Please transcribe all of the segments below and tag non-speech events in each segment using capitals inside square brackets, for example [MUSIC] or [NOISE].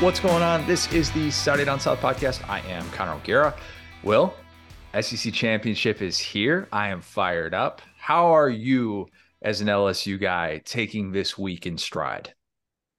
What's going on? This is the Saturday Down South podcast. I am Connor O'Gara. Will, SEC championship is here. I am fired up. How are you as an LSU guy taking this week in stride?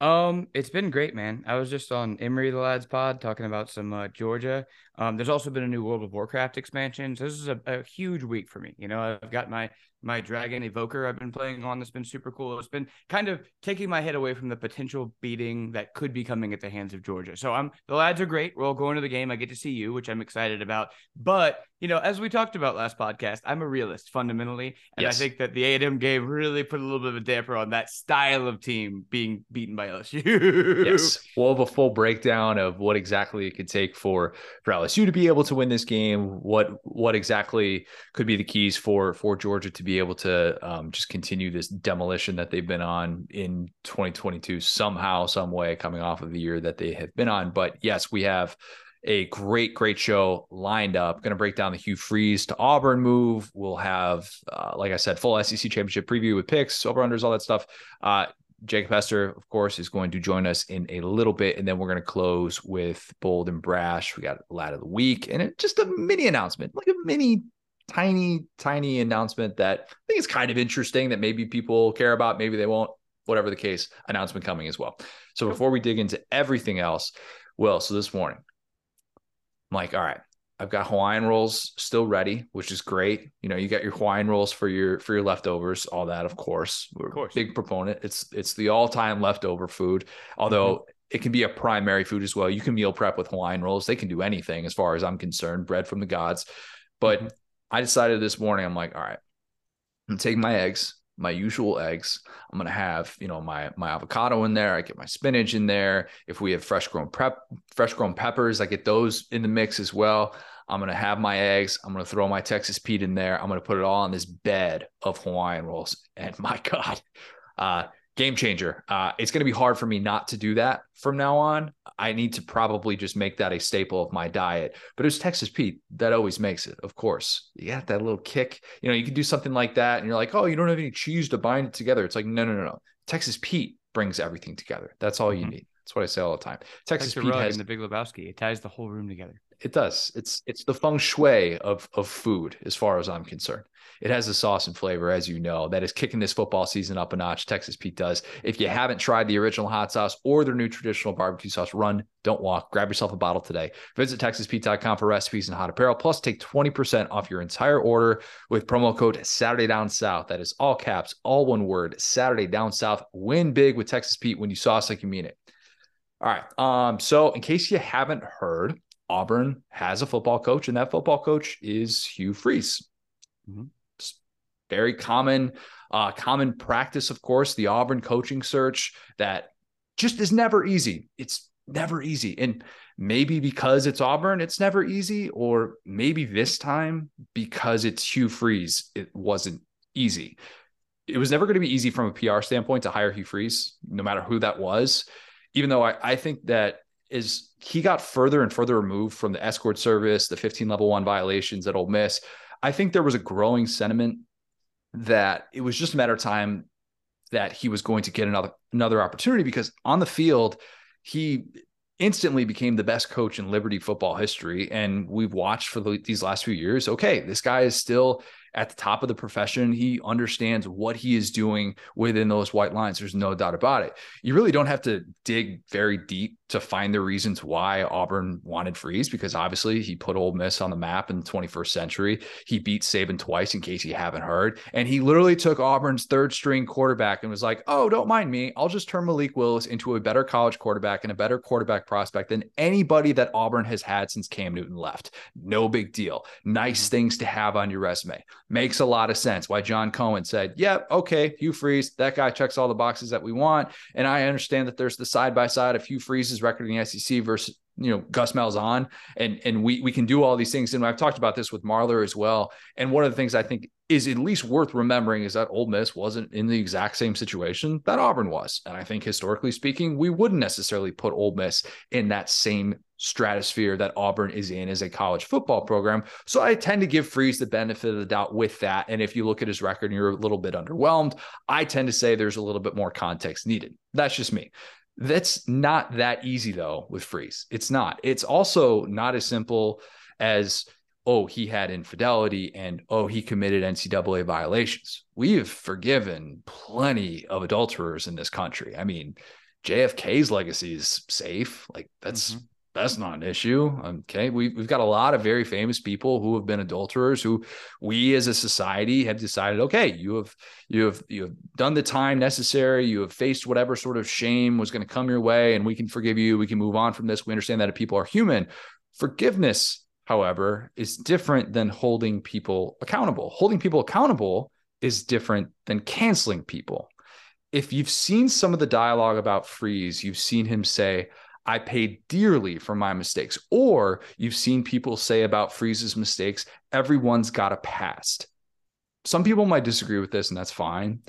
Um, it's been great, man. I was just on Emory the Lads pod talking about some uh, Georgia. Um, there's also been a new World of Warcraft expansion. So this is a, a huge week for me. You know, I've got my my dragon evoker I've been playing on that's been super cool. It's been kind of taking my head away from the potential beating that could be coming at the hands of Georgia. So I'm the lads are great. We're all going to the game. I get to see you, which I'm excited about. But you know, as we talked about last podcast, I'm a realist fundamentally, and yes. I think that the A&M game really put a little bit of a damper on that style of team being beaten by LSU. yes, [LAUGHS] we'll have a full breakdown of what exactly it could take for for LSU to be able to win this game. What what exactly could be the keys for for Georgia to be able to um, just continue this demolition that they've been on in 2022 somehow, some way, coming off of the year that they have been on. But yes, we have a great, great show lined up. Going to break down the Hugh Freeze to Auburn move. We'll have, uh, like I said, full SEC championship preview with picks, over unders, all that stuff. Uh, Jacob Hester, of course, is going to join us in a little bit, and then we're going to close with bold and brash. We got lad of the week, and it, just a mini announcement, like a mini tiny, tiny announcement that I think is kind of interesting that maybe people care about, maybe they won't, whatever the case, announcement coming as well. So before we dig into everything else, well, so this morning, I'm like, all right, I've got Hawaiian rolls still ready, which is great. You know, you got your Hawaiian rolls for your for your leftovers, all that, of course. We're of course. big proponent. It's it's the all-time leftover food. Although mm-hmm. it can be a primary food as well. You can meal prep with Hawaiian rolls. They can do anything as far as I'm concerned, bread from the gods. But mm-hmm. I decided this morning, I'm like, all right, I'm taking my eggs, my usual eggs. I'm gonna have, you know, my my avocado in there. I get my spinach in there. If we have fresh grown prep, fresh grown peppers, I get those in the mix as well. I'm gonna have my eggs. I'm gonna throw my Texas Pete in there. I'm gonna put it all on this bed of Hawaiian rolls. And [LAUGHS] my God, uh, game changer. Uh, it's going to be hard for me not to do that from now on. I need to probably just make that a staple of my diet. But it was Texas Pete that always makes it, of course. You got that little kick. You know, you can do something like that, and you're like, oh, you don't have any cheese to bind it together. It's like, no, no, no, no. Texas Pete brings everything together. That's all you mm-hmm. need. That's what I say all the time. Texas Pete has the Big Lebowski. It ties the whole room together. It does. It's it's the feng shui of of food, as far as I'm concerned. It has a sauce and flavor, as you know, that is kicking this football season up a notch. Texas Pete does. If you haven't tried the original hot sauce or their new traditional barbecue sauce, run, don't walk. Grab yourself a bottle today. Visit TexasPete.com for recipes and hot apparel. Plus, take 20% off your entire order with promo code Saturday Down South. That is all caps, all one word. Saturday Down South. Win big with Texas Pete when you sauce like you mean it. All right. Um, so in case you haven't heard, Auburn has a football coach, and that football coach is Hugh Freeze. Mm-hmm very common uh, common practice, of course, the Auburn coaching search that just is never easy. It's never easy. And maybe because it's Auburn, it's never easy, or maybe this time because it's Hugh Freeze, it wasn't easy. It was never going to be easy from a PR standpoint to hire Hugh Freeze, no matter who that was. Even though I, I think that is he got further and further removed from the escort service, the 15 level one violations at Ole Miss. I think there was a growing sentiment that it was just a matter of time that he was going to get another another opportunity because on the field he instantly became the best coach in Liberty football history and we've watched for the, these last few years okay this guy is still at the top of the profession. He understands what he is doing within those white lines. There's no doubt about it. You really don't have to dig very deep to find the reasons why Auburn wanted Freeze, because obviously he put Ole Miss on the map in the 21st century. He beat Saban twice, in case you haven't heard. And he literally took Auburn's third string quarterback and was like, oh, don't mind me. I'll just turn Malik Willis into a better college quarterback and a better quarterback prospect than anybody that Auburn has had since Cam Newton left. No big deal. Nice mm-hmm. things to have on your resume makes a lot of sense why John Cohen said, Yep, yeah, okay, Hugh Freeze, that guy checks all the boxes that we want. And I understand that there's the side by side of Hugh Freeze's record in the SEC versus you know Gus Malzahn, and and we we can do all these things. And I've talked about this with Marlar as well. And one of the things I think is at least worth remembering is that Ole Miss wasn't in the exact same situation that Auburn was. And I think historically speaking, we wouldn't necessarily put Ole Miss in that same stratosphere that Auburn is in as a college football program. So I tend to give Freeze the benefit of the doubt with that. And if you look at his record and you're a little bit underwhelmed, I tend to say there's a little bit more context needed. That's just me. That's not that easy though with Freeze. It's not. It's also not as simple as oh, he had infidelity and oh, he committed NCAA violations. We have forgiven plenty of adulterers in this country. I mean, JFK's legacy is safe. Like that's mm-hmm. That's not an issue. Okay. We've, we've got a lot of very famous people who have been adulterers who we as a society have decided, okay, you have you have you have done the time necessary, you have faced whatever sort of shame was going to come your way, and we can forgive you. We can move on from this. We understand that people are human. Forgiveness, however, is different than holding people accountable. Holding people accountable is different than canceling people if you've seen some of the dialogue about Freeze, you've seen him say, I paid dearly for my mistakes. Or you've seen people say about Freeze's mistakes, everyone's got a past. Some people might disagree with this, and that's fine.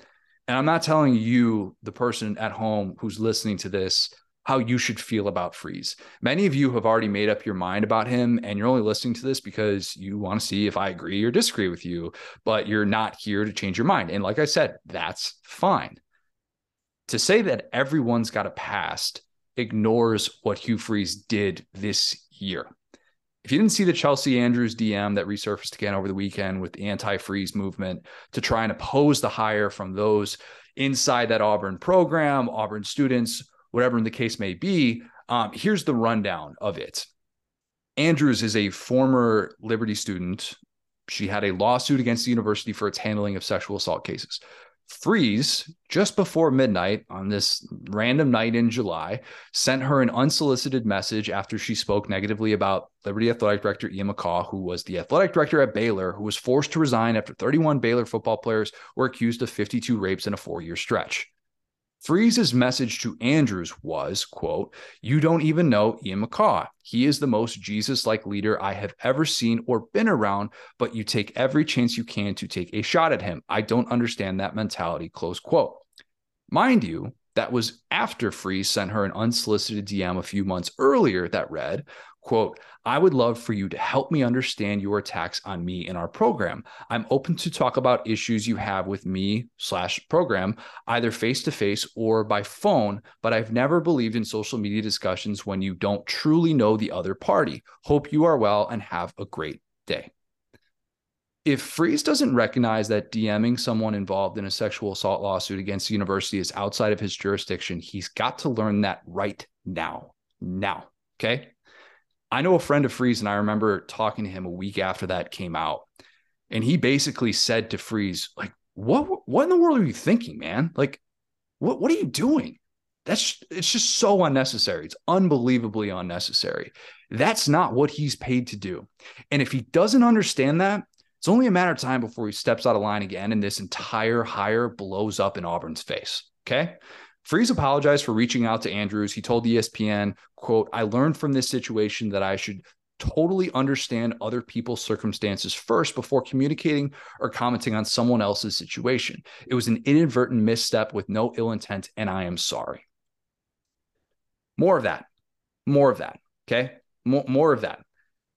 And I'm not telling you, the person at home who's listening to this, how you should feel about Freeze. Many of you have already made up your mind about him, and you're only listening to this because you want to see if I agree or disagree with you, but you're not here to change your mind. And like I said, that's fine to say that everyone's got a past ignores what Hugh Freeze did this year. If you didn't see the Chelsea Andrews DM that resurfaced again over the weekend with the anti freeze movement to try and oppose the hire from those inside that Auburn program, Auburn students, whatever the case may be, um, here's the rundown of it. Andrews is a former Liberty student. She had a lawsuit against the university for its handling of sexual assault cases. Freeze, just before midnight on this random night in July, sent her an unsolicited message after she spoke negatively about Liberty Athletic Director Ian McCaw, who was the athletic director at Baylor, who was forced to resign after 31 Baylor football players were accused of 52 rapes in a four year stretch. Freeze's message to Andrews was, quote, you don't even know Ian McCaw. He is the most Jesus-like leader I have ever seen or been around, but you take every chance you can to take a shot at him. I don't understand that mentality, close quote. Mind you, that was after Freeze sent her an unsolicited DM a few months earlier that read, Quote, I would love for you to help me understand your attacks on me in our program. I'm open to talk about issues you have with me slash program, either face to face or by phone, but I've never believed in social media discussions when you don't truly know the other party. Hope you are well and have a great day. If Freeze doesn't recognize that DMing someone involved in a sexual assault lawsuit against the university is outside of his jurisdiction, he's got to learn that right now. Now. Okay. I know a friend of Freeze, and I remember talking to him a week after that came out, and he basically said to Freeze, like, "What? What in the world are you thinking, man? Like, what? What are you doing? That's it's just so unnecessary. It's unbelievably unnecessary. That's not what he's paid to do. And if he doesn't understand that, it's only a matter of time before he steps out of line again, and this entire hire blows up in Auburn's face. Okay. Freeze apologized for reaching out to Andrews. He told ESPN, quote, I learned from this situation that I should totally understand other people's circumstances first before communicating or commenting on someone else's situation. It was an inadvertent misstep with no ill intent, and I am sorry. More of that. More of that. Okay. More, more of that.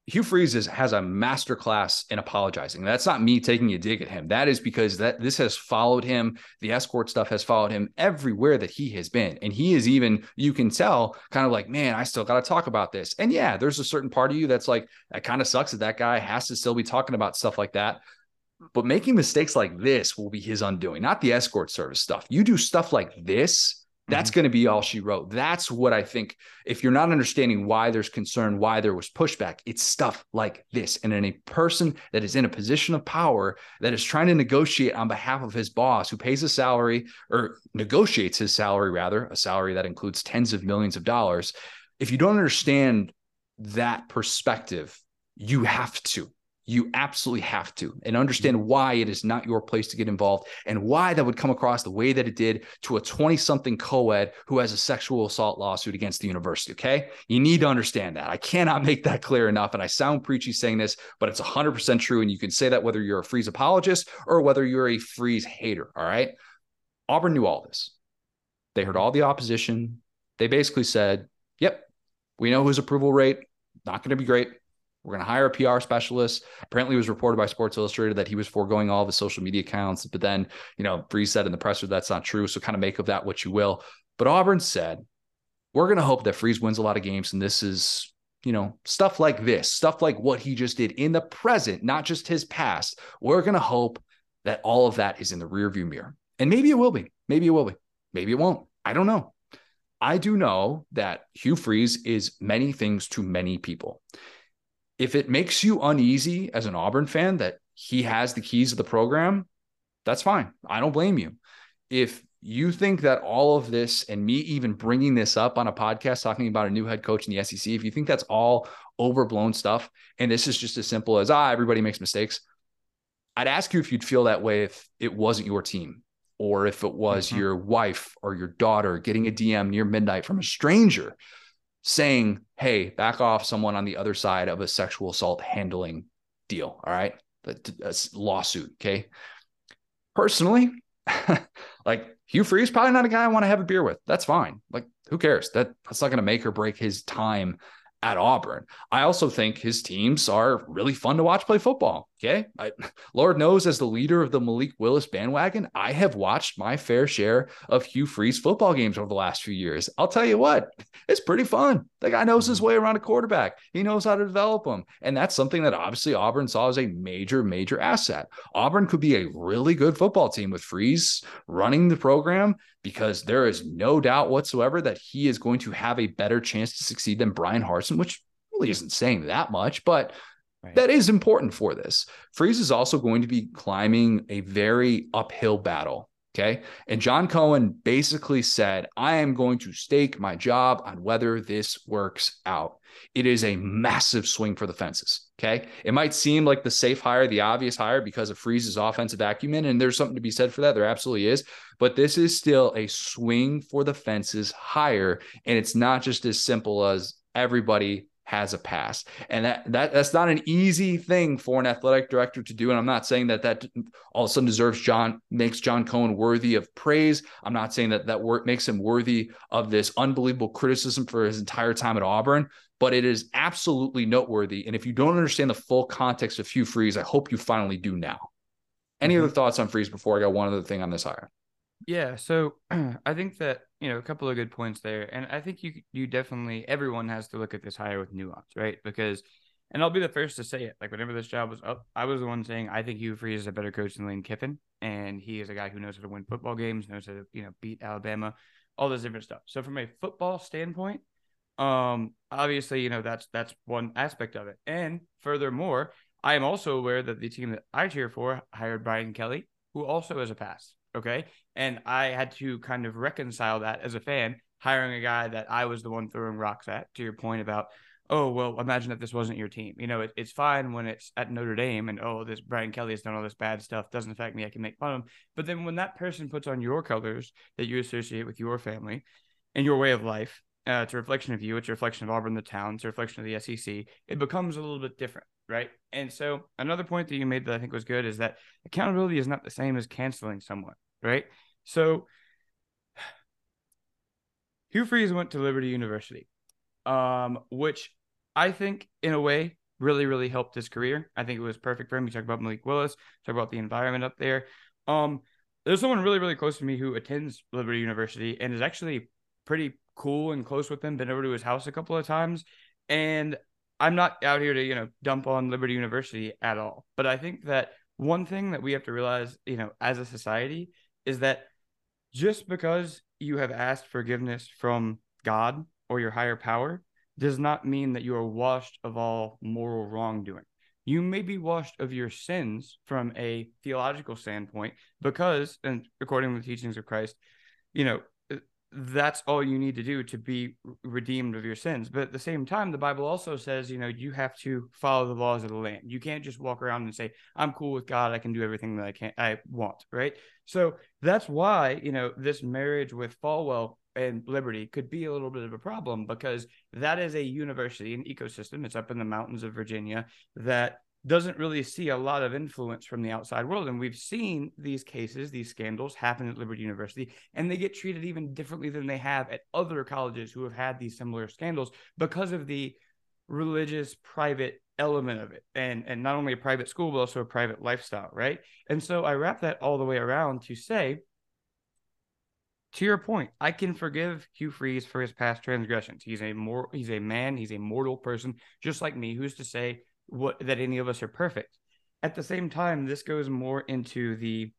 Hugh Freeze is, has a master class in apologizing. That's not me taking a dig at him. That is because that this has followed him. The escort stuff has followed him everywhere that he has been. And he is even, you can tell, kind of like, man, I still got to talk about this. And yeah, there's a certain part of you that's like, that kind of sucks that that guy has to still be talking about stuff like that. But making mistakes like this will be his undoing, not the escort service stuff. You do stuff like this that's mm-hmm. going to be all she wrote. That's what I think. If you're not understanding why there's concern, why there was pushback, it's stuff like this. And in a person that is in a position of power that is trying to negotiate on behalf of his boss, who pays a salary or negotiates his salary, rather, a salary that includes tens of millions of dollars. If you don't understand that perspective, you have to you absolutely have to and understand mm-hmm. why it is not your place to get involved and why that would come across the way that it did to a 20 something co-ed who has a sexual assault lawsuit against the university okay? You need to understand that. I cannot make that clear enough and i sound preachy saying this but it's 100% true and you can say that whether you're a freeze apologist or whether you're a freeze hater all right? Auburn knew all this. They heard all the opposition. They basically said yep we know his approval rate not going to be great we're going to hire a PR specialist. Apparently, it was reported by Sports Illustrated that he was foregoing all of his social media accounts. But then, you know, Freeze said in the presser that's not true. So kind of make of that what you will. But Auburn said, we're going to hope that Freeze wins a lot of games. And this is, you know, stuff like this, stuff like what he just did in the present, not just his past. We're going to hope that all of that is in the rearview mirror. And maybe it will be. Maybe it will be. Maybe it won't. I don't know. I do know that Hugh Freeze is many things to many people. If it makes you uneasy as an Auburn fan that he has the keys of the program, that's fine. I don't blame you. If you think that all of this and me even bringing this up on a podcast talking about a new head coach in the SEC, if you think that's all overblown stuff and this is just as simple as ah everybody makes mistakes, I'd ask you if you'd feel that way if it wasn't your team or if it was mm-hmm. your wife or your daughter getting a DM near midnight from a stranger saying, "Hey, back off someone on the other side of a sexual assault handling deal." All right, a lawsuit. Okay, personally, [LAUGHS] like Hugh Freeze, probably not a guy I want to have a beer with. That's fine. Like, who cares? That that's not going to make or break his time at Auburn. I also think his teams are really fun to watch play football. Okay. I, [LAUGHS] Lord knows, as the leader of the Malik Willis bandwagon, I have watched my fair share of Hugh Freeze football games over the last few years. I'll tell you what, it's pretty fun. The guy knows his mm-hmm. way around a quarterback, he knows how to develop them. And that's something that obviously Auburn saw as a major, major asset. Auburn could be a really good football team with Freeze running the program because there is no doubt whatsoever that he is going to have a better chance to succeed than Bryan Harsin, which really isn't saying that much, but That is important for this. Freeze is also going to be climbing a very uphill battle. Okay. And John Cohen basically said, I am going to stake my job on whether this works out. It is a massive swing for the fences. Okay. It might seem like the safe hire, the obvious hire because of Freeze's offensive acumen. And there's something to be said for that. There absolutely is. But this is still a swing for the fences hire. And it's not just as simple as everybody has a pass. And that, that that's not an easy thing for an athletic director to do. And I'm not saying that that all of a sudden deserves John makes John Cohen worthy of praise. I'm not saying that that work makes him worthy of this unbelievable criticism for his entire time at Auburn, but it is absolutely noteworthy. And if you don't understand the full context of Hugh Freeze, I hope you finally do now. Any mm-hmm. other thoughts on Freeze before I got one other thing on this hire? Yeah, so [CLEARS THROAT] I think that you know a couple of good points there, and I think you you definitely everyone has to look at this hire with nuance, right? Because, and I'll be the first to say it. Like whenever this job was up, I was the one saying I think Hugh Freeze is a better coach than Lane Kiffin, and he is a guy who knows how to win football games, knows how to you know beat Alabama, all this different stuff. So from a football standpoint, um, obviously you know that's that's one aspect of it, and furthermore, I am also aware that the team that I cheer for hired Brian Kelly, who also has a pass. Okay. And I had to kind of reconcile that as a fan, hiring a guy that I was the one throwing rocks at, to your point about, oh, well, imagine if this wasn't your team. You know, it, it's fine when it's at Notre Dame and, oh, this Brian Kelly has done all this bad stuff, doesn't affect me. I can make fun of him. But then when that person puts on your colors that you associate with your family and your way of life, uh, it's a reflection of you. It's a reflection of Auburn, the town. It's a reflection of the SEC. It becomes a little bit different, right? And so another point that you made that I think was good is that accountability is not the same as canceling someone, right? So [SIGHS] Hugh Freeze went to Liberty University, um, which I think in a way really, really helped his career. I think it was perfect for him. You talk about Malik Willis, talk about the environment up there. Um, there's someone really, really close to me who attends Liberty University and is actually pretty cool and close with him. Been over to his house a couple of times, and I'm not out here to you know dump on Liberty University at all. But I think that one thing that we have to realize, you know, as a society, is that just because you have asked forgiveness from God or your higher power does not mean that you are washed of all moral wrongdoing. You may be washed of your sins from a theological standpoint because, and according to the teachings of Christ, you know, that's all you need to do to be redeemed of your sins. But at the same time, the Bible also says, you know, you have to follow the laws of the land. You can't just walk around and say, I'm cool with God. I can do everything that I can I want. Right. So that's why, you know, this marriage with Falwell and Liberty could be a little bit of a problem because that is a university, an ecosystem. It's up in the mountains of Virginia that doesn't really see a lot of influence from the outside world. And we've seen these cases, these scandals happen at Liberty University, and they get treated even differently than they have at other colleges who have had these similar scandals because of the religious private element of it and and not only a private school but also a private lifestyle right and so i wrap that all the way around to say to your point, I can forgive Hugh Freeze for his past transgressions. He's a more he's a man, he's a mortal person, just like me. Who's to say what that any of us are perfect? At the same time, this goes more into the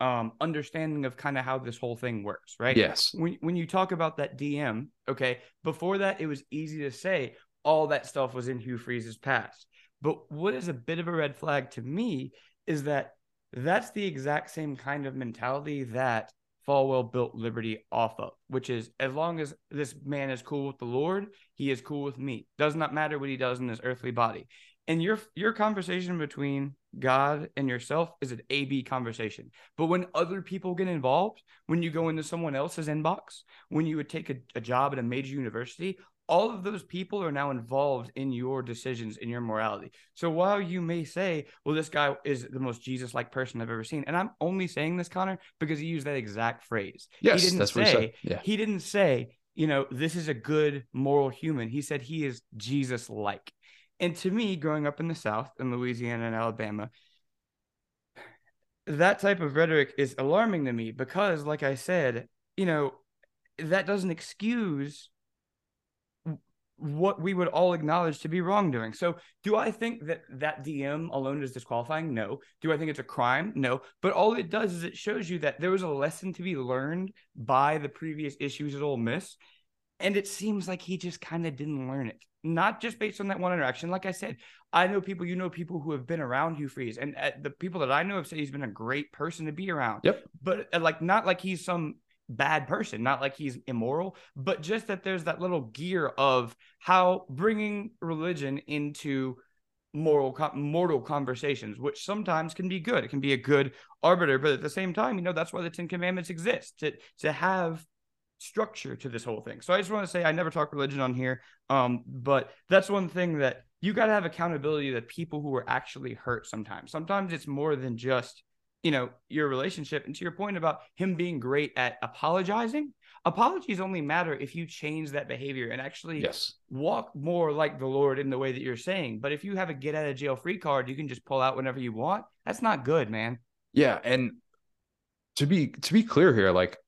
um, understanding of kind of how this whole thing works, right? Yes. When when you talk about that DM, okay, before that it was easy to say all that stuff was in Hugh Freeze's past. But what is a bit of a red flag to me is that that's the exact same kind of mentality that Falwell built Liberty off of, which is as long as this man is cool with the Lord, he is cool with me. Does not matter what he does in this earthly body. And your your conversation between God and yourself is an A B conversation. But when other people get involved, when you go into someone else's inbox, when you would take a, a job at a major university, all of those people are now involved in your decisions in your morality. So while you may say well this guy is the most jesus like person i've ever seen and i'm only saying this connor because he used that exact phrase. Yes he didn't that's say, what he said. yeah. he didn't say you know this is a good moral human. He said he is jesus like and to me growing up in the south in louisiana and alabama that type of rhetoric is alarming to me because like i said you know that doesn't excuse what we would all acknowledge to be wrongdoing. So, do I think that that DM alone is disqualifying? No. Do I think it's a crime? No. But all it does is it shows you that there was a lesson to be learned by the previous issues at Ole Miss, and it seems like he just kind of didn't learn it. Not just based on that one interaction. Like I said, I know people. You know people who have been around Hugh Freeze, and uh, the people that I know have said he's been a great person to be around. Yep. But uh, like, not like he's some bad person, not like he's immoral, but just that there's that little gear of how bringing religion into moral mortal conversations which sometimes can be good it can be a good arbiter but at the same time you know that's why the 10 commandments exist to to have structure to this whole thing. So i just want to say i never talk religion on here um but that's one thing that you got to have accountability that people who are actually hurt sometimes. Sometimes it's more than just you know your relationship. And to your point about him being great at apologizing apologies only matter if you change that behavior and actually yes. walk more like the lord in the way that you're saying. But if you have a get out of jail free card you can just pull out whenever you want. That's not good man. Yeah and to be to be clear here like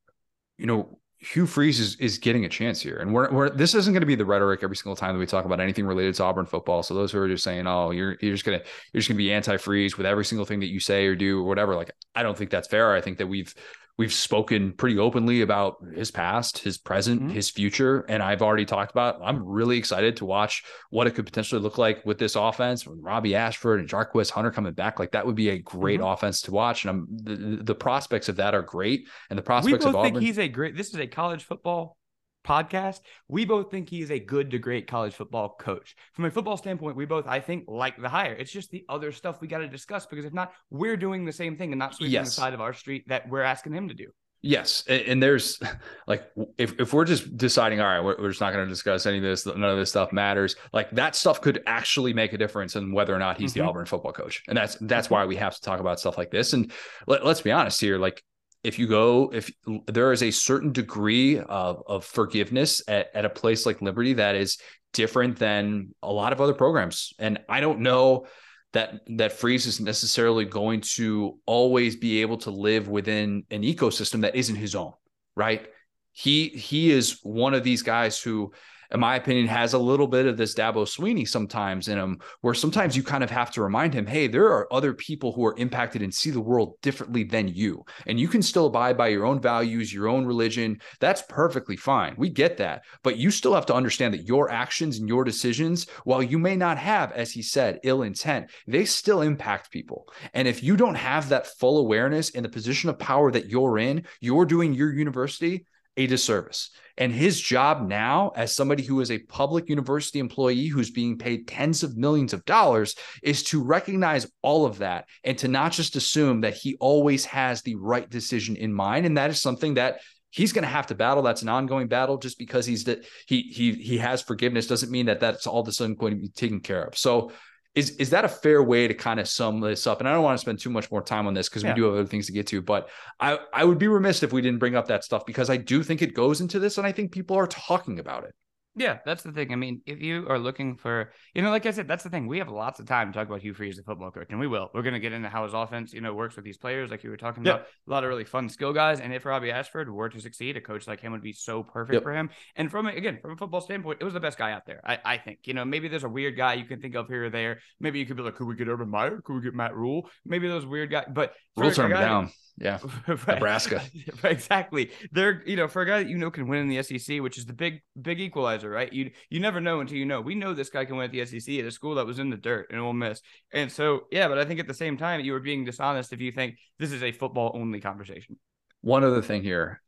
you know Hugh Freeze is, is getting a chance here. And we're, we're this isn't going to be the rhetoric every single time that we talk about anything related to Auburn football. So those who are just saying, oh, you're you're just gonna you're just gonna be anti-freeze with every single thing that you say or do or whatever. Like, I don't think that's fair. I think that we've we've spoken pretty openly about his past, his present, mm-hmm. his future. And I've already talked about I'm really excited to watch what it could potentially look like with this offense with Robbie Ashford and Jarquez Hunter coming back. Like that would be a great mm-hmm. offense to watch. And I'm the, the prospects of that are great. And the prospects we both of think he's a great this is a college football podcast, we both think he is a good to great college football coach. From a football standpoint, we both, I think, like the hire. It's just the other stuff we got to discuss because if not, we're doing the same thing and not sweeping yes. the side of our street that we're asking him to do. Yes, and there's [LAUGHS] like if if we're just deciding, all right, we're, we're just not going to discuss any of this, none of this stuff matters. Like that stuff could actually make a difference in whether or not he's mm-hmm. the Auburn football coach, and that's that's mm-hmm. why we have to talk about stuff like this. And let, let's be honest here, like if you go if there is a certain degree of, of forgiveness at, at a place like liberty that is different than a lot of other programs. And i don't know that that freeze is necessarily going to always be able to live within an ecosystem that isn't his own right? He he is one of these guys who in my opinion, has a little bit of this Dabo Swinney sometimes in him, where sometimes you kind of have to remind him, hey, there are other people who are impacted and see the world differently than you. And you can still abide by your own values, your own religion. That's perfectly fine. We get that. But you still have to understand that your actions and your decisions, while you may not have, as he said, ill intent, they still impact people. And if you don't have that full awareness in the position of power that you're in, you're doing your university a disservice. And his job now, as somebody who is a public university employee who's being paid tens of millions of dollars, is to recognize all of that and to not just assume that he always has the right decision in mind. And that is something that he's going to have to battle. That's an ongoing battle. Just because he's that he he he has forgiveness doesn't mean that that's all of a sudden going to be taken care of. So is is that a fair way to kind of sum this up? And I don't want to spend too much more time on this because yeah. we do have other things to get to. But I I would be remiss if we didn't bring up that stuff because I do think it goes into this, and I think people are talking about it. Yeah, that's the thing. I mean, if you are looking for, you know, like I said, that's the thing. We have lots of time to talk about Hugh Freeze, the football coach, and we will. We're going to get into how his offense, you know, works with these players, like you were talking yep. about. A lot of really fun skill guys, and if Robbie Ashford were to succeed, a coach like him would be so perfect yep. for him. And from again, from a football standpoint, it was the best guy out there. I, I think. You know, maybe there's a weird guy you can think of here or there. Maybe you could be like, could we get Urban Meyer? Could we get Matt Rhule? Maybe those weird guys, but Rhule turned down. [LAUGHS] [LAUGHS] Yeah. right. Nebraska. exactly. They're, you know, for a guy that you know can win in the SEC, which is the big, big equalizer, right? You you never know until you know. We know this guy can win at the SEC at a school that was in the dirt and Ole Miss. And so, yeah, but I think at the same time, you were being dishonest if you think this is a football only conversation. One other thing here.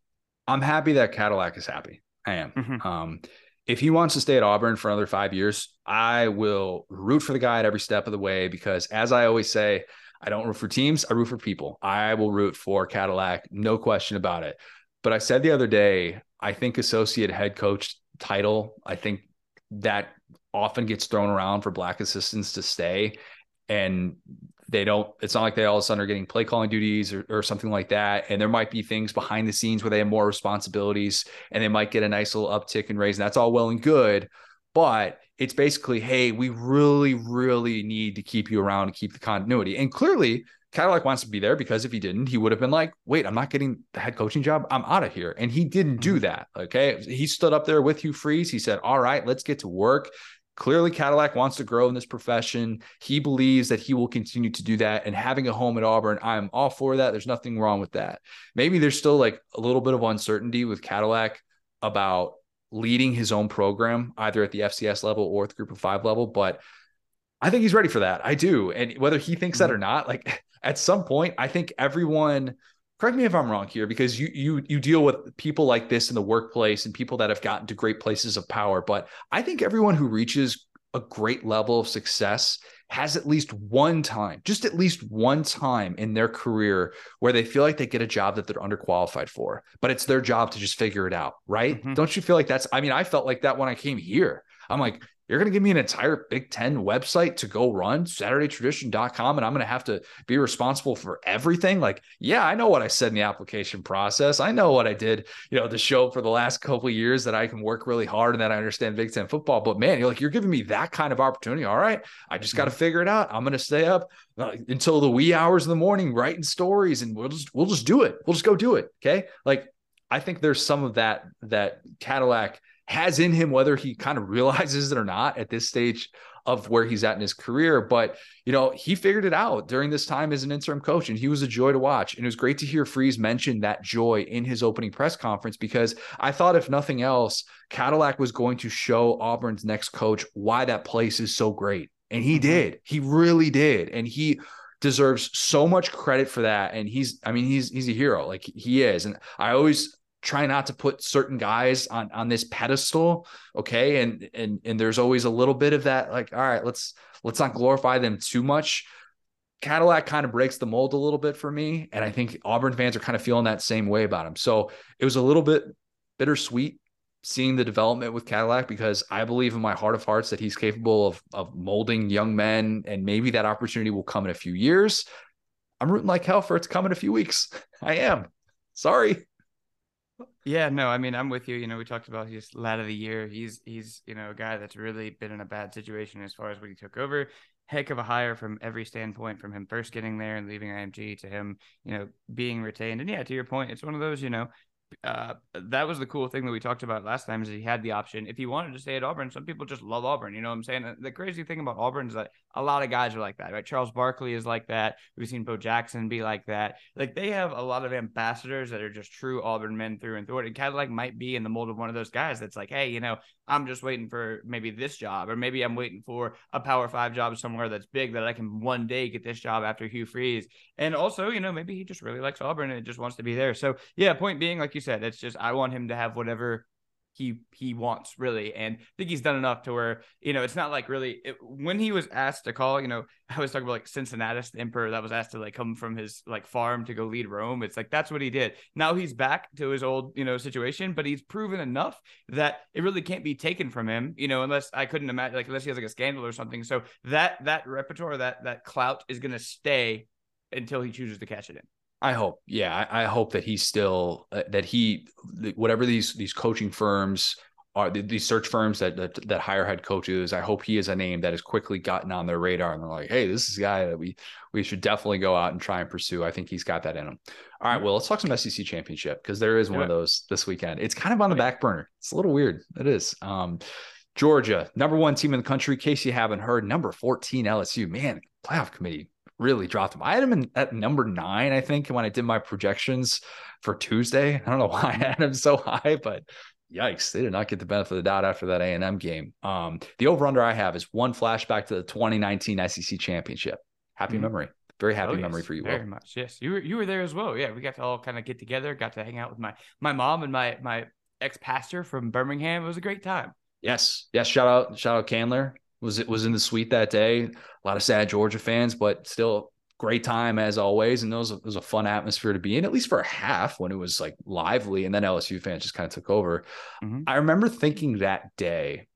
I'm happy that Cadillac is happy. I am. Mm-hmm. Um, if he wants to stay at Auburn for another five years, I will root for the guy at every step of the way because, as I always say, I don't root for teams. I root for people. I will root for Cadillac, no question about it. But I said the other day, I think associate head coach title, I think that often gets thrown around for black assistants to stay. And they don't, it's not like they all of a sudden are getting play calling duties or, or something like that. And there might be things behind the scenes where they have more responsibilities and they might get a nice little uptick in raise. And that's all well and good. But it's basically, hey, we really, really need to keep you around to keep the continuity. And clearly, Cadillac wants to be there because if he didn't, he would have been like, wait, I'm not getting the head coaching job. I'm out of here. And he didn't do mm-hmm. that. Okay. He stood up there with Hugh Freeze. He said, all right, let's get to work. Clearly, Cadillac wants to grow in this profession. He believes that he will continue to do that. And having a home at Auburn, I'm all for that. There's nothing wrong with that. Maybe there's still like a little bit of uncertainty with Cadillac about leading his own program, either at the FCS level or at the group of five level. But I think he's ready for that. I do. And whether he thinks mm-hmm. that or not, like [LAUGHS] at some point, I think everyone correct me if I'm wrong here, because you you you deal with people like this in the workplace and people that have gotten to great places of power. But I think everyone who reaches a great level of success has at least one time, just at least one time in their career where they feel like they get a job that they're underqualified for, but it's their job to just figure it out, right? Mm-hmm. Don't you feel like that's, I mean, I felt like that when I came here. I'm like, you're going to give me an entire Big Ten website to go run, SaturdayTradition.com, and I'm going to have to be responsible for everything. Like, yeah, I know what I said in the application process. I know what I did, you know, the show for the last couple years that I can work really hard and that I understand Big Ten football. But man, you're like, you're giving me that kind of opportunity. All right, I just got to mm-hmm. figure it out. I'm going to stay up uh, until the wee hours of the morning writing stories, and we'll just we'll just do it. We'll just go do it. Okay, like I think there's some of that that Cadillac has in him, whether he kind of [LAUGHS] realizes it or not at this stage of where he's at in his career. But, you know, he figured it out during this time as an interim coach, and he was a joy to watch. And it was great to hear Freeze mention that joy in his opening press conference because I thought, if nothing else, Cadillac was going to show Auburn's next coach why that place is so great. And he mm-hmm. did. He really did. And he deserves so much credit for that and he's i mean he's he's a hero like he is and i always try not to put certain guys on on this pedestal okay? And and and there's always a little bit of that like all right let's let's not glorify them too much. Cadillac kind of breaks the mold a little bit for me and I think Auburn fans are kind of feeling that same way about him. So it was a little bit bittersweet seeing the development with Cadillac because I believe in my heart of hearts that he's capable of of molding young men and maybe that opportunity will come in a few years. I'm rooting like hell for it to come in a few weeks. [LAUGHS] I am. Sorry yeah, no, I mean, I'm with you. You know, we talked about his lad of the year. He's he's you know a guy that's really been in a bad situation as far as when he took over. Heck of a hire from every standpoint, from him first getting there and leaving IMG to him, you know, being retained. And yeah, to your point, it's one of those, you know, uh, that was the cool thing that we talked about last time is he had the option if he wanted to stay at Auburn. Some people just love Auburn. You know what I'm saying? The crazy thing about Auburn is that a lot of guys are like that, right? Charles Barkley is like that. We've seen Bo Jackson be like that. Like they have a lot of ambassadors that are just true Auburn men through and through. And Cadillac might be in the mold of one of those guys that's like, hey, you know, I'm just waiting for maybe this job, or maybe I'm waiting for a Power Five job somewhere that's big that I can one day get this job after Hugh Freeze. And also, you know, maybe he just really likes Auburn and just wants to be there. So yeah, point being, like you said, it's just I want him to have whatever he he wants really and I think he's done enough to where you know it's not like really it, when he was asked to call you know [LAUGHS] I was talking about like Cincinnatus the emperor that was asked to like come from his like farm to go lead Rome. It's like that's what he did. Now he's back to his old you know situation but he's proven enough that it really can't be taken from him you know unless I couldn't imagine like unless he has like a scandal or something. So that that repertoire that that clout is going to stay until he chooses to catch it in I hope, yeah, I, I hope that he's still uh, that he whatever these these coaching firms are these search firms that, that, that hire head coaches. I hope he is a name that has quickly gotten on their radar, and they're like, "Hey, this is a guy that we we should definitely go out and try and pursue." I think he's got that in him. All right, well, let's talk some SEC championship because there is one yeah. of those this weekend. It's kind of on the back burner. It's a little weird. It is. Um, Georgia, number one team in the country. In case you haven't heard, number fourteen LSU. Man, playoff committee really dropped him. I had him in, at number nine, I think, when I did my projections for Tuesday. I don't know [LAUGHS] why I had him so high, but yikes, they did not get the benefit of the doubt after that A&M game. Um, the over-under I have is one flashback to the 2019 SEC championship. Happy mm-hmm. memory. Very happy oh, memory yes, for you. Very Will. much. Yes. You were you were there as well. Yeah. We got to all kind of get together, got to hang out with my my mom and my my ex-pastor from Birmingham. It was a great time. Yes. Yes. Shout out, shout out Candler. Was it was in the suite that day. A lot of sad Georgia fans, but still great time as always. And those it was a fun atmosphere to be in, at least for a half when it was like lively. And then LSU fans just kind of took over. Mm-hmm. I remember thinking that day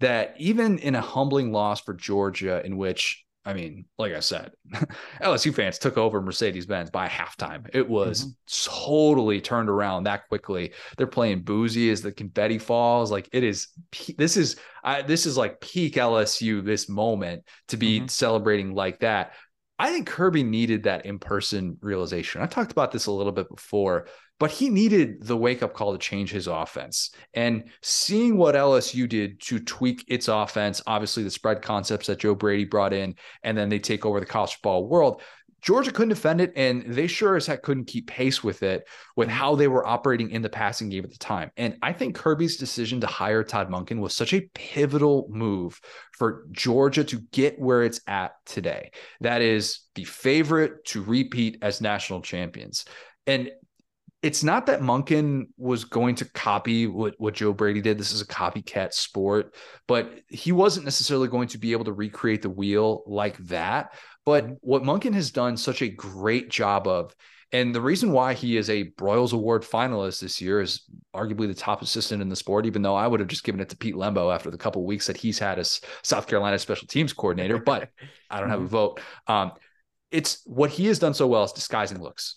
that even in a humbling loss for Georgia, in which I mean, like I said, [LAUGHS] LSU fans took over Mercedes Benz by halftime. It was mm-hmm. totally turned around that quickly. They're playing boozy as the confetti falls. Like it is, this is, I, this is like peak LSU. This moment to be mm-hmm. celebrating like that. I think Kirby needed that in person realization. I talked about this a little bit before, but he needed the wake up call to change his offense. And seeing what LSU did to tweak its offense, obviously the spread concepts that Joe Brady brought in, and then they take over the college football world. Georgia couldn't defend it, and they sure as heck couldn't keep pace with it with mm-hmm. how they were operating in the passing game at the time. And I think Kirby's decision to hire Todd Monken was such a pivotal move for Georgia to get where it's at today. That is the favorite to repeat as national champions. And it's not that Monken was going to copy what, what Joe Brady did. This is a copycat sport, but he wasn't necessarily going to be able to recreate the wheel like that. But what Monken has done such a great job of, and the reason why he is a Broyles Award finalist this year is arguably the top assistant in the sport, even though I would have just given it to Pete Lembo after the couple weeks that he's had as South Carolina special teams coordinator, but [LAUGHS] I don't have a mm-hmm. vote. Um, it's what he has done so well is disguising looks.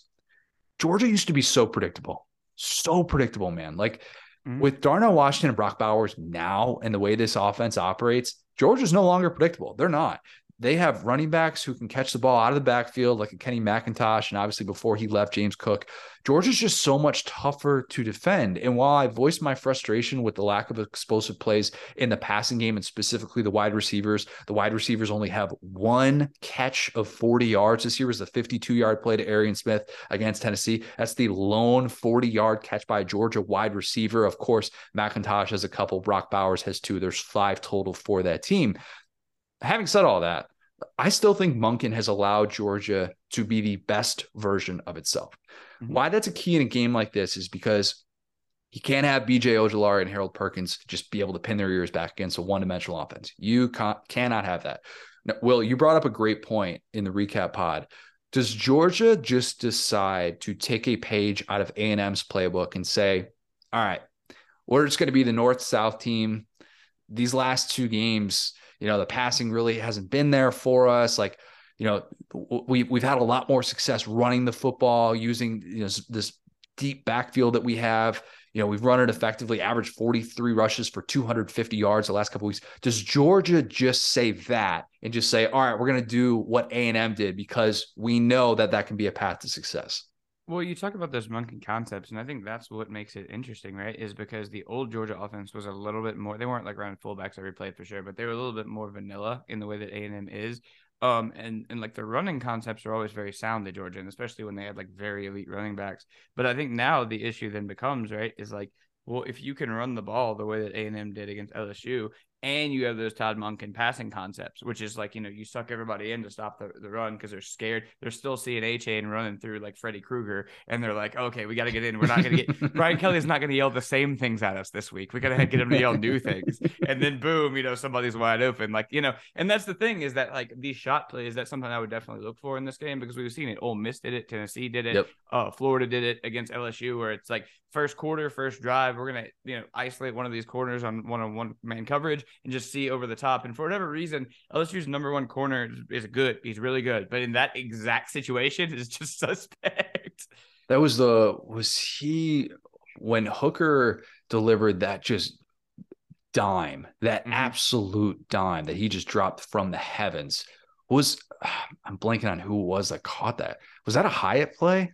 Georgia used to be so predictable, so predictable, man. Like mm-hmm. with Darnell Washington and Brock Bowers now and the way this offense operates, Georgia's no longer predictable. They're not they have running backs who can catch the ball out of the backfield, like Kenny McIntosh, and obviously before he left, James Cook. Georgia's just so much tougher to defend. And while I voiced my frustration with the lack of explosive plays in the passing game and specifically the wide receivers, the wide receivers only have one catch of 40 yards. This year was the 52 yard play to Arian Smith against Tennessee. That's the lone 40 yard catch by a Georgia wide receiver. Of course, McIntosh has a couple, Brock Bowers has two. There's five total for that team having said all that, I still think Monken has allowed Georgia to be the best version of itself. Mm-hmm. Why that's a key in a game like this is because you can't have BJ Ojulari and Harold Perkins just be able to pin their ears back against a one-dimensional offense. You cannot have that. Now, Will, you brought up a great point in the recap pod. Does Georgia just decide to take a page out of A&M's playbook and say, all right, we're just going to be the north-south team. These last two games – you know, the passing really hasn't been there for us. Like, you know, we we've had a lot more success running the football using you know this deep backfield that we have. You know, we've run it effectively, averaged 43 rushes for 250 yards the last couple weeks. Does Georgia just say that and just say, all right, we're going to do what A&M did because we know that that can be a path to success? Well, you talk about those Monken concepts, and I think that's what makes it interesting, right? Is because the old Georgia offense was a little bit more. They weren't like running fullbacks every play for sure, but they were a little bit more vanilla in the way that A and M is. Um, and and like the running concepts are always very sound at Georgia, and especially when they had like very elite running backs. But I think now the issue then becomes right is like, well, if you can run the ball the way that A and M did against LSU, and you have those Todd Monken passing concepts, which is like, you know, you suck everybody in to stop the, the run because they're scared. They're still seeing Achane running through like Freddy Krueger, and they're like, okay, we got to get in. We're not going to get [LAUGHS] Brian Kelly is not going to yell the same things at us this week. We got to get him to yell new things. And then boom, you know, somebody's wide open. Like, you know, and that's the thing is that like these shot plays, that's something I would definitely look for in this game because we've seen it. Ole Miss did it, Tennessee did it, yep. uh, Florida did it against LSU, where it's like first quarter, first drive, we're gonna you know isolate one of these corners on one on one man coverage and just see over the top. And for whatever reason, LSU's number one corner is good. He's really good, but in that exact situation, [LAUGHS] is just suspect. That was the was he when Hooker delivered that just dime, that Mhm. absolute dime that he just dropped from the heavens was [SIGHS] I'm blanking on who it was that caught that. Was that a Hyatt play?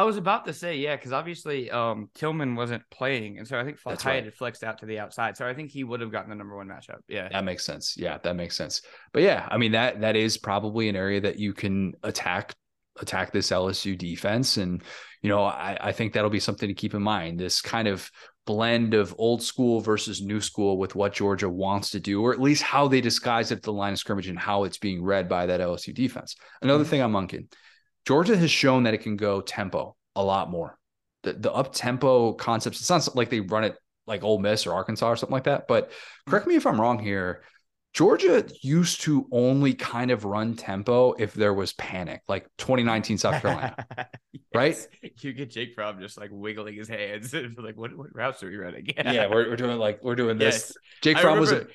I was about to say, yeah, because obviously um, Tillman wasn't playing, and so I think That's Hyatt right. had flexed out to the outside, so I think he would have gotten the number one matchup. Yeah, That makes sense. Yeah, that makes sense. But yeah, I mean that that is probably an area that you can attack attack this LSU defense. And, you know, I, I think that'll be something to keep in mind. This kind of blend of old school versus new school with what Georgia wants to do, or at least how they disguise it at the line of scrimmage and how it's being read by that LSU defense. Another Mhm. thing I'm munking. Georgia has shown that it can go tempo a lot more. The, the up tempo concepts, it's not like they run it like Ole Miss or Arkansas or something like that. But correct me if I'm wrong here. Georgia used to only kind of run tempo if there was panic, like 2019 South Carolina. [LAUGHS] right? You get Jake Fromm just like wiggling his hands, [LAUGHS] and like what what routes are we running? yeah, we're, we're doing like we're doing this. Yes. Jake Fromm was a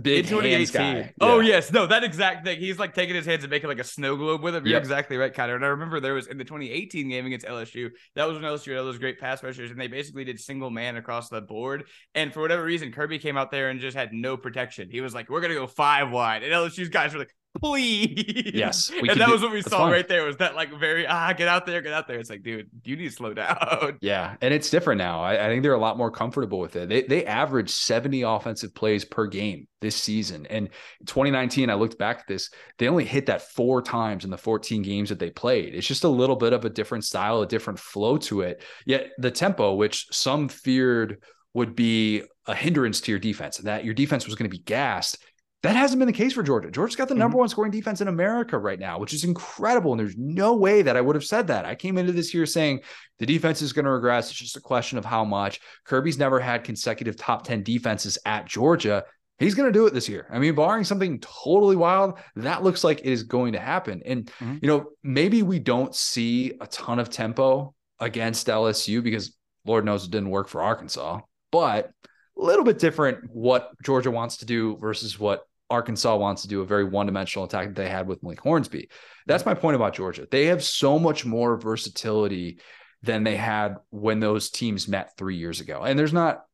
big in hands 2018. guy. Oh Yeah. yes, no, that exact thing. He's like taking his hands and making like a snow globe with him. You're Yep. exactly right, Connor. And I remember there was in the 2018 game against LSU. That was when LSU had all those great pass rushers, and they basically did single man across the board. And for whatever reason, Kirby came out there and just had no protection. He was like, "We're gonna go five wide," and LSU's guys were like. Please. Yes, and that do- was what we saw fine. right there. Was that like very ah get out there, get out there? It's like, dude, you need to slow down. [LAUGHS] Yeah, and it's different now. I, I think they're a lot more comfortable with it. They they average 70 offensive plays per game this season. And 2019, I looked back at this, they only hit that four times in the 14 games that they played. It's just a little bit of a different style, a different flow to it. Yet the tempo, which some feared would be a hindrance to your defense, and that your defense was going to be gassed. That hasn't been the case for Georgia. Georgia's got the number one scoring defense in America right now, which is incredible. And there's no way that I would have said that. I came into this year saying the defense is going to regress. It's just a question of how much. Kirby's never had consecutive top 10 defenses at Georgia. He's going to do it this year. I mean, barring something totally wild, that looks like it is going to happen. And, Mhm. you know, maybe we don't see a ton of tempo against LSU because Lord knows it didn't work for Arkansas, but a little bit different what Georgia wants to do versus what Arkansas wants to do, a very one dimensional attack that they had with Malik Hornsby. That's my point about Georgia. They have so much more versatility than they had when those teams met three years ago. And there's not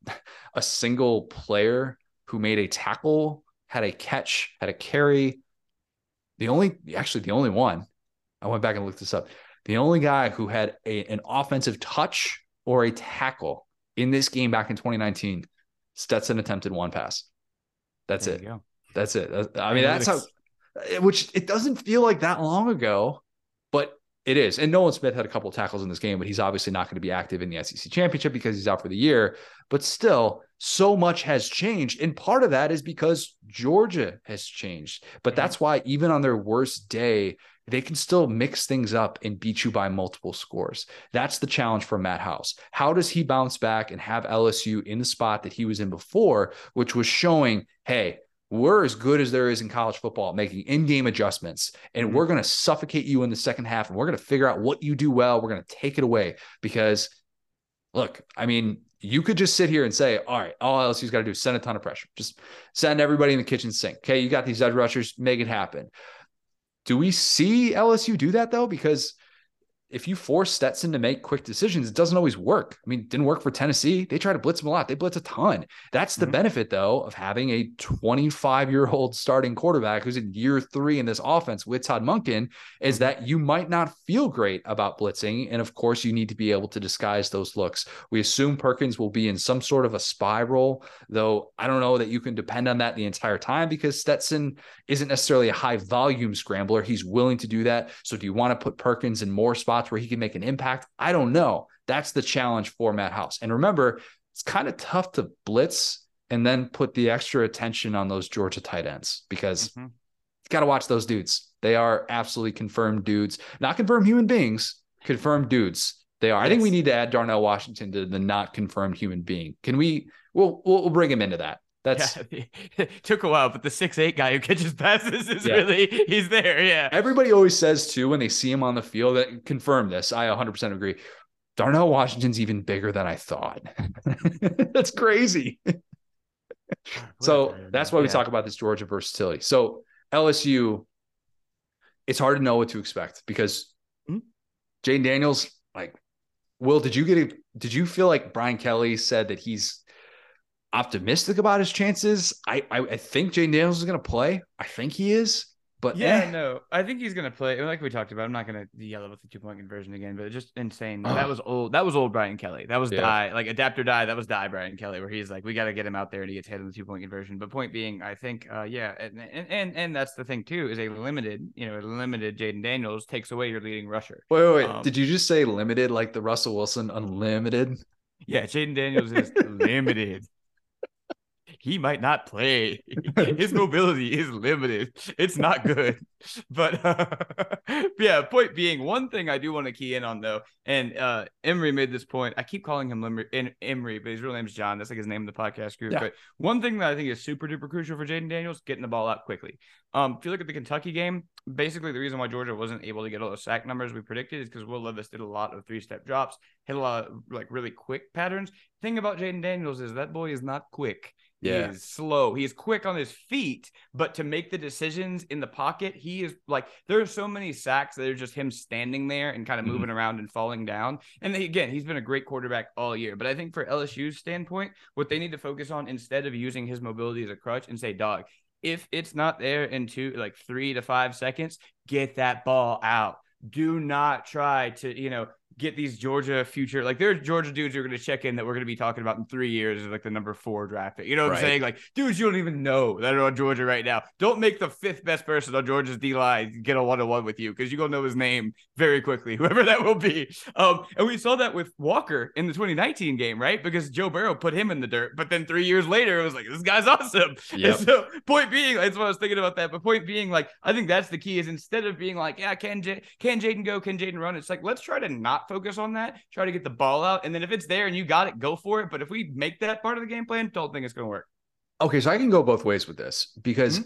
a single player who made a tackle, had a catch, had a carry. The only, actually, the only one, I went back and looked this up. The only guy who had a, an offensive touch or a tackle in this game back in 2019, Stetson attempted one pass. That's There it. That's it. I mean, that's how, eh, which it doesn't feel like that long ago, but it is. And Nolan Smith had a couple of tackles in this game, but he's obviously not going to be active in the SEC championship because he's out for the year. But still, so much has changed. And part of that is because Georgia has changed. But that's why, even on their worst day, they can still mix things up and beat you by multiple scores. That's the challenge for Matt House. How does he bounce back and have LSU in the spot that he was in before, which was showing, hey, we're as good as there is in college football making in-game adjustments and Mhm. we're going to suffocate you in the second half and we're going to figure out what you do well we're going to take it away because look i mean you could just sit here and say all right all lsu's got to do is send a ton of pressure just send everybody in the kitchen sink okay you got these edge rushers make it happen do we see lsu do that though? Because if you force Stetson to make quick decisions, it doesn't always work. I mean, it didn't work for Tennessee. They try to blitz him a lot. They blitz a ton. That's the Mhm. benefit, though, of having a 25 year old starting quarterback who's in year three in this offense with Todd Monken, is that you might not feel great about blitzing. And of course, you need to be able to disguise those looks. We assume Perkins will be in some sort of a spy role, though I don't know that you can depend on that the entire time because Stetson isn't necessarily a high volume scrambler. He's willing to do that. So, do you want to put Perkins in more spots where he can make an impact? I don't know. That's the challenge for Matt House. And remember, it's kind of tough to blitz and then put the extra attention on those Georgia tight ends because Mhm. you got to watch those dudes. They are absolutely confirmed dudes, not confirmed human beings, confirmed dudes. They are. I think we need to add Darnell Washington to the not confirmed human being. Can we? We'll we'll, we'll bring him into that. That's Yeah, [LAUGHS] it took a while, but the six eight guy who catches passes is Yeah. really he's there. Yeah. Everybody always says too when they see him on the field that confirm this. I 100% agree. Darnell Washington's even bigger than I thought. [LAUGHS] that's crazy. So that's why we Yeah. talk about this Georgia versatility. So LSU, it's hard to know what to expect because Hmm? Jayden Daniels, like, Will, did you get it? Did you feel like Brian Kelly said that he's optimistic about his chances. I I, I think Jayden Daniels is going to play. I think he is. But yeah, eh. no, I think he's gonna play. Like we talked about, I'm not gonna yell about the two point conversion again, but just insane. that was old. That was old Brian Kelly. That was Yeah. die like adapter die. That was die Brian Kelly, where he's like, we got to get him out there and he gets hit on the two point conversion. But point being, I think, uh, yeah, and, and and and that's the thing too is a limited, you know, a limited Jayden Daniels takes away your leading rusher. Wait, wait, wait. Um, Did you just say limited like the Russell Wilson unlimited? Yeah, Jayden Daniels is [LAUGHS] limited. He might not play. [LAUGHS] His mobility is limited. It's not good. [LAUGHS] But uh, [LAUGHS] yeah, point being, one thing I do want to key in on though, and uh, Emery made this point. I keep calling him En- Emery, but his real name's John. That's like his name in the podcast group. Yeah. But one thing that I think is super duper crucial for Jayden Daniels, getting the ball out quickly. Um, if you look at the Kentucky game, basically the reason why Georgia wasn't able to get all the sack numbers we predicted is because Will Levis did a lot of three step drops, hit a lot of like really quick patterns. Thing about Jayden Daniels is that boy is not quick. Yeah. He is slow. He is quick on his feet, but to make the decisions in the pocket, he is like there are so many sacks that are just him standing there and kind of Mhm. moving around and falling down. And then, again, he's been a great quarterback all year. But I think for LSU's standpoint, what they need to focus on instead of using his mobility as a crutch and say, dog, if it's not there in two like three to five seconds, get that ball out. Do not try to, you know, get these Georgia future like there's Georgia dudes who are going to check in that we're going to be talking about in three years as like the number four draft pick. You know what Right. I'm saying? Like dudes you don't even know that are on Georgia right now. Don't make the fifth best person on Georgia's D line get a one on one with you because you're gonna know his name very quickly, [LAUGHS] whoever that will be. Um, and we saw that with Walker in the 2019 game, right? Because Joe Burrow put him in the dirt, but then three years later it was like this guy's [LAUGHS] awesome. Yep. And so point being, that's what I was thinking about that. But point being, like I think that's the key is instead of being like, yeah, can J- can Jayden go? Can Jayden run? It's like let's try to not focus on that. Try to get the ball out, and then if it's there and you got it, go for it. But if we make that part of the game plan, don't think it's gonna work. Okay, so I can go both ways with this because Mhm.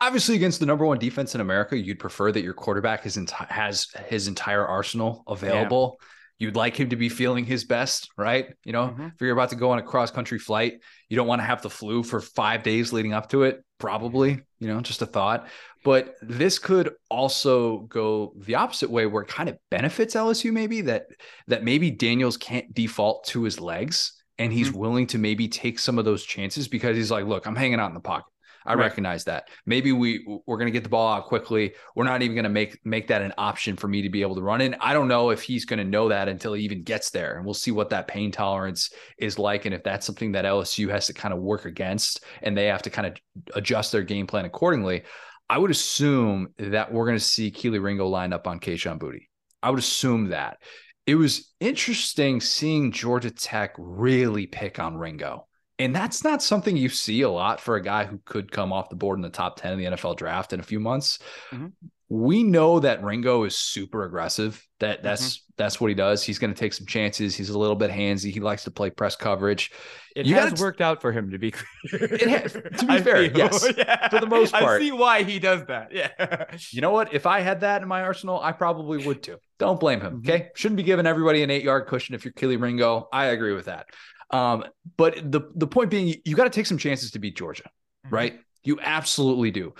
obviously against the number one defense in America, you'd prefer that your quarterback is enti- has his entire arsenal available. You'd like him to be feeling his best, right? You know, Mhm. if you're about to go on a cross country flight, you don't want to have the flu for five days leading up to it. Probably, you know, just a thought. But this could also go the opposite way, where it kind of benefits LSU. Maybe that that maybe Daniels can't default to his legs, and he's mm-hmm. willing to maybe take some of those chances because he's like, look, I'm hanging out in the pocket. I Right. recognize that. Maybe we we're going to get the ball out quickly. We're not even going to make make that an option for me to be able to run in. I don't know if he's going to know that until he even gets there, and we'll see what that pain tolerance is like, and if that's something that LSU has to kind of work against, and they have to kind of adjust their game plan accordingly. I would assume that we're going to see Kelee Ringo line up on Kayshon Boutte. I would assume that. It was interesting seeing Georgia Tech really pick on Ringo. And that's not something you see a lot for a guy who could come off the board in the top 10 of the NFL draft in a few months. Mhm. We know that Ringo is super aggressive. That that's that's what he does. He's going to take some chances. He's a little bit handsy. He likes to play press coverage. It You has gotta- worked out for him to be [LAUGHS] clear. It has- to be I fair, feel. yes, [LAUGHS] Yeah. for the most part. I see why he does that. Yeah. You know what? If I had that in my arsenal, I probably would too. Don't blame him. Mhm. Okay. Shouldn't be giving everybody an eight yard cushion if you're Kelee Ringo. I agree with that. Um, but the the point being, you, got to take some chances to beat Georgia, right? You absolutely do.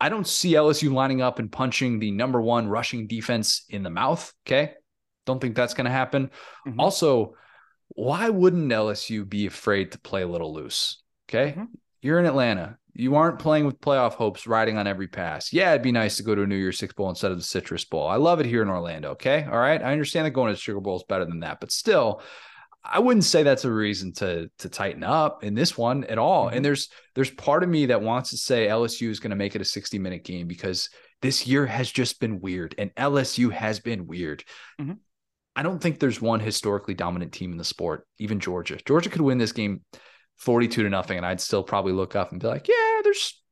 I don't see LSU lining up and punching the number one rushing defense in the mouth. Okay. Don't think that's going to happen. Mhm. Also, why wouldn't LSU be afraid to play a little loose? Okay. Mhm. You're in Atlanta. You aren't playing with playoff hopes riding on every pass. Yeah, it'd be nice to go to a New Year's Six Bowl instead of the Citrus Bowl. I love it here in Orlando. Okay. All right. I understand that going to the Sugar Bowl is better than that, but still, I wouldn't say that's a reason to to tighten up in this one at all. Mhm. And there's there's part of me that wants to say LSU is going to make it a 60 minute game because this year has just been weird and LSU has been weird. Mhm. I don't think there's one historically dominant team in the sport, even Georgia. Georgia could win this game 42 to nothing, and I'd still probably look up and be like, yeah, there's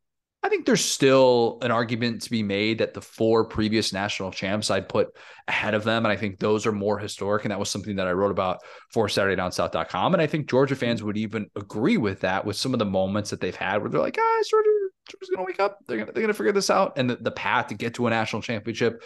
I think there's still an argument to be made that the four previous national champs I'd put ahead of them. And I think those are more historic. And that was something that I wrote about for SaturdayDownSouth.com. And I think Georgia fans would even agree with that with some of the moments that they've had where they're like, guys, Georgia, Georgia's going to wake up. They're going to, they're going to figure this out. And the, the path to get to a national championship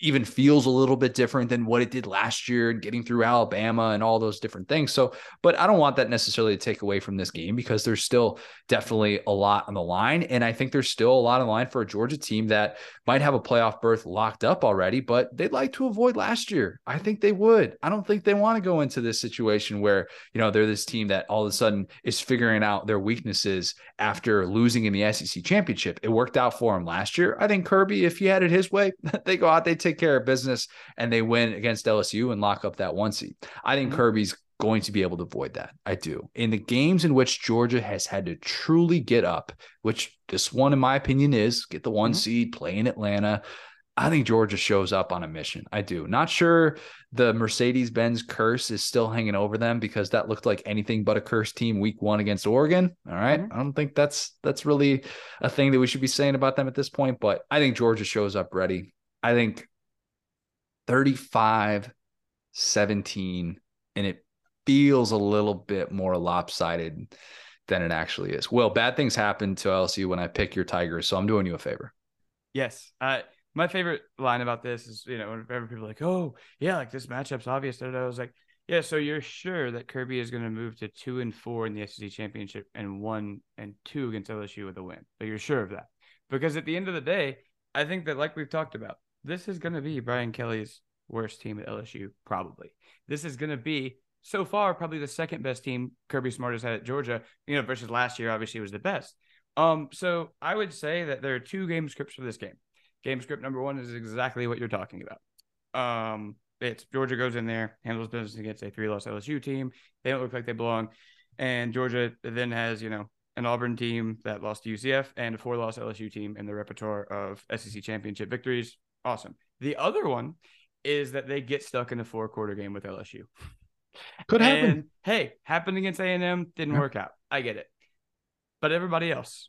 even feels a little bit different than what it did last year and getting through Alabama and all those different things. So, but I don't want that necessarily to take away from this game because there's still definitely a lot on the line. And I think there's still a lot on the line for a Georgia team that might have a playoff berth locked up already, but they'd like to avoid last year. I think they would. I don't think they want to go into this situation where, you know, they're this team that all of a sudden is figuring out their weaknesses after losing in the SEC championship. It worked out for them last year. I think Kirby, if he had it his way, [LAUGHS] they go out, they take care of business and they win against LSU and lock up that one seed. I think mm-hmm. Kirby's going to be able to avoid that. I do. In the games in which Georgia has had to truly get up, which this one, in my opinion, is get the one mm-hmm. seed, play in Atlanta. I think Georgia shows up on a mission. I do. Not sure the Mercedes Benz curse is still hanging over them because that looked like anything but a curse team week one against Oregon. All right? mm-hmm. I don't think that's that's really a thing that we should be saying about them at this point, but I think Georgia shows up ready. I think 35 17 and it feels a little bit more lopsided than it actually is. Well, bad things happen to LSU when I pick your Tigers, so I'm doing you a favor. Yes. Uh, my favorite line about this is, you know, whenever people are like, oh, yeah, like this matchup's obvious. I was like, yeah, so you're sure that Kirby is going to move to two and four in the SEC championship and one and two against LSU with a win. But you're sure of that. Because at the end of the day, I think that, like we've talked about, this is going to be Brian Kelly's worst team at LSU, probably. This is going to be so far probably the second best team Kirby Smart has had at Georgia, you know, versus last year obviously was the best. Um, so I would say that there are two game scripts for this game. Game script number one is exactly what you're talking about. Um, it's Georgia goes in there, handles business against a three loss LSU team. They don't look like they belong. And Georgia then has, you know, an Auburn team that lost to UCF and a four loss LSU team in the repertoire of SEC championship victories. Awesome. The other one is that they get stuck in a four quarter game with LSU. Could happen. And, hey, happened against A and M, didn't yeah. work out. I get it. But everybody else,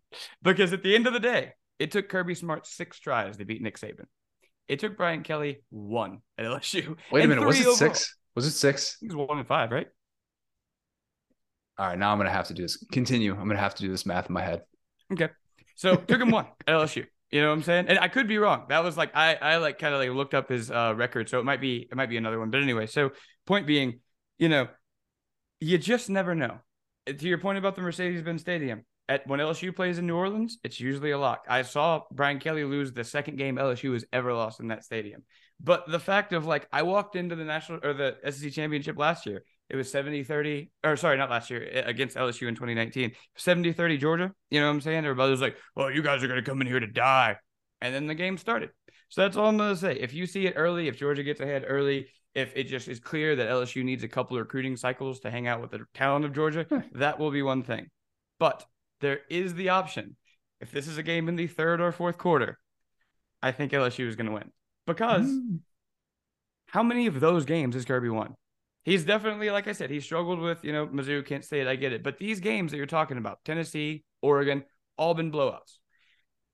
[LAUGHS] because at the end of the day, it took Kirby Smart six tries to beat Nick Saban. It took Brian Kelly one at LSU. Wait a minute, was it overall. six? Was it six? It was one and five, right? All right, now I'm gonna have to do this. Continue. I'm gonna have to do this math in my head. Okay. So took him one at LSU. You know what I'm saying? And I could be wrong. That was like I I like kind of like looked up his uh record, so it might be it might be another one. But anyway, so point being, you know, you just never know. To your point about the Mercedes-Benz Stadium, at when LSU plays in New Orleans, it's usually a lock. I saw Brian Kelly lose the second game LSU has ever lost in that stadium. But the fact of like I walked into the national or the SEC championship last year it was 70 30, or sorry, not last year, against LSU in 2019. 70 30 Georgia. You know what I'm saying? Everybody was like, well, you guys are going to come in here to die. And then the game started. So that's all I'm going to say. If you see it early, if Georgia gets ahead early, if it just is clear that LSU needs a couple of recruiting cycles to hang out with the talent of Georgia, that will be one thing. But there is the option. If this is a game in the third or fourth quarter, I think LSU is going to win. Because mm. how many of those games has Kirby won? He's definitely, like I said, he struggled with, you know, Mizzou, Kent State. I get it. But these games that you're talking about, Tennessee, Oregon, all been blowouts.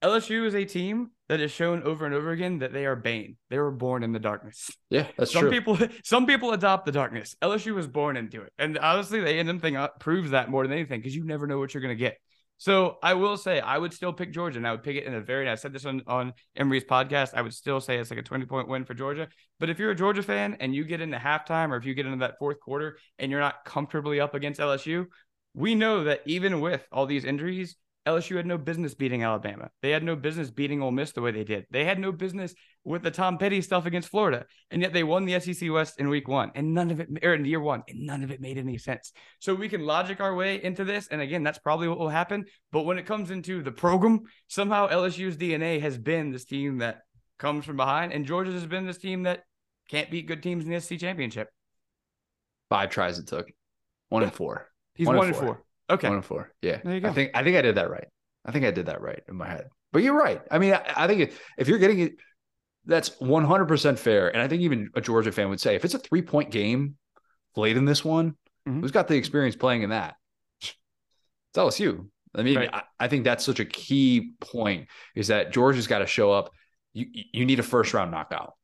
LSU is a team that has shown over and over again that they are Bane. They were born in the darkness. Yeah, that's some true. people [LAUGHS] some people adopt the darkness. LSU was born into it, and honestly, the A&M thing uh, proves that more than anything because you never know what you're going to get. So I will say I would still pick Georgia, and I would pick it in a very. I said this on on Emory's podcast. I would still say it's like a twenty point win for Georgia. But if you're a Georgia fan and you get into halftime, or if you get into that fourth quarter and you're not comfortably up against LSU, we know that even with all these injuries, LSU had no business beating Alabama. They had no business beating Ole Miss the way they did. They had no business with the Tom Petty stuff against Florida, and yet they won the SEC West in Week One, and none of it, or in Year One, and none of it made any sense. So we can logic our way into this, and again, that's probably what will happen. But when it comes into the program, somehow LSU's DNA has been this team that comes from behind, and Georgia has been this team that can't beat good teams in the SEC championship. Five tries it took, one and four. He's one, one and four. four. Okay. One and four. Yeah. There you go. I think I think I did that right. I think I did that right in my head. But you're right. I mean, I, I think if you're getting it, that's 100% fair. And I think even a Georgia fan would say if it's a three point game late in this one, mm-hmm. who's got the experience playing in that? It's LSU. I mean, right. I, I, think that's such a key point is that Georgia's got to show up. You you need a first round knockout.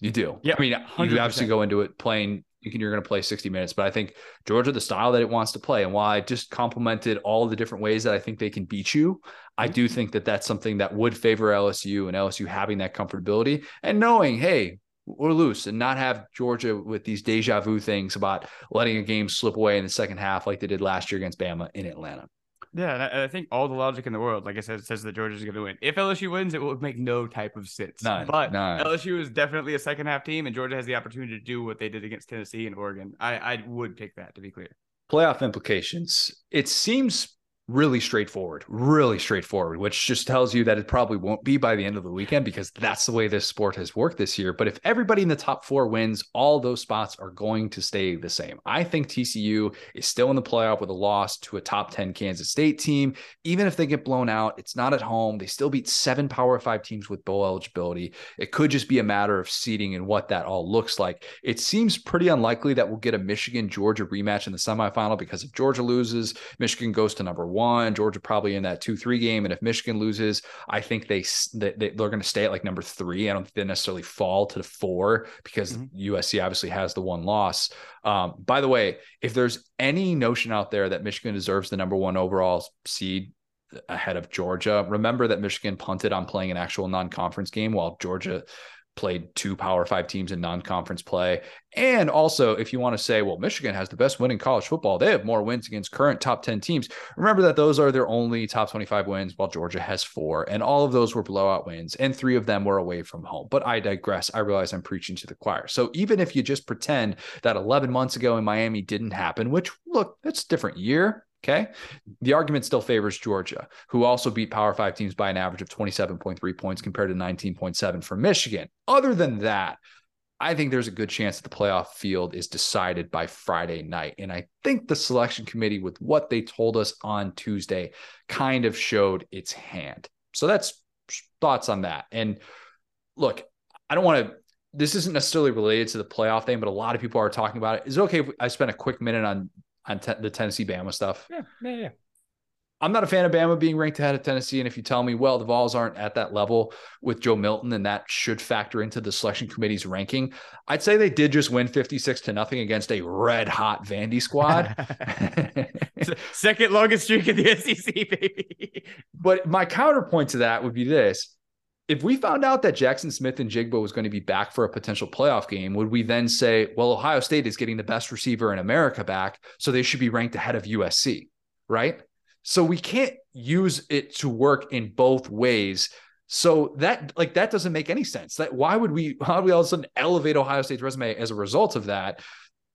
You do. Yeah. I mean, 100%. you obviously go into it playing thinking you're going to play 60 minutes, but I think Georgia, the style that it wants to play, and while I just complimented all the different ways that I think they can beat you, I mm-hmm. do think that that's something that would favor LSU and LSU having that comfortability and knowing, hey, we're loose and not have Georgia with these deja vu things about letting a game slip away in the second half like they did last year against Bama in Atlanta. Yeah, and I, think all the logic in the world, like I said, says that Georgia's going to win. If LSU wins, it will make no type of sense. None, but none. LSU is definitely a second half team, and Georgia has the opportunity to do what they did against Tennessee and Oregon. I, I would pick that to be clear. Playoff implications. It seems really straightforward, really straightforward, which just tells you that it probably won't be by the end of the weekend because that's the way this sport has worked this year. But if everybody in the top four wins, all those spots are going to stay the same. I think TCU is still in the playoff with a loss to a top 10 Kansas State team. Even if they get blown out, it's not at home. They still beat seven Power Five teams with bowl eligibility. It could just be a matter of seeding and what that all looks like. It seems pretty unlikely that we'll get a Michigan Georgia rematch in the semifinal because if Georgia loses, Michigan goes to number one. Georgia probably in that two three game, and if Michigan loses, I think they, they they're going to stay at like number three. I don't think they necessarily fall to the four because mm-hmm. USC obviously has the one loss. Um, by the way, if there's any notion out there that Michigan deserves the number one overall seed ahead of Georgia. Remember that Michigan punted on playing an actual non-conference game while Georgia played two Power Five teams in non-conference play. And also, if you want to say, well, Michigan has the best win in college football, they have more wins against current top 10 teams. Remember that those are their only top 25 wins, while Georgia has four. And all of those were blowout wins, and three of them were away from home. But I digress. I realize I'm preaching to the choir. So even if you just pretend that 11 months ago in Miami didn't happen, which look, it's a different year. Okay. The argument still favors Georgia, who also beat Power Five teams by an average of 27.3 points compared to 19.7 for Michigan. Other than that, I think there's a good chance that the playoff field is decided by Friday night. And I think the selection committee, with what they told us on Tuesday, kind of showed its hand. So that's thoughts on that. And look, I don't want to this isn't necessarily related to the playoff thing, but a lot of people are talking about it. Is it okay if I spend a quick minute on on te- the Tennessee Bama stuff. Yeah, yeah, yeah. I'm not a fan of Bama being ranked ahead of Tennessee. And if you tell me, well, the Vols aren't at that level with Joe Milton, and that should factor into the selection committee's ranking, I'd say they did just win 56 to nothing against a red hot Vandy squad. [LAUGHS] Second longest streak in the [LAUGHS] SEC, baby. But my counterpoint to that would be this if we found out that Jaxon Smith-Njigba was going to be back for a potential playoff game, would we then say, well, Ohio State is getting the best receiver in America back, so they should be ranked ahead of USC, right? So we can't use it to work in both ways. So that like that doesn't make any sense. That why would we how would we all of a sudden elevate Ohio State's resume as a result of that?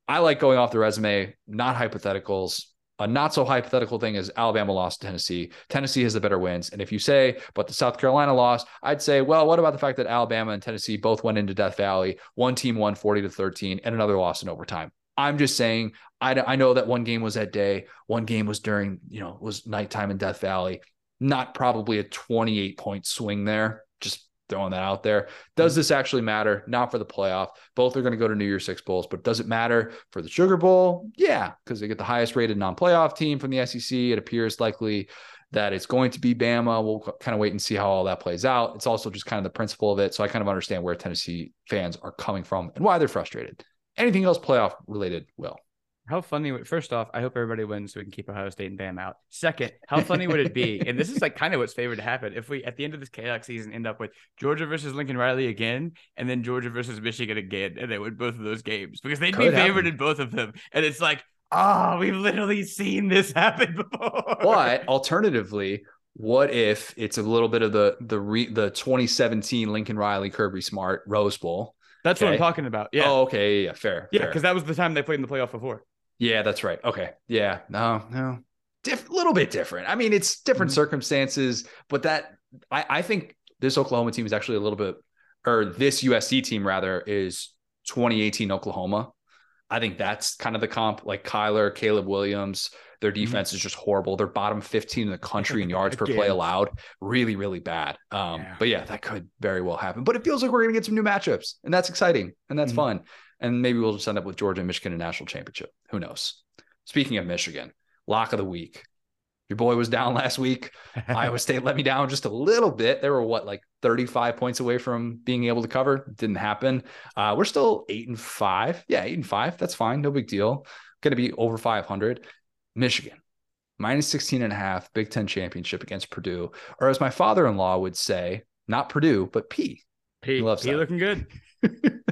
I like going off the resume, not hypotheticals a not so hypothetical thing is Alabama lost to Tennessee. Tennessee has the better wins. And if you say, but the South Carolina loss, I'd say, well, what about the fact that Alabama and Tennessee both went into Death Valley? One team won 40 to 13 and another lost in overtime. I'm just saying, I, I know that one game was that day, one game was during, you know, was nighttime in Death Valley. Not probably a 28 point swing there. Just throwing that out there. Does hmm. this actually matter? Not for the playoff. Both are going to go to New Year's Six Bowls, but does it matter for the Sugar Bowl? Yeah, because they get the highest rated non playoff team from the SEC. It appears likely that it's going to be Bama. We'll kind of wait and see how all that plays out. It's also just kind of the principle of it. So I kind of understand where Tennessee fans are coming from and why they're frustrated. Anything else playoff related, Will? How funny would first off, I hope everybody wins so we can keep Ohio State and Bam out. Second, how funny would it be? And this is like kind of what's favored to happen if we at the end of this chaos season end up with Georgia versus Lincoln Riley again, and then Georgia versus Michigan again, and they win both of those games because they'd Could be favored happen. in both of them. And it's like, ah, oh, we've literally seen this happen before. But alternatively, what if it's a little bit of the the re, the 2017 Lincoln Riley Kirby Smart Rose Bowl? That's okay. what I'm talking about. Yeah. Oh, okay. Yeah. Fair. Yeah, because that was the time they played in the playoff before. Yeah, that's right. Okay. Yeah. No, no. Diff- little bit different. I mean, it's different mm-hmm. circumstances, but that I, I think this Oklahoma team is actually a little bit, or this USC team rather, is 2018 Oklahoma. I think that's kind of the comp. Like Kyler, Caleb Williams, their mm-hmm. defense mm-hmm. is just horrible. They're bottom 15 in the country in [LAUGHS] yards per play allowed. Really, really bad. Um, yeah. But yeah, that could very well happen. But it feels like we're going to get some new matchups, and that's exciting and that's mm-hmm. fun. And maybe we'll just end up with Georgia and Michigan in national championship. Who knows? Speaking of Michigan, lock of the week. Your boy was down [LAUGHS] last week. [LAUGHS] Iowa State let me down just a little bit. They were what, like 35 points away from being able to cover. Didn't happen. Uh, we're still eight and five. Yeah, eight and five. That's fine. No big deal. Going to be over 500. Michigan, minus 16 and a half, Big Ten championship against Purdue. Or as my father in law would say, not Purdue, but P. P, he loves P that. looking good. [LAUGHS]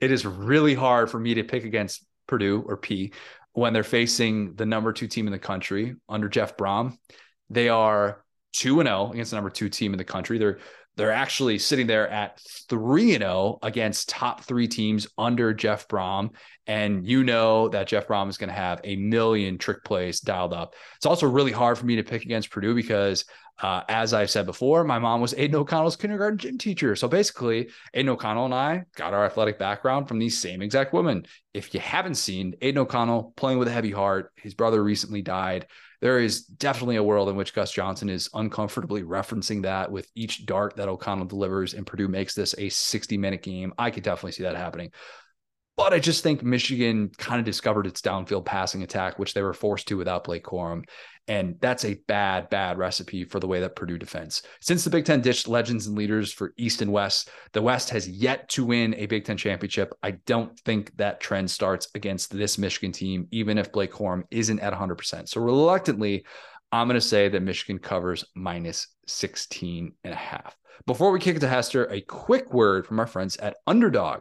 it is really hard for me to pick against Purdue or P when they're facing the number two team in the country under Jeff Brohm. They are 2 and 0 against the number 2 team in the country. They're they're actually sitting there at 3 and 0 against top 3 teams under Jeff Brohm and you know that Jeff Brohm is going to have a million trick plays dialed up. It's also really hard for me to pick against Purdue because uh, as I've said before, my mom was Aidan O'Connell's kindergarten gym teacher. So basically, Aidan O'Connell and I got our athletic background from these same exact women. If you haven't seen Aidan O'Connell playing with a heavy heart, his brother recently died. There is definitely a world in which Gus Johnson is uncomfortably referencing that with each dart that O'Connell delivers, and Purdue makes this a 60 minute game. I could definitely see that happening. But I just think Michigan kind of discovered its downfield passing attack, which they were forced to without Blake Corum. And that's a bad, bad recipe for the way that Purdue defends. Since the Big Ten ditched legends and leaders for East and West, the West has yet to win a Big Ten championship. I don't think that trend starts against this Michigan team, even if Blake Corum isn't at 100%. So reluctantly, I'm going to say that Michigan covers minus 16 and a half. Before we kick it to Hester, a quick word from our friends at Underdog.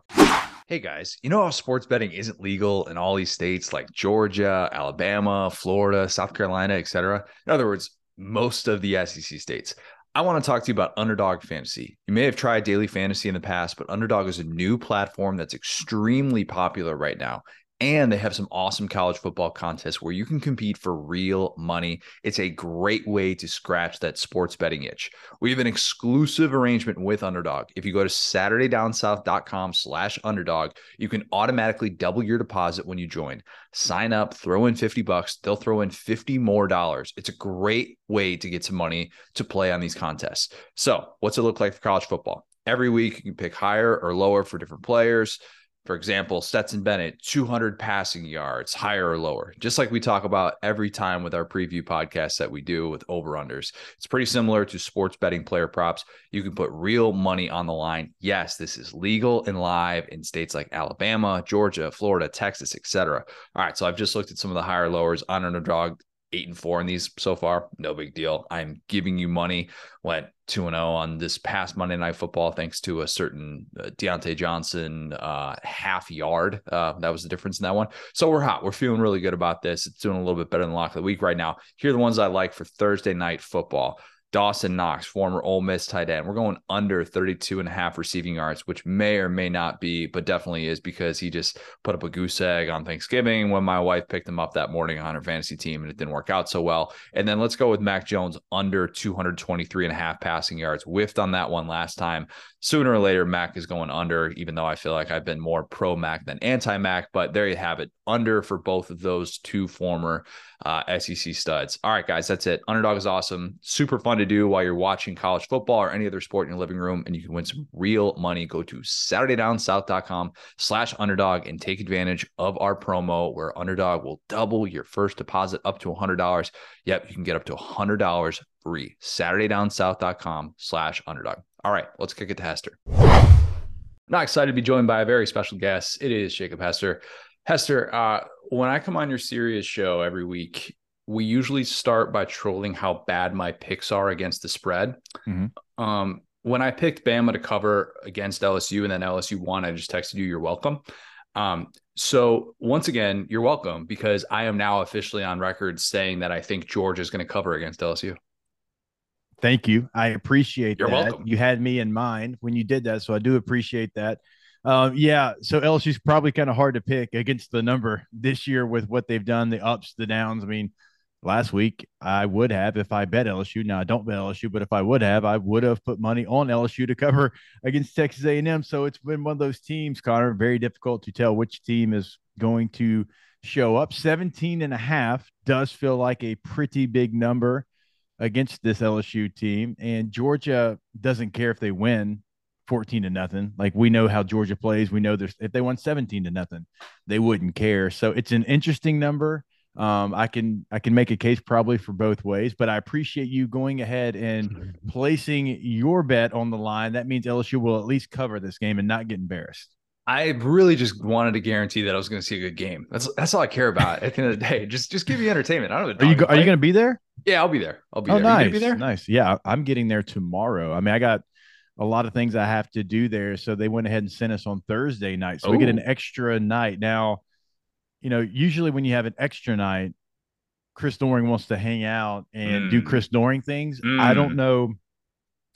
Hey guys, you know how sports betting isn't legal in all these states like Georgia, Alabama, Florida, South Carolina, etc. In other words, most of the SEC states. I want to talk to you about Underdog Fantasy. You may have tried daily fantasy in the past, but Underdog is a new platform that's extremely popular right now. And they have some awesome college football contests where you can compete for real money. It's a great way to scratch that sports betting itch. We have an exclusive arrangement with Underdog. If you go to SaturdayDownSouth.com slash underdog, you can automatically double your deposit when you join. Sign up, throw in 50 bucks, they'll throw in 50 more dollars. It's a great way to get some money to play on these contests. So, what's it look like for college football? Every week, you can pick higher or lower for different players. For example, Stetson Bennett, 200 passing yards, higher or lower, just like we talk about every time with our preview podcast that we do with over unders. It's pretty similar to sports betting player props. You can put real money on the line. Yes, this is legal and live in states like Alabama, Georgia, Florida, Texas, etc. All right, so I've just looked at some of the higher lowers on underdog eight and four in these so far. No big deal. I'm giving you money. Went two and zero oh on this past Monday Night Football thanks to a certain uh, Diontae Johnson uh, half yard. Uh, that was the difference in that one. So we're hot. We're feeling really good about this. It's doing a little bit better than lock of the week right now. Here are the ones I like for Thursday Night Football. Dawson Knox, former Ole Miss tight end. We're going under 32 and a half receiving yards, which may or may not be, but definitely is because he just put up a goose egg on Thanksgiving when my wife picked him up that morning on her fantasy team and it didn't work out so well. And then let's go with Mac Jones under 223 and a half passing yards. Whiffed on that one last time. Sooner or later, Mac is going under, even though I feel like I've been more pro Mac than anti Mac. But there you have it. Under for both of those two former uh, SEC studs. All right, guys, that's it. Underdog is awesome. Super fun to do while you're watching college football or any other sport in your living room, and you can win some real money. Go to SaturdayDownSouth.com slash underdog and take advantage of our promo where Underdog will double your first deposit up to $100. Yep, you can get up to $100 free. SaturdayDownSouth.com slash underdog. All right, let's kick it to Hester. Not excited to be joined by a very special guest. It is Jacob Hester. Hester, uh, when I come on your Sirius show every week, we usually start by trolling how bad my picks are against the spread. Mm-hmm. Um, when I picked Bama to cover against LSU and then LSU won, I just texted you, you're welcome. Um, so once again, you're welcome because I am now officially on record saying that I think George is going to cover against LSU. Thank you. I appreciate you're that. Welcome. You had me in mind when you did that. So I do appreciate that. Um, yeah, so LSU's probably kind of hard to pick against the number this year with what they've done, the ups, the downs. I mean, last week I would have if I bet LSU. Now I don't bet LSU, but if I would have, I would have put money on LSU to cover against Texas A&M. So it's been one of those teams, Connor, very difficult to tell which team is going to show up. 17 and a half does feel like a pretty big number against this LSU team. And Georgia doesn't care if they win 14 to nothing. Like we know how Georgia plays. We know there's if they won 17 to nothing, they wouldn't care. So it's an interesting number. Um, I can I can make a case probably for both ways, but I appreciate you going ahead and placing your bet on the line. That means LSU will at least cover this game and not get embarrassed. I really just wanted to guarantee that I was going to see a good game. That's that's all I care about at the end of the day. Just just give me entertainment. I don't. Are you go, are you going to be there? Yeah, I'll be there. I'll be oh, there. Nice, be there. Nice. Yeah, I'm getting there tomorrow. I mean, I got a lot of things I have to do there, so they went ahead and sent us on Thursday night, so Ooh. we get an extra night. Now, you know, usually when you have an extra night, Chris Doering wants to hang out and mm. do Chris Doering things. Mm. I don't mm. know.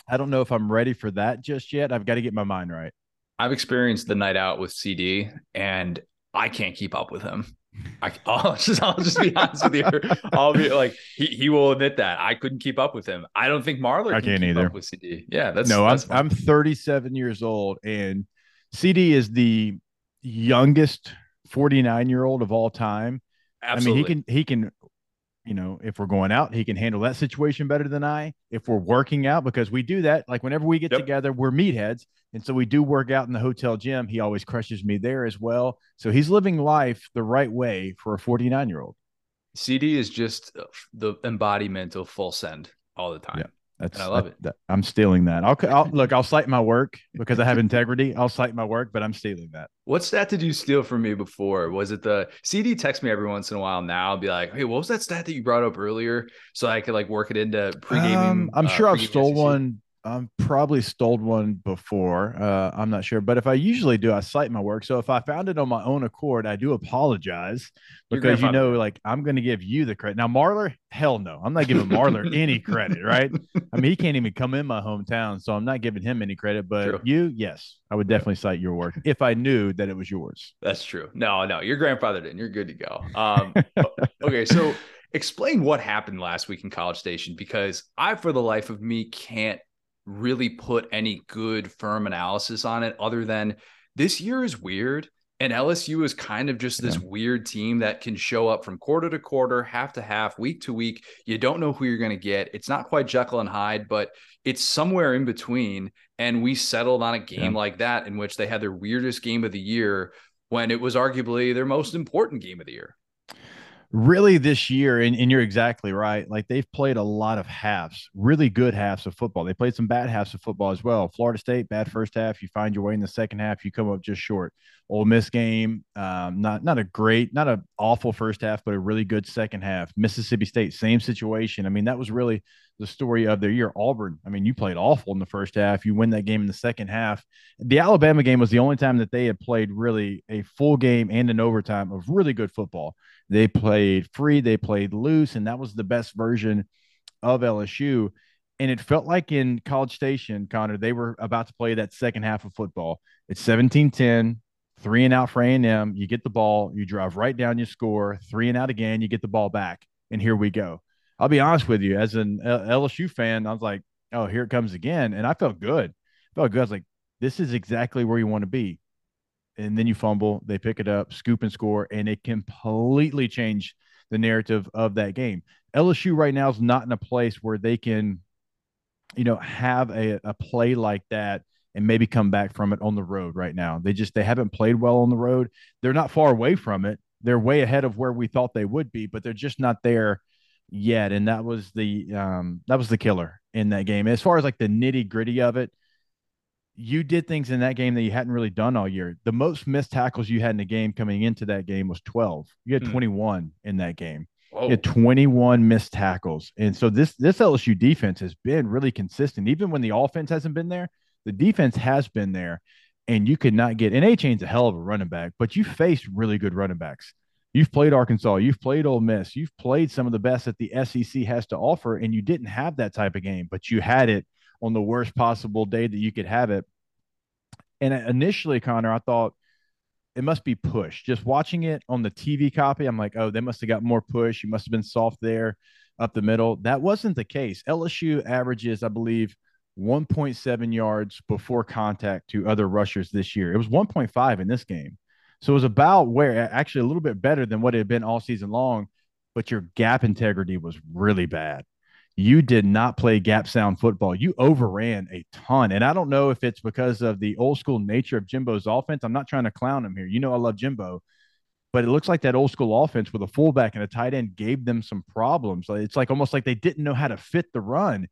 I don't know if I'm ready for that just yet. I've got to get my mind right. I've experienced the night out with CD, and I can't keep up with him. I, [LAUGHS] will just, I'll just be honest with you. I'll be like, he, he will admit that I couldn't keep up with him. I don't think Marlar I can not either. with CD. Yeah, that's no. That's I'm I'm 37 years old, and CD is the youngest 49 year old of all time. Absolutely. I mean, he can he can you know, if we're going out, he can handle that situation better than I. If we're working out, because we do that, like whenever we get yep. together, we're meatheads. And so we do work out in the hotel gym. He always crushes me there as well. So he's living life the right way for a 49 year old. CD is just uh, the embodiment of full send all the time. Yeah. That's and I love that, it. That, I'm stealing that. I'll, I'll look. I'll cite my work because I have integrity. I'll cite my work, but I'm stealing that. What stat did you steal from me before? Was it the CD? Text me every once in a while. Now be like, "Hey, what was that stat that you brought up earlier?" So I could like work it into pre gaming. Um, I'm uh, sure I've stole SEC. one I'm probably stole one before. Uh, I'm not sure, but if I usually do, I cite my work. So if I found it on my own accord, I do apologize because you know, like I'm going to give you the credit. Now, Marlar, hell no, I'm not giving Marlar [LAUGHS] any credit, right? I mean, he can't even come in my hometown, so I'm not giving him any credit. But true. you, yes, I would definitely cite your work if I knew that it was yours. That's true. No, no, your grandfather didn't. You're good to go. Um, okay, so [LAUGHS] explain what happened last week in College Station because I, for the life of me, can't really put any good firm analysis on it other than this year is weird and LSU is kind of just this yeah. weird team that can show up from quarter to quarter, half to half, week to week. You don't know who you're going to get. It's not quite Jekyll and Hyde, but it's somewhere in between. And we settled on a game yeah. like that in which they had their weirdest game of the year when it was arguably their most important game of the year really this year, and, and, you're exactly right. Like they've played a lot of halves, really good halves of football. They played some bad halves of football as well. Florida State, bad first half. You find your way in the second half, you come up just short. Ole Miss game, um, not not a great, not an awful first half, but a really good second half. Mississippi State, same situation. I mean, that was really the story of their year. Auburn, I mean, you played awful in the first half. You win that game in the second half. The Alabama game was the only time that they had played really a full game and an overtime of really good football. They played free, they played loose, and that was the best version of LSU. And it felt like in College Station, Connor, they were about to play that second half of football. It's 17 10, three and out for A&M. You get the ball, you drive right down, you score, three and out again, you get the ball back. And here we go. I'll be honest with you, as an LSU fan, I was like, oh, here it comes again. And I felt good. I felt good. I was like, this is exactly where you want to be and then you fumble, they pick it up, scoop and score, and it completely changed the narrative of that game. LSU right now is not in a place where they can, you know, have a, a play like that and maybe come back from it on the road right now. They just they haven't played well on the road. They're not far away from it. They're way ahead of where we thought they would be, but they're just not there yet. And that was the um that was the killer in that game. As far as like the nitty gritty of it, you did things in that game that you hadn't really done all year. The most missed tackles you had in the game coming into that game was 12. You had hmm. 21 in that game. Whoa. You had 21 missed tackles. And so this this LSU defense has been really consistent. Even when the offense hasn't been there, the defense has been there. And you could not get and Achane's a hell of a running back, but you faced really good running backs. You've played Arkansas, you've played Ole Miss, you've played some of the best that the SEC has to offer, and you didn't have that type of game, but you had it on the worst possible day that you could have it. And initially, Connor, I thought it must be push. Just watching it on the TV copy, I'm like, oh, they must have got more push. You must have been soft there up the middle. That wasn't the case. LSU averages, I believe, 1.7 yards before contact to other rushers this year. It was 1.5 in this game. So it was about where actually a little bit better than what it had been all season long, but your gap integrity was really bad you did not play gap sound football. You overran a ton. And I don't know if it's because of the old school nature of Jimbo's offense. I'm not trying to clown him here. You know, I love Jimbo. but it looks like that old school offense with a fullback and a tight end gave them some problems. It's like almost like they didn't know how to fit the run.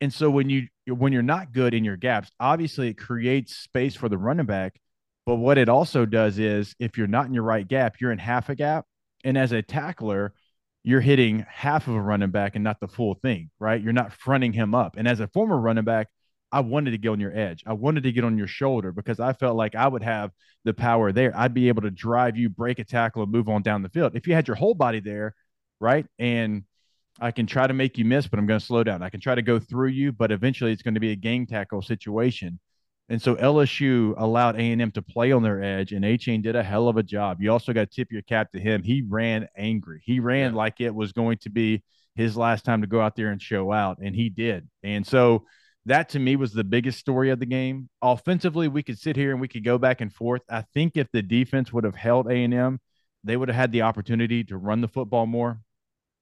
And so when you when you're not good in your gaps, obviously it creates space for the running back. But what it also does is if you're not in your right gap, you're in half a gap. And as a tackler, you're hitting half of a running back and not the full thing, right? You're not fronting him up. And as a former running back, I wanted to get on your edge. I wanted to get on your shoulder because I felt like I would have the power there. I'd be able to drive you, break a tackle, and move on down the field. If you had your whole body there, right? And I can try to make you miss, but I'm going to slow down. I can try to go through you, but eventually it's going to be a game tackle situation. And so LSU allowed A&M to play on their edge, and Achane did a hell of a job. You also got to tip your cap to him. He ran angry. He ran yeah. like it was going to be his last time to go out there and show out, and he did. And so – that to me was the biggest story of the game. Offensively, we could sit here and we could go back and forth. I think if the defense would have held A and M, they would have had the opportunity to run the football more.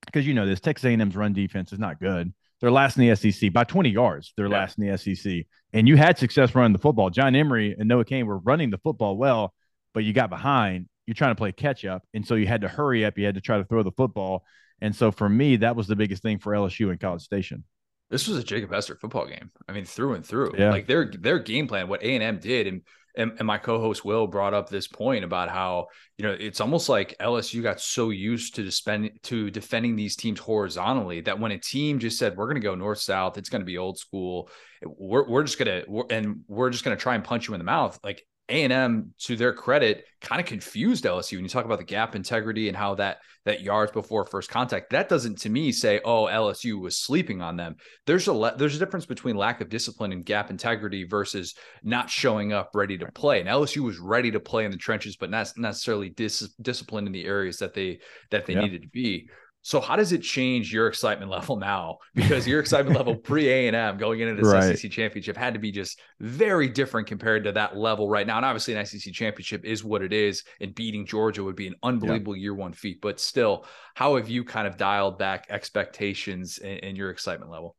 Because you know this Texas A&M's run defense is not good. They're last in the SEC by 20 yards. They're yeah. last in the SEC, and you had success running the football. John Emery and Noah Cain were running the football well, but you got behind. You're trying to play catch up, and so you had to hurry up. You had to try to throw the football, and so for me, that was the biggest thing for LSU and College Station this was a Jacob Hester football game. I mean, through and through. Yeah. Like their their game plan, what A and M did, and, and and my co-host Will brought up this point about how you know it's almost like LSU got so used to spend to defending these teams horizontally that when a team just said we're going to go north south, it's going to be old school. We're we're just gonna and we're just going to try and punch you in the mouth. Like a&M, to their credit, kind of confused LSU. When you talk about the gap integrity and how that that yards before first contact, that doesn't to me say, oh, LSU was sleeping on them. There's a there's a difference between lack of discipline and gap integrity versus not showing up ready to play. And LSU was ready to play in the trenches, but not necessarily dis- disciplined in the areas that they that they needed to be. So how does it change your excitement [LAUGHS] level now? Because your excitement level [LAUGHS] pre A and M going into this right. SEC championship had to be just very different compared to that level right now. And obviously, an SEC championship is what it is, and beating Georgia would be an unbelievable year one feat. But still, how have you kind of dialed back expectations and, and your excitement level?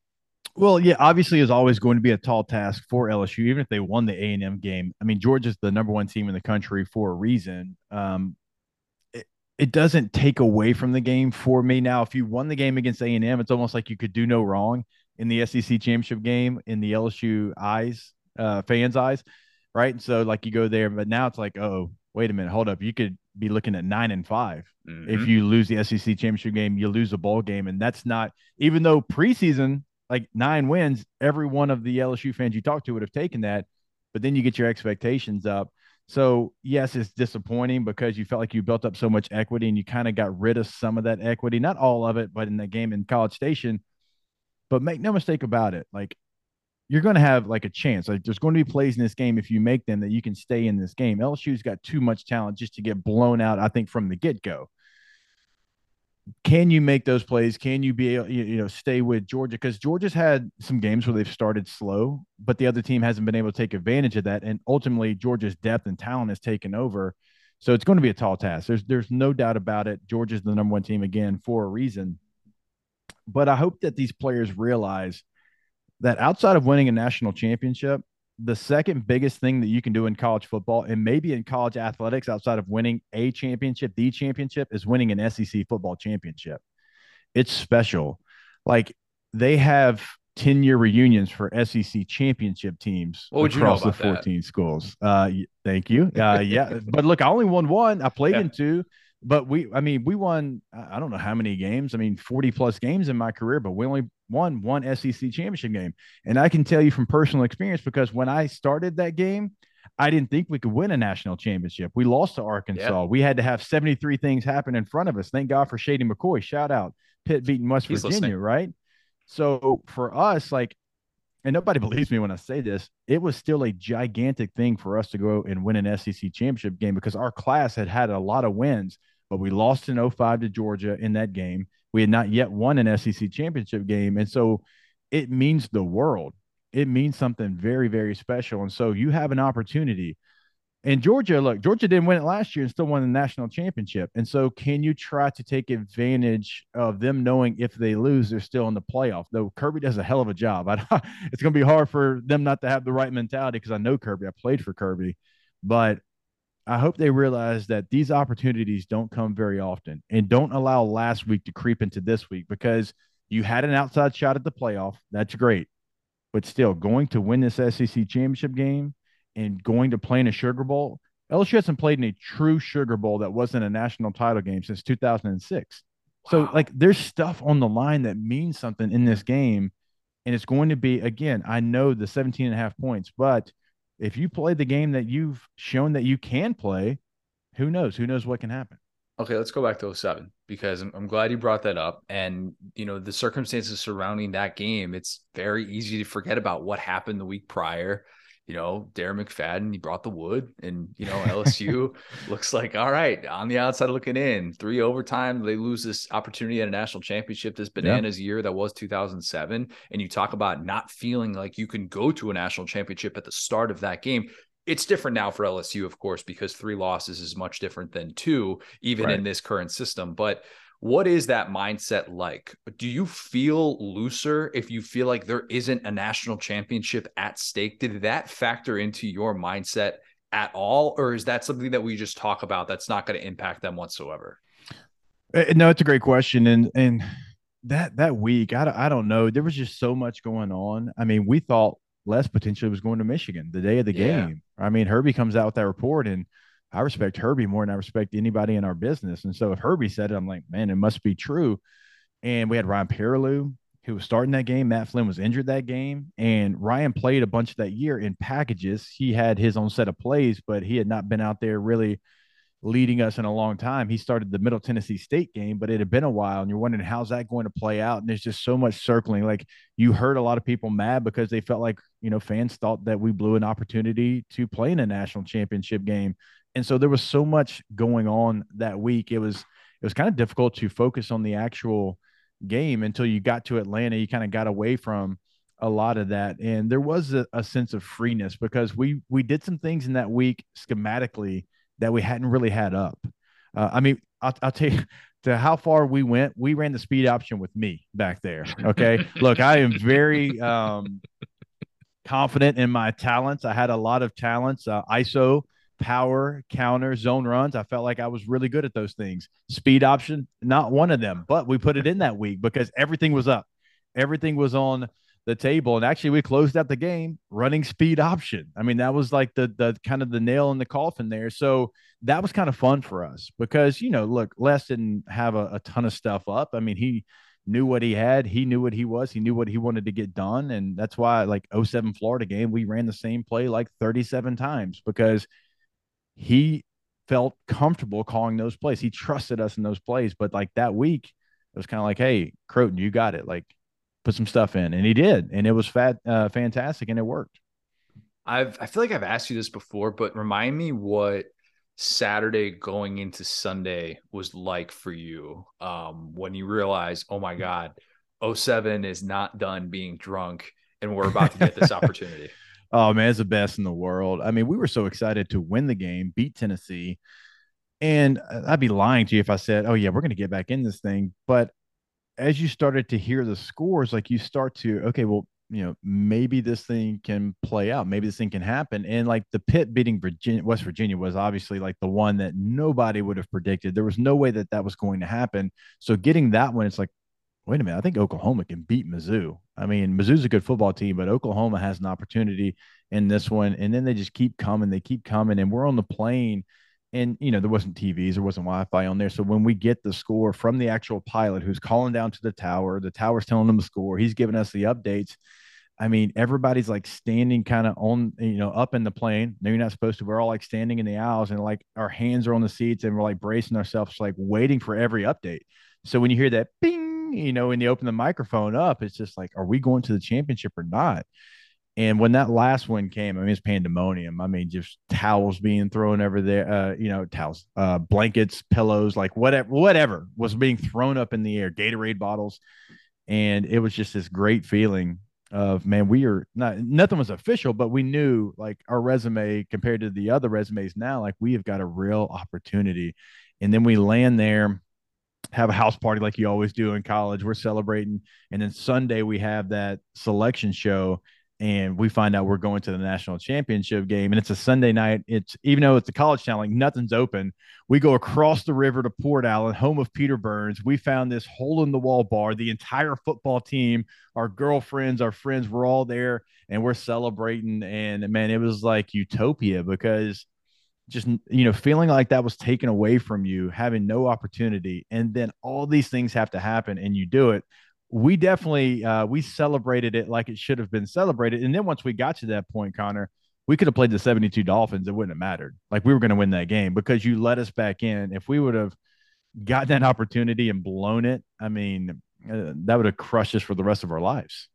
Well, yeah, obviously, is always going to be a tall task for LSU, even if they won the A and M game. I mean, Georgia's the number one team in the country for a reason. Um, it doesn't take away from the game for me. Now, if you won the game against A and M, it's almost like you could do no wrong in the SEC championship game in the LSU eyes, uh, fans' eyes, right? And so like you go there, but now it's like, oh, wait a minute, hold up, you could be looking at nine and 5 mm-hmm. if you lose the SEC championship game, you lose a bowl game, and that's not even though preseason like nine wins, every one of the LSU fans you talk to would have taken that, but then you get your expectations up so yes, it's disappointing because you felt like you built up so much equity and you kind of got rid of some of that equity, not all of it, but in the game in College Station. But make no mistake about it, like you're going to have like a chance. Like there's going to be plays in this game if you make them that you can stay in this game. LSU's got too much talent just to get blown out. I think from the get go can you make those plays? Can you be you know, stay with Georgia? Because Georgia's had some games where they've started slow, but the other team hasn't been able to take advantage of that. And ultimately, Georgia's depth and talent has taken over. So it's going to be a tall task. There's there's no doubt about it. Georgia's the number one team again for a reason. But I hope that these players realize that outside of winning a national championship, the second biggest thing that you can do in college football and maybe in college athletics outside of winning a championship, the championship is winning an SEC football championship. It's special. Like they have 10 year reunions for SEC championship teams across the 14 that? schools. Uh, thank you. Uh, yeah. but look, I only won one. I played yeah. in two but we i mean we won i don't know how many games. I mean 40 plus games in my career but we only won one sec championship game. And i can tell you from personal experience because when i started that game i didn't think we could win a national championship. We lost to arkansas. Yeah. we had to have 73 things happen in front of us. Thank god for shady mccoy. Shout out pitt beating west He's virginia listening. right? So for us like and nobody [LAUGHS] believes me when I say this, it was still a gigantic thing for us to go and win an SEC championship game because our class had had a lot of wins, but we lost in 05 to Georgia in that game. We had not yet won an SEC championship game. And so it means the world. It means something very, very special. And so you have an opportunity and Georgia, look, Georgia didn't win it last year and still won the national championship. And so, can you try to take advantage of them knowing if they lose, they're still in the playoff? Though Kirby does a hell of a job. [LAUGHS] I, it's going to be hard for them not to have the right mentality because I know Kirby. I played for Kirby, but I hope they realize that these opportunities don't come very often and don't allow last week to creep into this week because you had an outside shot at the playoff. That's great. But still, going to win this SEC championship game and going to play in a Sugar Bowl, LSU hasn't played in a true Sugar Bowl that wasn't a national title game since 2006. Wow. So, like, there's stuff on the line that means something in this game. And it's going to be, again, I know the 17 and a half points, but if you play the game that you've shown that you can play, who knows? Who knows what can happen? Okay, let's go back to 07 because I'm, I'm, glad you brought that up. And, you know, the circumstances surrounding that game, it's very easy to forget about what happened the week prior you know, Darren McFadden, he brought the wood, and you know, [LAUGHS] LSU looks like all right on the outside looking in. Three overtime, they lose this opportunity at a national championship, this bananas yeah. year that was 2007. And you talk about not feeling like you can go to a national championship at the start of that game. It's different now for LSU, of course, because three losses is much different than two, even right. in this current system. But what is that mindset like? Do you feel looser if you feel like there isn't a national championship at stake? Did that factor into your mindset at all? Or is that something that we just talk about that's not going to impact them whatsoever? Uh, no, it's a great question. And, and, that that week, I, I don't know. There was just so much going on. I mean, we thought Les potentially was going to Michigan the day of the yeah. game. I mean, Herbie comes out with that report, and I respect Herbie more than I respect anybody in our business. And so if Herbie said it, I'm like, man, it must be true. And we had Ryan Perrilloux, who was starting that game. Matt Flynn was injured that game. And Ryan played a bunch of that year in packages. He had his own set of plays, but he had not been out there really leading us in a long time. He started the Middle Tennessee State game, but it had been a while, and you're wondering how's that going to play out. And there's just so much circling. Like you heard a lot of people mad because they felt like you know fans thought that we blew an opportunity to play in a national championship game and so there was so much going on that week. It was it was kind of difficult to focus on the actual game until you got to Atlanta. You kind of got away from a lot of that, and there was a, a sense of freeness because we we did some things in that week schematically that we hadn't really had up. Uh, I mean, I'll, I'll tell you [LAUGHS] to how far we went. We ran the speed option with me back there. Okay, [LAUGHS] look, I am very um, confident in my talents. I had a lot of talents. Uh, ISO power, counter, zone runs. I felt like I was really good at those things. Speed option, not one of them, but we put it in that week because everything was up. Everything was on the table. And actually we closed out the game running speed option. I mean, that was like the the kind of the nail in the coffin there. So that was kind of fun for us because, you know, look, Les didn't have a, a ton of stuff up. I mean, he knew what he had. He knew what he was. He knew what he wanted to get done. And that's why, like 07 Florida game, we ran the same play like 37 times because he felt comfortable calling those plays. He trusted us in those plays. But like that week, it was kind of like, hey, Crowton, you got it. Like put some stuff in. And he did. And it was fat uh, fantastic and it worked. I've I feel like I've asked you this before, but remind me what Saturday going into Sunday was like for you um, when you realized, oh my [LAUGHS] God, 07 is not done being drunk and we're about to get this [LAUGHS] opportunity. Oh man, it's the best in the world. I mean, we were so excited to win the game, beat Tennessee. And uh, I'd be lying to you if I said, "Oh yeah, we're going to get back in this thing." But as you started to hear the scores, like you start to, okay, well, you know, maybe this thing can play out. Maybe this thing can happen. And like the Pitt beating Virginia, West Virginia was obviously like the one that nobody would have predicted. There was no way that that was going to happen. So getting that one, it's like, wait a minute, I think Oklahoma can beat Mizzou. I mean, Mizzou's a good football team, but Oklahoma has an opportunity in this one. And then they just keep coming, they keep coming, and we're on the plane. And you know, there wasn't TVs, there wasn't Wi-Fi on there. So when we get the score from the actual pilot who's calling down to the tower, the tower's telling them the score, he's giving us the updates. I mean, everybody's like standing kind of on, you know, up in the plane. No, you're not supposed to. We're all like standing in the aisles and like our hands are on the seats and we're like bracing ourselves, like waiting for every update. So when you hear that bing, you know, when you open the microphone up, it's just like, are we going to the championship or not? And when that last one came, I mean, it's pandemonium. I mean, just towels being thrown over there, uh, you know, towels, uh, blankets, pillows, like whatever, whatever was being thrown up in the air, Gatorade bottles. And it was just this great feeling of, man, we are not, nothing was official, but we knew like our resume compared to the other resumes now, like we have got a real opportunity. And then we land there have a house party like you always do in college. We're celebrating, and then Sunday we have that selection show, and we find out we're going to the national championship game. And it's a sunday night. It's even though it's a college town like nothing's open. We go across the river to port allen home of peter burns. We found this hole in the wall bar. The entire football team our girlfriends our friends were all there and we're celebrating. And man it was like utopia because just you know feeling like that was taken away from you having no opportunity and then all these things have to happen and you do it we definitely uh, we celebrated it like it should have been celebrated. And then once we got to that point, Connor, we could have played the 72 Dolphins. It wouldn't have mattered. Like we were going to win that game because you let us back in. If we would have gotten that opportunity and blown it, I mean, uh, that would have crushed us for the rest of our lives.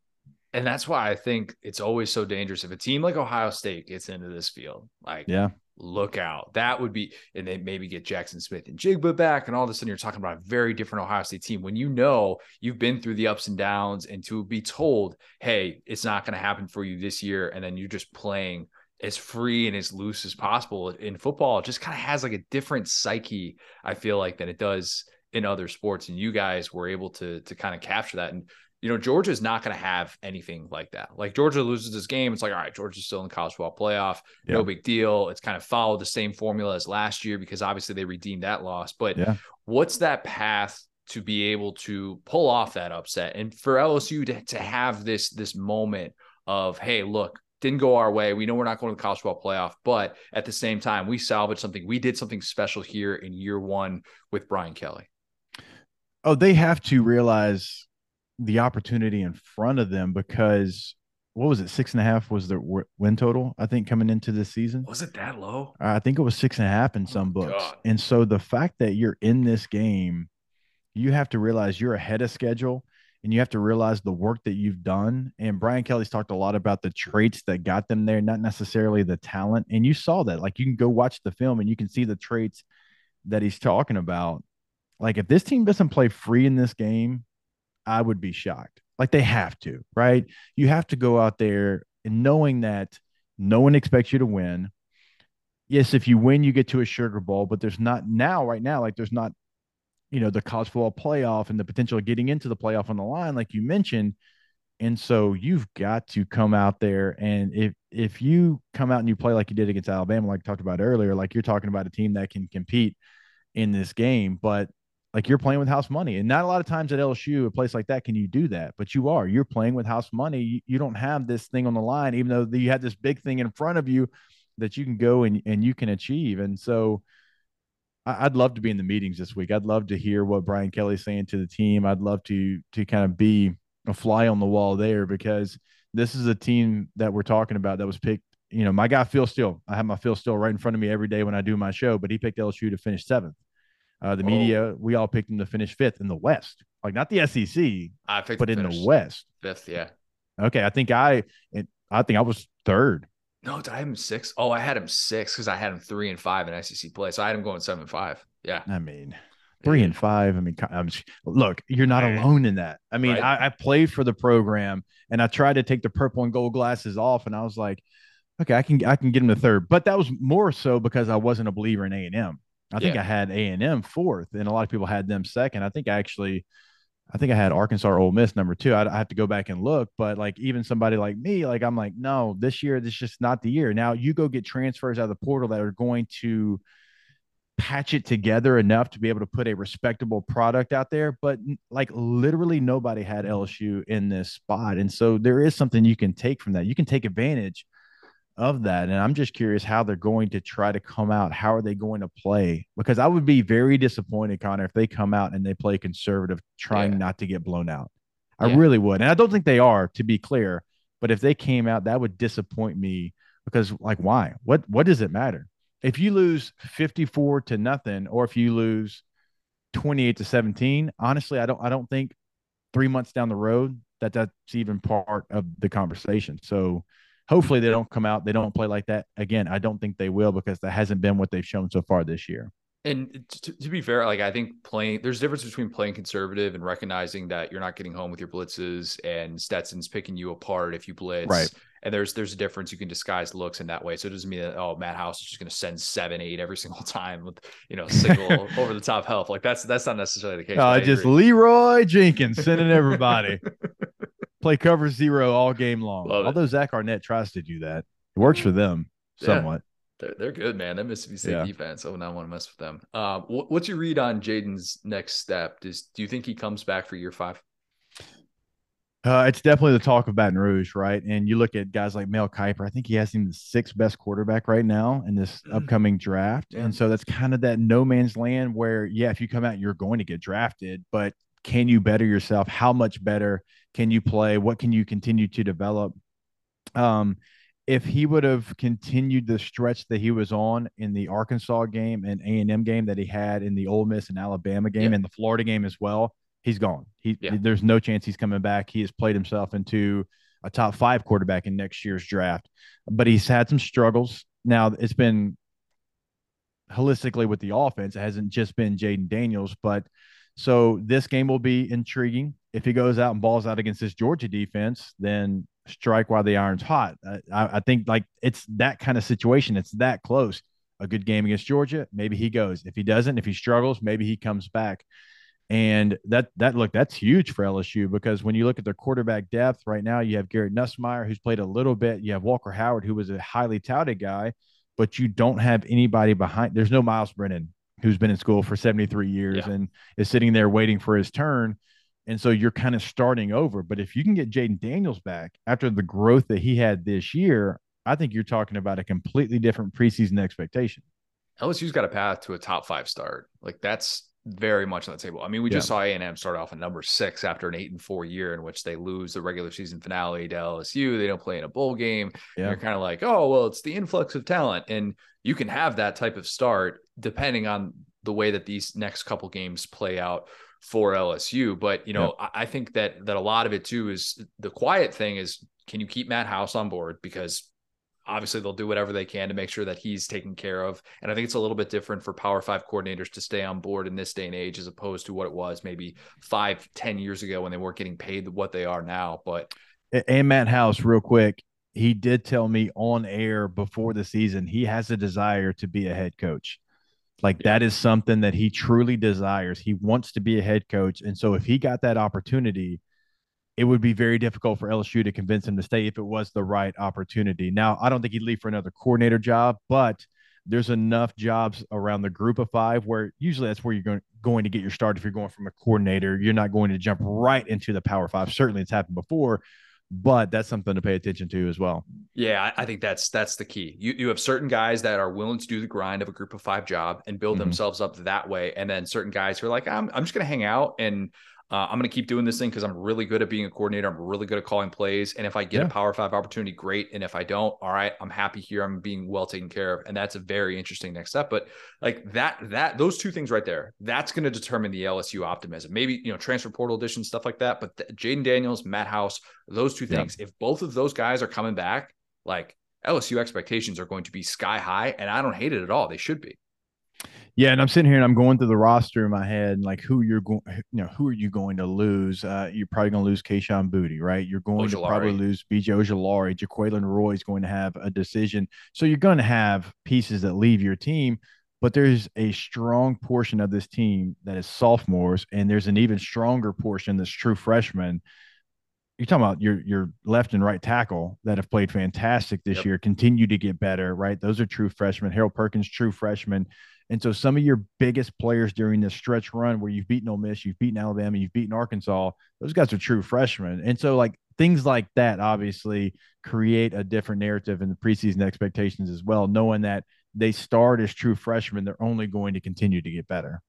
And that's why I think it's always so dangerous if a team like Ohio State gets into this field. Like, yeah, look out. That would be, and they maybe get Jaxon Smith-Njigba back, and all of a sudden you're talking about a very different Ohio State team when you know you've been through the ups and downs, and to be told, hey, it's not going to happen for you this year, and then you're just playing as free and as loose as possible in football, it just kind of has like a different psyche, I feel like, than it does in other sports. And you guys were able to to kind of capture that. And you know, Georgia's not going to have anything like that. Like Georgia loses this game, it's like, all right, Georgia's still in the college football playoff. Yeah. No big deal. It's kind of followed the same formula as last year because obviously they redeemed that loss. But yeah. what's that path to be able to pull off that upset and for LSU to, to have this this moment of, hey, look, didn't go our way. We know we're not going to the college football playoff, but at the same time, we salvaged something. We did something special here in year one with Brian Kelly. Oh, they have to realize the opportunity in front of them because what was it? Six and a half was the win total, I think, coming into this season. Was it that low? I think it was six and a half in oh some books. God. And so the fact that you're in this game, you have to realize you're ahead of schedule and you have to realize the work that you've done. And Brian Kelly's talked a lot about the traits that got them there, not necessarily the talent. And you saw that. Like you can go watch the film and you can see the traits that he's talking about. Like if this team doesn't play free in this game, I would be shocked. Like they have to, right? You have to go out there and knowing that no one expects you to win. Yes, if you win, you get to a sugar bowl, but there's not now, right now, like there's not, you know, the college football playoff and the potential of getting into the playoff on the line, like you mentioned. And so you've got to come out there. And if if you come out and you play like you did against Alabama, like I talked about earlier, like you're talking about a team that can compete in this game, but like you're playing with house money and not a lot of times at lsu a place like that can you do that but you are. You're playing with house money. You, you don't have this thing on the line even though you had this big thing in front of you that you can go and, and you can achieve and so I, i'd love to be in the meetings this week. I'd love to hear what brian kelly's saying to the team. I'd love to to kind of be a fly on the wall there because this is a team that we're talking about that was picked you know my guy phil steele i have my phil steele right in front of me every day when i do my show but he picked lsu to finish seventh uh, the media, we all picked him to finish fifth in the West, like not the SEC, I picked but in the West, fifth. Yeah. Okay, I think I, I think I was third. No, did I have him six? Oh, I had him six because I had him three and five in SEC play, so I had him going seven and five. Yeah. I mean, three and five. I mean, I'm, look, you're not alone in that. I mean, right. I, I, played for the program and I tried to take the purple and gold glasses off, and I was like, okay, I can I can get him to third, but that was more so because I wasn't a believer in A and M. I think yeah. I had A and M fourth, and a lot of people had them second. I think I actually, I think I had Arkansas Ole Miss number two. I, I have to go back and look, but like even somebody like me, like I'm like, no, this year this is just not the year. Now you go get transfers out of the portal that are going to patch it together enough to be able to put a respectable product out there. But like literally nobody had LSU in this spot, and so there is something you can take from that. You can take advantage of that. And I'm just curious how they're going to try to come out. How are they going to play? Because I would be very disappointed, Connor, if they come out and they play conservative, trying yeah. not to get blown out. I yeah. really would. And I don't think they are, to be clear. But if they came out, that would disappoint me because, like, why? What what does it matter? If you lose 54 to nothing, or if you lose 28 to 17, honestly, I don't I don't think three months down the road that that's even part of the conversation. So hopefully they don't come out they don't play like that again. I don't think they will because that hasn't been what they've shown so far this year. And to, to, be fair like i think playing there's a difference between playing conservative and recognizing that you're not getting home with your blitzes and stetson's picking you apart if you blitz. Right. And there's there's a difference. You can disguise looks in that way. So it doesn't mean that oh matt house is just going to send seven eight every [LAUGHS] single time with you know single [LAUGHS] over the top help. Like that's that's not necessarily the case uh, just leeroy jenkins sending everybody [LAUGHS] play cover zero all game long. Love Although it. Zach Arnett tries to do that, it works for them somewhat. They're, they're good, man. That Mississippi State yeah. defense. I would not want to mess with them. Uh, what, what's your read on Jayden's next step? Does do you think he comes back for year five? Uh, it's definitely the talk of Baton Rouge, right? And you look at guys like Mel Kiper. I think he has him the sixth best quarterback right now in this mm. upcoming draft. Yeah. And so that's kind of that no man's land where, yeah, if you come out, you're going to get drafted, but can you better yourself? How much better can you play? What can you continue to develop? Um, if he would have continued the stretch that he was on in the Arkansas game and A and M game that he had in the Ole Miss and Alabama game yeah. and the Florida game as well, he's gone. He yeah. there's no chance he's coming back. He has played himself into a top five quarterback in next year's draft, but he's had some struggles. Now it's been holistically with the offense. It hasn't just been Jayden Daniels, but so this game will be intriguing. If he goes out and balls out against this Georgia defense, then strike while the iron's hot. I, I think like it's that kind of situation. It's that close. A good game against Georgia, maybe he goes. If he doesn't, if he struggles, maybe he comes back. And that that look that's huge for LSU because when you look at their quarterback depth right now, you have Garrett Nussmeier who's played a little bit. You have Walker Howard who was a highly touted guy, but you don't have anybody behind. There's no Myles Brennan who's been in school for 73 years yeah. and is sitting there waiting for his turn. And so you're kind of starting over. But if you can get Jayden Daniels back after the growth that he had this year, I think you're talking about a completely different preseason expectation. LSU's got a path to a top five start. Like that's very much on the table. I mean, we just saw A&M start off at number six after an eight and four year in which they lose the regular season finale to LSU. They don't play in a bowl game. Yeah. You're kind of like, oh, well, it's the influx of talent. And you can have that type of start depending on the way that these next couple games play out for LSU. But you know, yeah. I, I think that that a lot of it too is the quiet thing is can you keep Matt House on board because obviously they'll do whatever they can to make sure that he's taken care of. And I think it's a little bit different for Power Five coordinators to stay on board in this day and age as opposed to what it was maybe five, ten years ago when they weren't getting paid what they are now. But and Matt House, real quick, he did tell me on air before the season he has a desire to be a head coach. Like yeah. that is something that he truly desires. He wants to be a head coach. And so if he got that opportunity, it would be very difficult for LSU to convince him to stay if it was the right opportunity. Now, I don't think he'd leave for another coordinator job, but there's enough jobs around the group of five where usually that's where you're going, going to get your start. If you're going from a coordinator, you're not going to jump right into the power five. Certainly it's happened before, but that's something to pay attention to as well. Yeah, I think that's that's the key. You you have certain guys that are willing to do the grind of a group of five job and build mm-hmm. themselves up that way, and then certain guys who are like, I'm I'm just gonna hang out and uh, I'm going to keep doing this thing because I'm really good at being a coordinator. I'm really good at calling plays. And if I get yeah. a power five opportunity, great. And if I don't, all right, I'm happy here. I'm being well taken care of. And that's a very interesting next step. But like that, that, those two things right there, that's going to determine the LSU optimism. Maybe, you know, transfer portal edition, stuff like that. But Jayden Daniels, Matt House, those two things, yeah. if both of those guys are coming back, like LSU expectations are going to be sky high. And I don't hate it at all. They should be. Yeah, and I'm sitting here and I'm going through the roster in my head, and like who you're going, you know, who are you going to lose? Uh, you're probably going to lose Kayshon Boutte, right? You're going to probably lose BJ Ojulari. Jaquelin Roy is going to have a decision. So you're going to have pieces that leave your team, but there's a strong portion of this team that is sophomores, and there's an even stronger portion that's true freshmen. You're talking about your your left and right tackle that have played fantastic this yep. year, continue to get better, right? Those are true freshmen. Harold Perkins, true freshman. And so some of your biggest players during this stretch run where you've beaten Ole Miss, you've beaten Alabama, you've beaten Arkansas, those guys are true freshmen. And so like things like that obviously create a different narrative in the preseason expectations as well, knowing that they start as true freshmen, they're only going to continue to get better.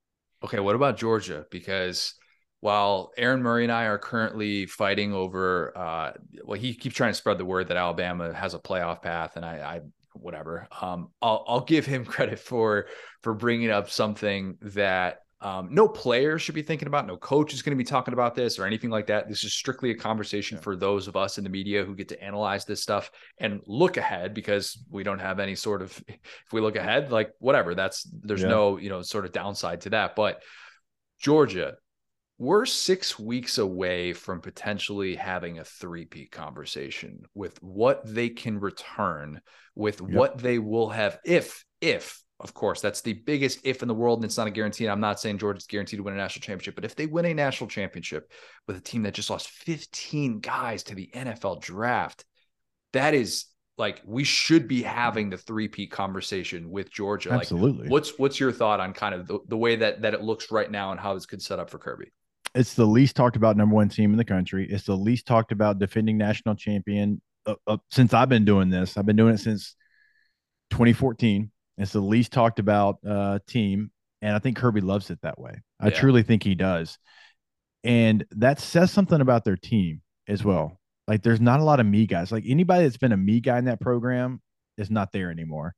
Okay, what about Georgia? Because while Aaron Murray and I are currently fighting over, uh, well, he keeps trying to spread the word that Alabama has a playoff path, and I, I whatever. Um, I'll I'll give him [LAUGHS] credit for for bringing up something that um, no player should be thinking about. No coach is going to be talking about this or anything like that. This is strictly a conversation yeah. for those of us in the media who get to analyze this stuff and look ahead because we don't have any sort of. [LAUGHS] If we look ahead, like whatever, that's there's yeah. no you know sort of downside to that. But Georgia, we're six weeks away from potentially having a three-peat conversation with what they can return, with yep. what they will have if if of course, that's the biggest if in the world, and it's not a guarantee. And I'm not saying Georgia's guaranteed to win a national championship, but if they win a national championship with a team that just lost 15 guys to the NFL draft, that is like we should be having the three-peat conversation with Georgia. Absolutely. Like, what's what's your thought on kind of the, the way that that it looks right now and how this could set up for Kirby? It's the least talked about number one team in the country. It's the least talked about defending national champion uh, uh, since I've been doing this. I've been doing it since 2014. It's the least talked about uh, team, and I think Kirby loves it that way. I yeah. truly think he does, and that says something about their team as well. Like, there's not a lot of me guys. Like anybody that's been a me guy in that program is not there anymore.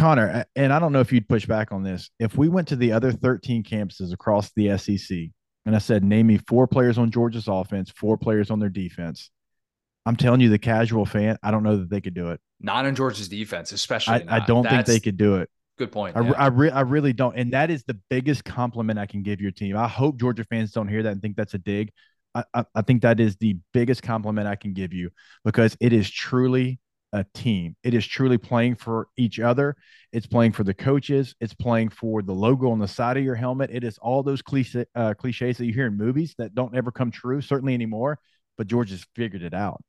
Connor, and I don't know if you'd push back on this. If we went to the other 13 campuses across the SEC, and I said, name me four players on Georgia's offense, four players on their defense. I'm telling you, the casual fan, I don't know that they could do it. Not in Georgia's defense, especially. I, I don't That's, think they could do it. Good point. I, yeah. I, re- I really don't. And that is the biggest compliment I can give your team. I hope Georgia fans don't hear that and think that's a dig. I, I, I think that is the biggest compliment I can give you because it is truly a team. It is truly playing for each other. It's playing for the coaches. It's playing for the logo on the side of your helmet. It is all those cliche, uh, cliches that you hear in movies that don't ever come true, certainly anymore. But George has figured it out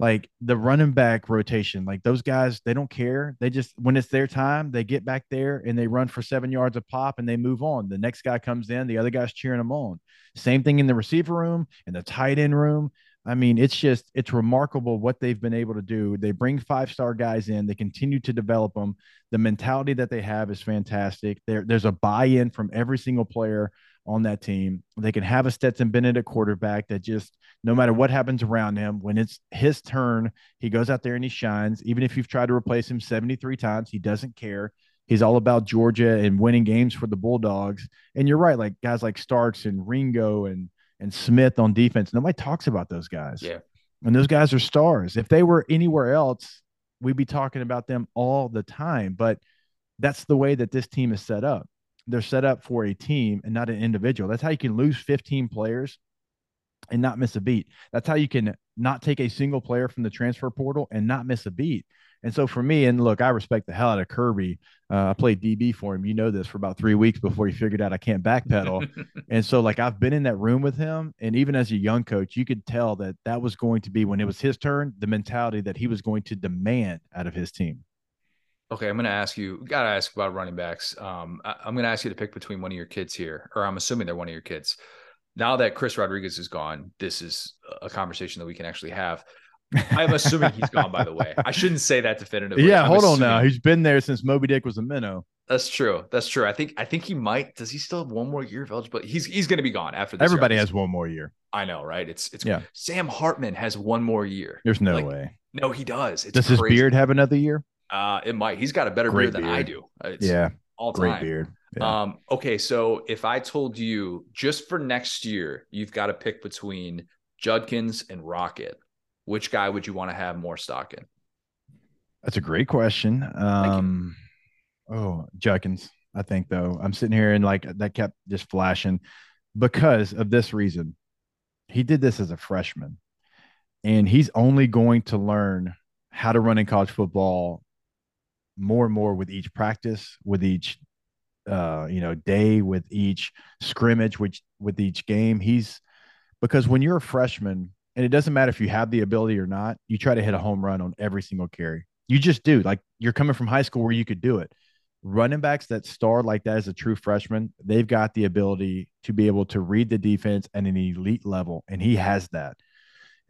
like the running back rotation, like those guys, they don't care. They just when it's their time, they get back there and they run for seven yards of pop and they move on. The next guy comes in, the other guy's cheering them on. Same thing in the receiver room, in the tight end room. I mean, it's just it's remarkable what they've been able to do. They bring five star guys in, they continue to develop them. The mentality that they have is fantastic. There, there's a buy in from every single player on that team. They can have a Stetson Bennett at quarterback that just no matter what happens around him, when it's his turn, he goes out there and he shines. Even if you've tried to replace him 73 times, he doesn't care. He's all about Georgia and winning games for the Bulldogs. And you're right, like guys like Starks and Ringo and and Smith on defense. Nobody talks about those guys. Yeah. And those guys are stars. If they were anywhere else, we'd be talking about them all the time. But that's the way that this team is set up. They're set up for a team and not an individual. That's how you can lose 15 players and not miss a beat. That's how you can not take a single player from the transfer portal and not miss a beat. And so for me, and look, I respect the hell out of Kirby. Uh, I played DB for him. You know this for about three weeks before he figured out I can't backpedal. [LAUGHS] and so, like, I've been in that room with him. And even as a young coach, you could tell that that was going to be when it was his turn, the mentality that he was going to demand out of his team. Okay, I'm going to ask you. Got to ask about running backs. Um, I, am going to ask you to pick between one of your kids here, or I'm assuming they're one of your kids now that Chris Rodriguez is gone, this is a conversation that we can actually have. I'm assuming he's gone, by the way. I shouldn't say that definitively. Yeah, I'm hold assuming. on now. He's been there since Moby Dick was a minnow. That's true. That's true. I think I think he might. Does he still have one more year of eligibility? He's he's going to be gone after this. Everybody year. has one more year. I know, right? It's it's yeah. Sam Hartman has one more year. There's no like, way. No, he does. It's does crazy. his beard have another year? Uh, it might. He's got a better beard, beard, than I do. It's yeah, all time. Great beard. Yeah. Um, okay, so if I told you just for next year, you've got to pick between Judkins and Rocket, which guy would you want to have more stock in? That's a great question. Um, oh, Judkins, I think though. I'm sitting here and like that kept just flashing because of this reason. He did this as a freshman, and he's only going to learn how to run in college football more and more with each practice, with each uh, you know, day with each scrimmage, which with each game. He's because when you're a freshman, and it doesn't matter if you have the ability or not, you try to hit a home run on every single carry. You just do. Like you're coming from high school where you could do it. Running backs that start like that as a true freshman, they've got the ability to be able to read the defense at an elite level, and he has that.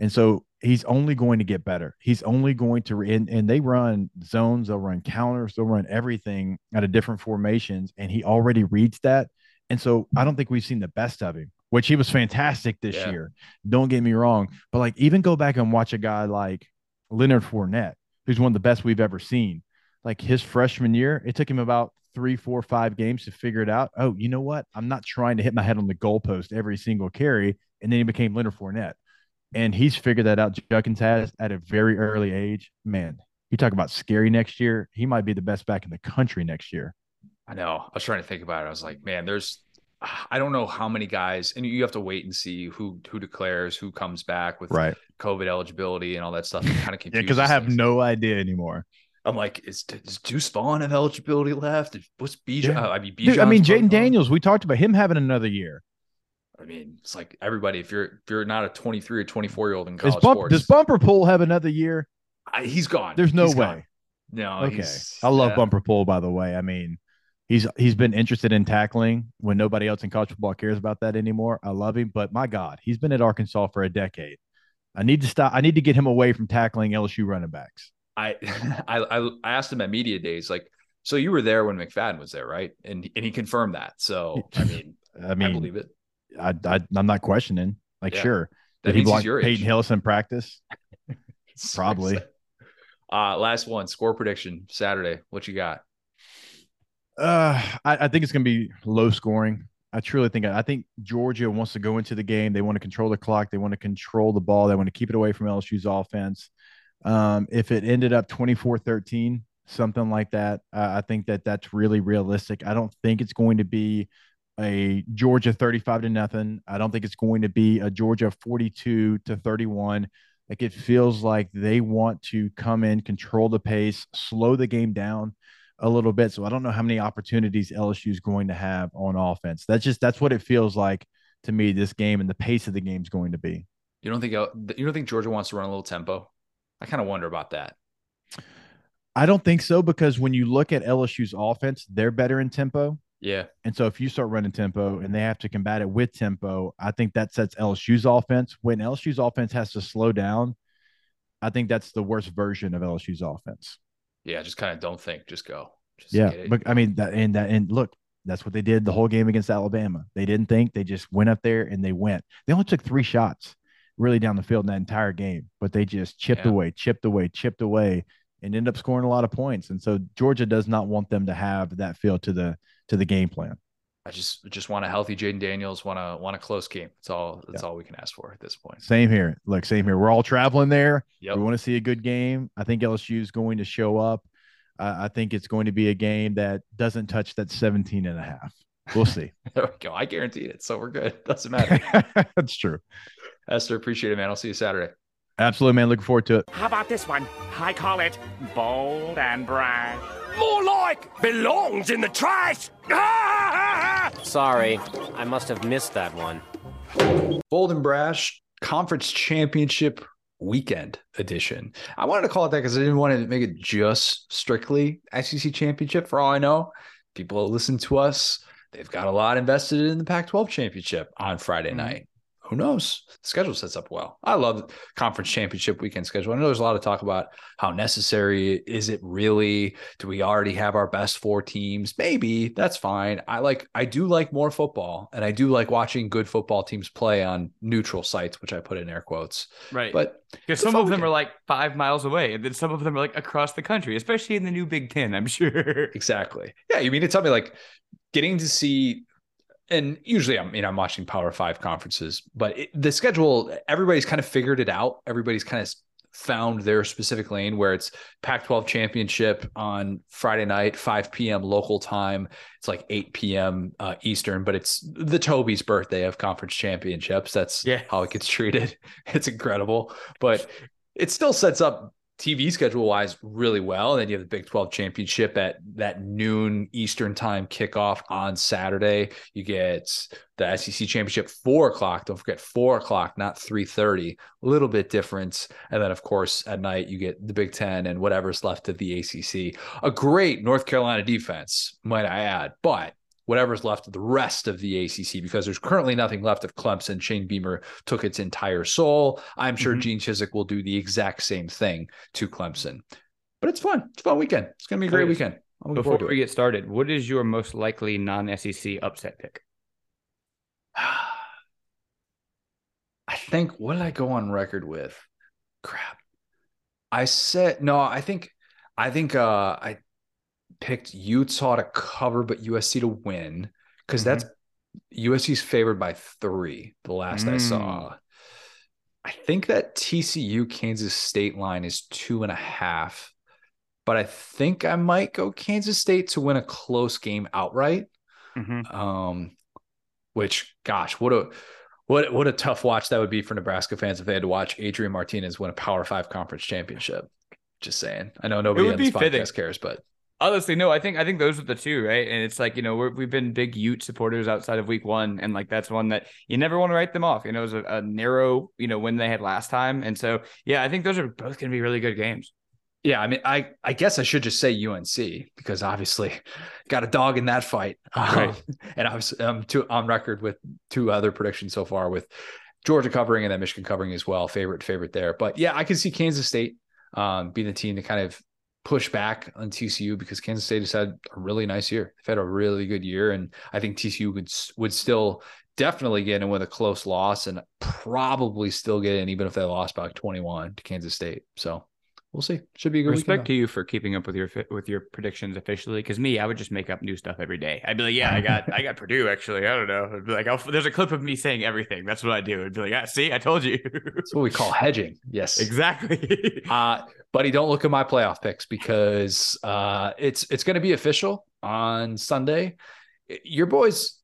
And so he's only going to get better. He's only going to, and, and they run zones, they'll run counters, they'll run everything out of different formations. And he already reads that. And so I don't think we've seen the best of him, which he was fantastic this yeah. year. Don't get me wrong. But like, even go back and watch a guy like Leonard Fournette, who's one of the best we've ever seen. Like his freshman year, it took him about three, four, five games to figure it out. Oh, you know what? I'm not trying to hit my head on the goalpost every single carry. And then he became Leonard Fournette and he's figured that out. Judkins has at a very early age. Man, you talk about scary next year. He might be the best back in the country next year. I know. I was trying to think about it. I was like, man, there's, I don't know how many guys, and you have to wait and see who who declares, who comes back with right. COVID eligibility and all that stuff. It kind of [LAUGHS] yeah, because I have no idea anymore. I'm like, is does Deuce Vaughn have eligibility left? What's Bijan? Yeah. Uh, I mean, Dude, I mean, Jayden Daniels. We talked about him having another year. I mean, it's like everybody. If you're if you're not a 23 or 24 year old in college bump, sports, does Bumper Pool have another year? I, he's gone. There's no he's way. Gone. No. Okay. I love yeah. Bumper Pool. By the way, I mean, he's he's been interested in tackling when nobody else in college football cares about that anymore. I love him, but my God, he's been at Arkansas for a decade. I need to stop. I need to get him away from tackling LSU running backs. [LAUGHS] I I I asked him at media days, like, so you were there when McFadden was there, right? And and he confirmed that. So I mean, [LAUGHS] I mean, I believe it. I, I am not questioning. Like, yeah. sure. Did he block Peyton Hillis in practice? [LAUGHS] Probably. Uh, last one, score prediction Saturday. What you got? Uh, I, I think it's going to be low scoring. I truly think I think Georgia wants to go into the game. They want to control the clock. They want to control the ball. They want to keep it away from LSU's offense. Um, if it ended up 24-13, something like that, uh, I think that that's really realistic. I don't think it's going to be a Georgia 35 to nothing. I don't think it's going to be a Georgia 42 to 31. Like it feels like they want to come in, control the pace, slow the game down a little bit. So I don't know how many opportunities LSU is going to have on offense. That's just that's what it feels like to me. This game and the pace of the game is going to be. You don't think you don't think Georgia wants to run a little tempo? I kind of wonder about that. I don't think so because when you look at LSU's offense, they're better in tempo. Yeah. And so if you start running tempo and they have to combat it with tempo, I think that sets LSU's offense. When LSU's offense has to slow down, I think that's the worst version of LSU's offense. Yeah, just kind of don't think, just go. Just yeah, but I mean that and that and look, that's what they did the whole game against Alabama. They didn't think, they just went up there and they went. They only took three shots really down the field in that entire game, but they just chipped yeah. away, chipped away, chipped away, and ended up scoring a lot of points. And so Georgia does not want them to have that feel to the to the game plan. I just just want a healthy Jayden Daniels, want a want a close game. That's all. That's yeah. all we can ask for at this point. Same here. Look, same here. We're all traveling there. Yep. We want to see a good game. I think LSU is going to show up. I think it's going to be a game that doesn't touch that 17 and a half. We'll see. [LAUGHS] there we go. I guarantee it. So we're good. Doesn't matter. [LAUGHS] That's true. Hester, appreciate it, man. I'll see you Saturday. Absolutely, man. Looking forward to it. How about this one? I call it bold and brash. More like belongs in the trash. [LAUGHS] Sorry, I must have missed that one. Bold and brash conference championship weekend edition. I wanted to call it that because I didn't want to make it just strictly SEC championship. For all I know, people that listen to us. They've got a lot invested in the Pac 12 championship on Friday mm-hmm. night who knows? The schedule sets up well. I love conference championship weekend schedule. I know there's a lot of talk about how necessary is it really? Do we already have our best four teams? Maybe that's fine. I like I do like more football and I do like watching good football teams play on neutral sites, which I put in air quotes. Right. But because some of them are like five miles away, and then some of them are like across the country, especially in the new Big Ten, I'm [LAUGHS] sure. Exactly. Yeah. You mean to tell me like getting to see and usually I'm, you know, I'm watching Power Five conferences, but it, the schedule, everybody's kind of figured it out. Everybody's kind of found their specific lane where it's Pac 12 championship on Friday night, 5 p.m. local time. It's like 8 p.m. Uh, Eastern, but it's the Toby's birthday of conference championships. That's yeah. how it gets treated. [LAUGHS] It's incredible, but it still sets up TV schedule wise really well. And then you have the Big 12 championship at that noon Eastern time kickoff on Saturday. You get the SEC championship four o'clock. Don't forget four o'clock, not 3:30. A little bit different. And then of course at night you get the Big Ten and whatever's left of the ACC. A great North Carolina defense, might I add, but whatever's left of the rest of the ACC because there's currently nothing left of Clemson. Shane Beamer took its entire soul. I'm sure mm-hmm. Gene Chizik will do the exact same thing to Clemson. But it's fun. It's a fun weekend. It's going to be a great weekend. Before we get started, what is your most likely non-SEC upset pick? [SIGHS] I think what did I go on record with? Crap. I said no, I think I think uh I picked Utah to cover, but USC to win because mm-hmm. that's USC's favored by three. The last mm. I saw, mm. I think that TCU Kansas State line is two and a half, but I think I might go Kansas State to win a close game outright. Mm-hmm. Um, which, gosh, what a what what a tough watch that would be for Nebraska fans if they had to watch Adrian Martinez win a Power Five conference championship. Just saying. I know nobody on this podcast fitting. cares, but honestly, no. I think I think those are the two, right? And it's like you know we have been big Ute supporters outside of Week One, and like that's one that you never want to write them off. You know, it was a, a narrow you know win they had last time, and so yeah, I think those are both going to be really good games. Yeah, I mean, I I guess I should just say UNC because obviously [LAUGHS] got a dog in that fight, right. [LAUGHS] um, and I was um two, on record with two other predictions so far with Georgia covering and then Michigan covering as well. Favorite favorite there, but yeah, I can see Kansas State um being the team to kind of push back on TCU because Kansas State has had a really nice year. They've had a really good year, and I think TCU would would still definitely get in with a close loss and probably still get in even if they lost by like 21 to Kansas State. So we'll see. Should be a good respect to you for keeping up with your with your predictions officially. Because me, I would just make up new stuff every day. I'd be like, yeah, I got I got [LAUGHS] Purdue actually. I don't know. I'd be like, oh, there's a clip of me saying everything. That's what I do. I'd be like, yeah, see, I told you. That's what we call hedging. Yes, exactly. [LAUGHS] uh, buddy, don't look at my playoff picks because uh, it's it's going to be official on Sunday. Your boys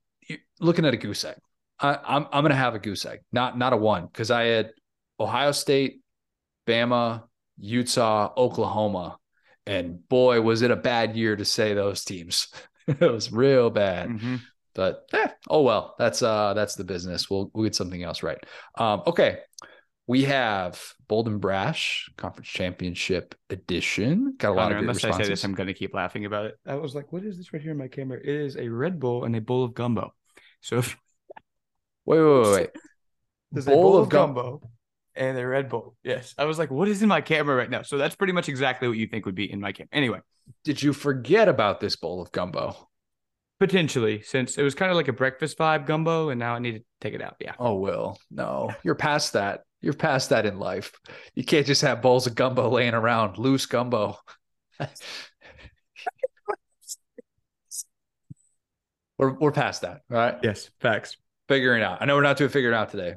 looking at a goose egg. I, I'm I'm going to have a goose egg, not not a one, because I had Ohio State, Bama, Utah, Oklahoma. And boy, was it a bad year to say those teams. [LAUGHS] it was real bad. Mm-hmm. But eh, oh well, that's uh that's the business. We'll we'll get something else right. Um, okay. We have Bold and Brash Conference Championship Edition. Got a lot of unless responses. I say this, I'm going to keep laughing about it. I was like, "What is this right here in my camera?" It is a Red Bull and a bowl of gumbo. So, if... wait, wait, wait, wait. [LAUGHS] There's bowl a bowl of gumbo and a Red Bull. Yes. I was like, what is in my camera right now? So that's pretty much exactly what you think would be in my camera. Anyway. Did you forget about this bowl of gumbo? Potentially, since it was kind of like a breakfast vibe gumbo, and now I need to take it out. Yeah. Oh, Will. No, you're past that. You're past that in life. You can't just have bowls of gumbo laying around, loose gumbo. [LAUGHS] we're, we're past that. right? Yes. Facts. Figuring out. I know we're not doing figuring out today,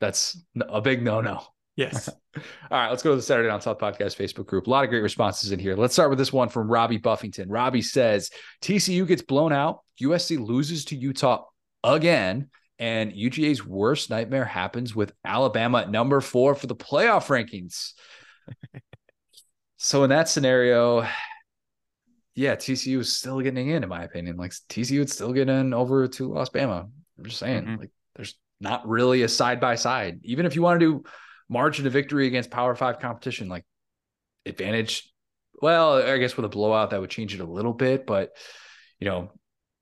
that's a big no no. Yes. [LAUGHS] All right, let's go to the Saturday Down South podcast Facebook group. A lot of great responses in here. Let's start with this one from Robbie Buffington. Robbie says TCU gets blown out, USC loses to Utah again, and UGA's worst nightmare happens with Alabama at number four for the playoff rankings. so in that scenario, yeah, TCU is still getting in, in my opinion. Like TCU would still get in over to Los Bama. I'm just saying, mm-hmm. like there's not really a side by side. Even if you want to do margin of victory against Power Five competition, like advantage, well, I guess with a blowout that would change it a little bit, but you know,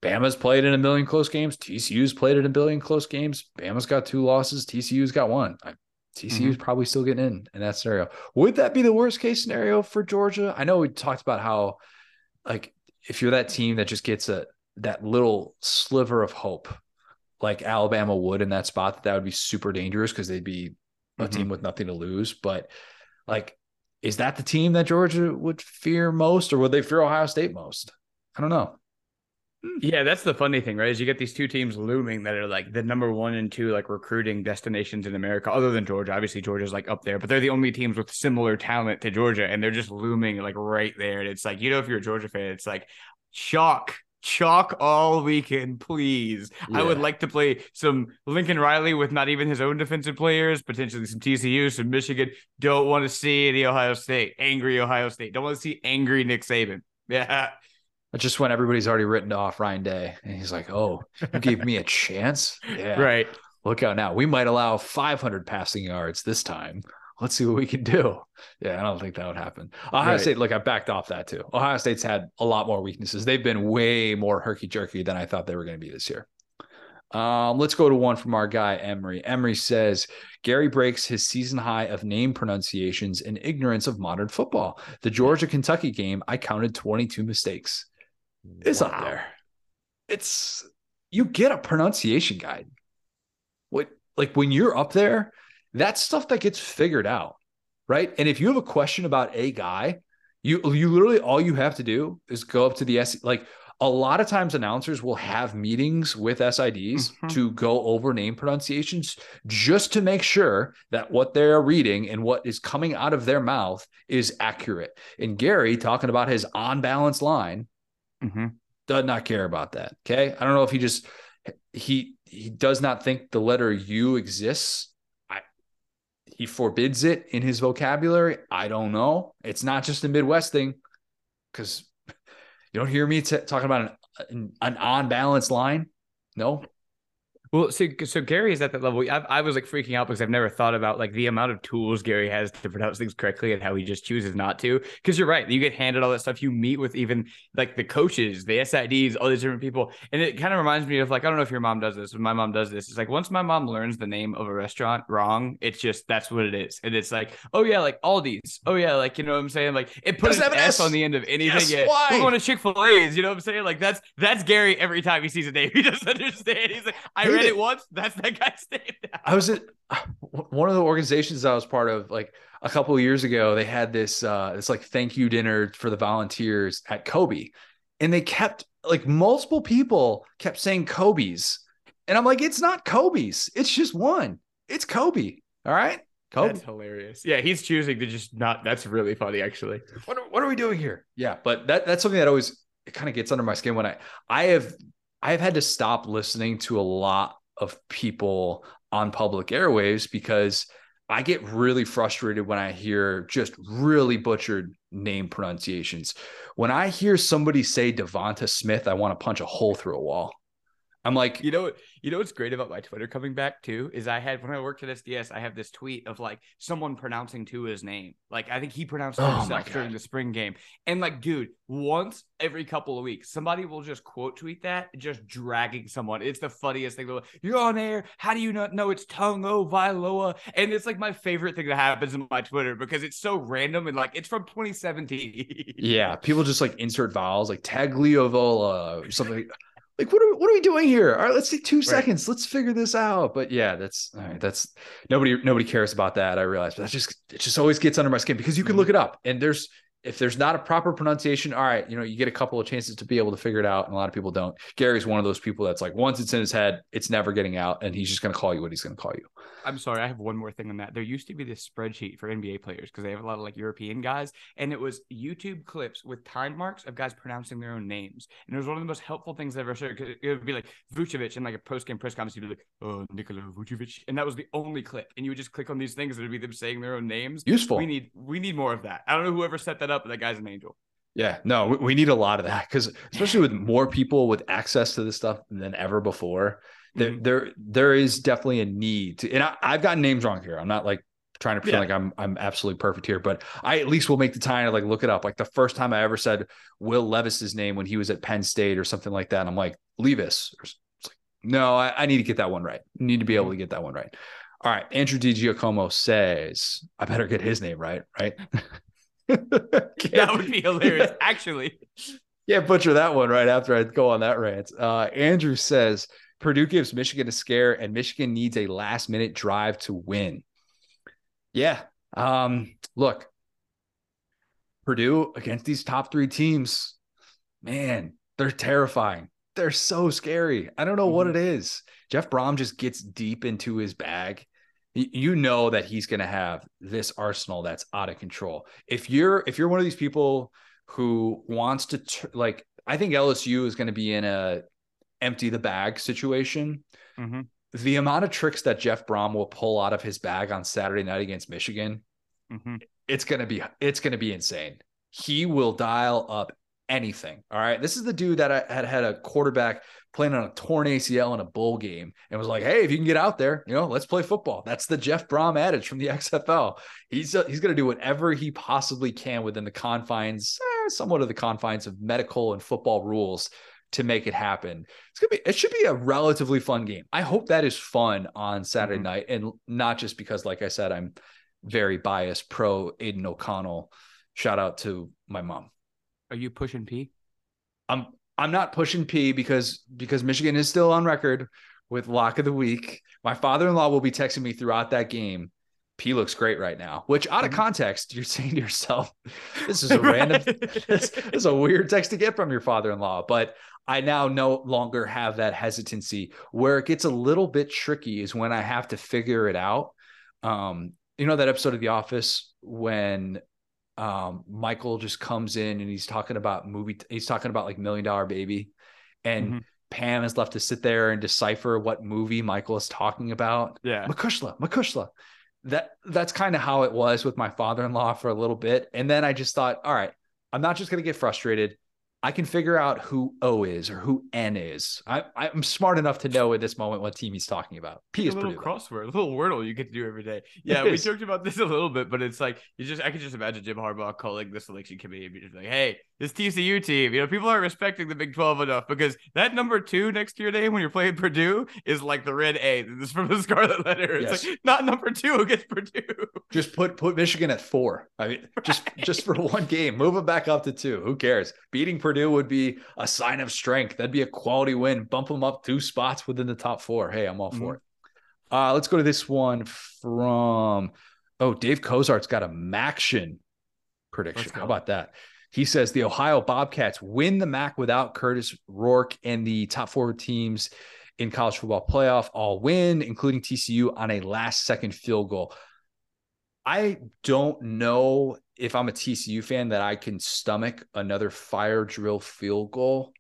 Bama's played in a million close games. TCU's played in a billion close games. Bama's got two losses. TCU's got one. I, TCU's mm-hmm. probably still getting in in that scenario. Would that be the worst case scenario for Georgia? I know we talked about how, like, if you're that team that just gets a that little sliver of hope like Alabama would in that spot, that that would be super dangerous because they'd be a mm-hmm. team with nothing to lose. But like, is that the team that Georgia would fear most, or would they fear Ohio State most? I don't know. Hmm. Yeah, that's the funny thing, right? Is you get these two teams looming that are like the number one and two like recruiting destinations in America, other than Georgia. Obviously, Georgia's like up there, but they're the only teams with similar talent to Georgia, and they're just looming like right there. And it's like, you know, if you're a Georgia fan, it's like shock chalk all weekend, please. Yeah. I would like to play some Lincoln Riley with not even his own defensive players, potentially some TCU, some Michigan. Don't want to see the Ohio State, angry Ohio State. Don't want to see angry Nick Saban. [LAUGHS] Yeah. That's just when everybody's already written off Ryan Day, and he's like, "Oh, you gave me a chance." [LAUGHS] Yeah, right. Look out now. We might allow 500 passing yards this time let's see what we can do. Yeah, I don't think that would happen. Ohio right. State, look, I backed off that too. Ohio State's had a lot more weaknesses. They've been way more herky jerky than I thought they were going to be this year. Um, let's go to one from our guy Emery. Emery says Gary breaks his season high of name pronunciations and ignorance of modern football. The Georgia Kentucky game, I counted 22 mistakes. It's wow. up there. It's you get a pronunciation guide. What like when you're up there, that's stuff that gets figured out, right? And if you have a question about a guy, you you literally all you have to do is go up to the S like a lot of times announcers will have meetings with SIDs mm-hmm. to go over name pronunciations just to make sure that what they're reading and what is coming out of their mouth is accurate. And Gary talking about his on balance line mm-hmm. does not care about that. Okay. I don't know if he just he he does not think the letter U exists he forbids it in his vocabulary. I don't know. It's not just a Midwest thing because [LAUGHS] you don't hear me t- talking about an, an on balance line. No, well, so so Gary is at that level. I, I was like freaking out because I've never thought about like the amount of tools Gary has to pronounce things correctly and how he just chooses not to. Because you're right, you get handed all that stuff. You meet with even like the coaches, the SIDs, all these different people, and it kind of reminds me of like I don't know if your mom does this, but my mom does this. It's like once my mom learns the name of a restaurant wrong, it's just that's what it is, and it's like oh yeah, like Aldi's, oh yeah, like you know what I'm saying, like it puts an S, S on the end of anything. Yes, yeah, why? We're going to Chick Fil A's, you know what I'm saying? Like that's that's Gary every time he sees a name, [LAUGHS] he doesn't understand. He's like I read it [LAUGHS] once. That's that guy's [LAUGHS] name. Now. I was at [SIGHS] one of the organizations I was part of, like a couple of years ago. They had this uh this like thank you dinner for the volunteers at Kobe, and they kept like multiple people kept saying Kobe's, and I'm like, it's not Kobe's. It's just one. It's Kobe. All right. Kobe. That's hilarious. Yeah, he's choosing to just not. That's really funny, actually. What are, what are we doing here? Yeah, but that that's something that always it kind of gets under my skin when I I have I have had to stop listening to a lot of people on public airwaves because I get really frustrated when I hear just really butchered name pronunciations. When I hear somebody say Devonta Smith, I want to punch a hole through a wall. I'm like, you know, you know what's great about my Twitter coming back too is I had when I worked at SDS, I have this tweet of like someone pronouncing Tua's name. Like I think he pronounced it oh himself during the spring game. And like, dude, once every couple of weeks, somebody will just quote tweet that, just dragging someone. It's the funniest thing. You're on air. How do you not know it's Tagovailoa? And it's like my favorite thing that happens in my Twitter because it's so random and like it's from 2017. yeah, people just like insert vowels like Tagliavola or something [LAUGHS] like what are, what are we doing here? All right let's take two right. seconds. Let's figure this out. But yeah that's all right that's nobody nobody cares about that i realize. But that just it just always gets under my skin because you can look mm-hmm. it up. And there's if there's not a proper pronunciation all right you know you get a couple of chances to be able to figure it out and a lot of people don't gary's one of those people that's like once it's in his head it's never getting out and he's just going to call you what he's going to call you I'm sorry, I have one more thing on that. There used to be this spreadsheet for NBA players because they have a lot of like European guys, and it was YouTube clips with time marks of guys pronouncing their own names. And it was one of the most helpful things I've ever shared. It would be like Vucevic in like a post game press conference, you'd be like, "Oh, Nikola Vucevic," and that was the only clip. And you would just click on these things, and it'd be them saying their own names. Useful. We need we need more of that. I don't know whoever set that up, that guy's an angel. Yeah, no, we need a lot of that because especially with more people with access to this stuff than ever before there mm-hmm. there there is definitely a need to and I, have gotten names wrong here i'm not like trying to pretend yeah. like i'm i'm absolutely perfect here but i at least will make the time to like look it up like the first time i ever said will levis's name when he was at penn state or something like that i'm like levis it's like no I, I need to get that one right I need to be able mm-hmm. to get that one right all right andrew di giacomo says i better get his name right right [LAUGHS] [LAUGHS] that would be hilarious actually yeah butcher that one right after i go on that rant uh andrew says Purdue gives Michigan a scare, and Michigan needs a last minute drive to win. Yeah. Um, look, Purdue against these top three teams, man, they're terrifying. They're so scary. I don't know mm-hmm. what it is. Jeff Brohm just gets deep into his bag. You know that he's going to have this arsenal that's out of control. If you're if you're one of these people who wants to like, I think LSU is going to be in a empty the bag situation. Mm-hmm. The amount of tricks that Jeff Brohm will pull out of his bag on Saturday night against Michigan, mm-hmm. it's gonna be it's gonna be insane. He will dial up anything. All right. This is the dude that I had had a quarterback playing on a torn ACL in a bowl game and was like, hey, if you can get out there, you know, let's play football. That's the Jeff Brohm adage from the [LAUGHS] XFL. He's uh, he's going to do whatever he possibly can within the confines, eh, somewhat of the confines of medical and football rules to make it happen. It's gonna be it should be a relatively fun game. I hope that is fun on Saturday mm-hmm. night and not just because, like I said, I'm very biased pro Aidan O'Connell. Shout out to my mom. Are you pushing P? I'm I'm not pushing P because because Michigan is still on record with lock of the week. My father-in-law will be texting me throughout that game P looks great right now, which out of mm-hmm. context, you're saying to yourself, [LAUGHS] this is a [LAUGHS] random, [LAUGHS] this, this, is a weird text to get from your father in law. But I now no longer have that hesitancy. Where it gets a little bit tricky is when I have to figure it out. Um, you know, that episode of The Office when um, Michael just comes in and he's talking about movie, he's talking about like Million Dollar Baby. And mm-hmm. Pam is left to sit there and decipher what movie Michael is talking about. Yeah. McCushla, McCushla that that's kind of how it was with my father-in-law for a little bit. And then I just thought, all right, I'm not just going to get frustrated. I can figure out who O is or who N is. I, I'm smart enough to know at this moment what team he's talking about. P is a little Purdue, crossword, a little wordle you get to do every day. [LAUGHS] Yeah, we joked about this a little bit, but it's like you just I could just imagine Jim Harbaugh calling the selection committee and be just like, "Hey, this TCU team, you know, people aren't respecting the Big 12 enough because that number two next to your name when you're playing Purdue is like the red A. This is from the Scarlet Letter. It's yes. like not number two against Purdue. Just put put Michigan at four. I mean, [LAUGHS] just just for one game, move them back up to two. Who cares? Beating Purdue would be a sign of strength. That'd be a quality win. Bump them up two spots within the top four. Hey, I'm all mm-hmm. for it. Uh, let's go to this one from oh, Dave Cozart's got a MACtion prediction. How about that? He says the Ohio Bobcats win the MAC without Kurtis Rourke and the top four teams in college football playoff all win, including TCU on a last second field goal. I don't know if I'm a TCU fan that I can stomach another fire drill field goal.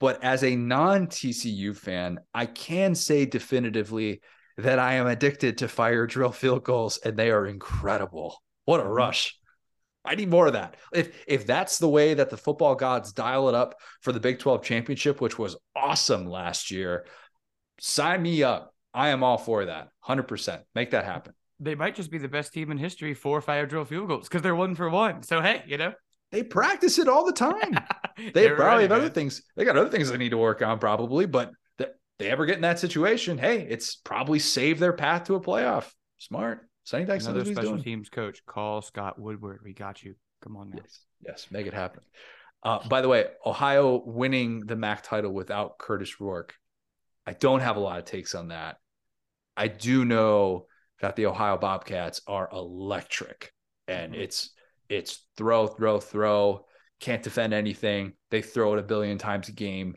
But as a non TCU fan, I can say definitively that I am addicted to fire drill field goals and they are incredible. What a mm-hmm. rush. I need more of that. If if that's the way that the football gods dial it up for the Big 12 championship, which was awesome last year, sign me up. I am all for that. 100%. Make that happen. They might just be the best team in history for fire drill field goals because they're one for one. So hey, you know. They practice it all the time. [LAUGHS] they probably have other things. They got other things they need to work on probably, but that they ever get in that situation, hey, it's probably saved their path to a playoff. Smart. Sonny Dykes another special teams coach. Call Scott Woodward. We got you. Come on now. Yes, yes, make it happen. Uh, by the way, Ohio winning the MAC title without Kurtis Rourke. I don't have a lot of takes on that. I do know that the Ohio Bobcats are electric, and mm-hmm. it's it's throw, throw, throw. Can't defend anything. They throw it a billion times a game.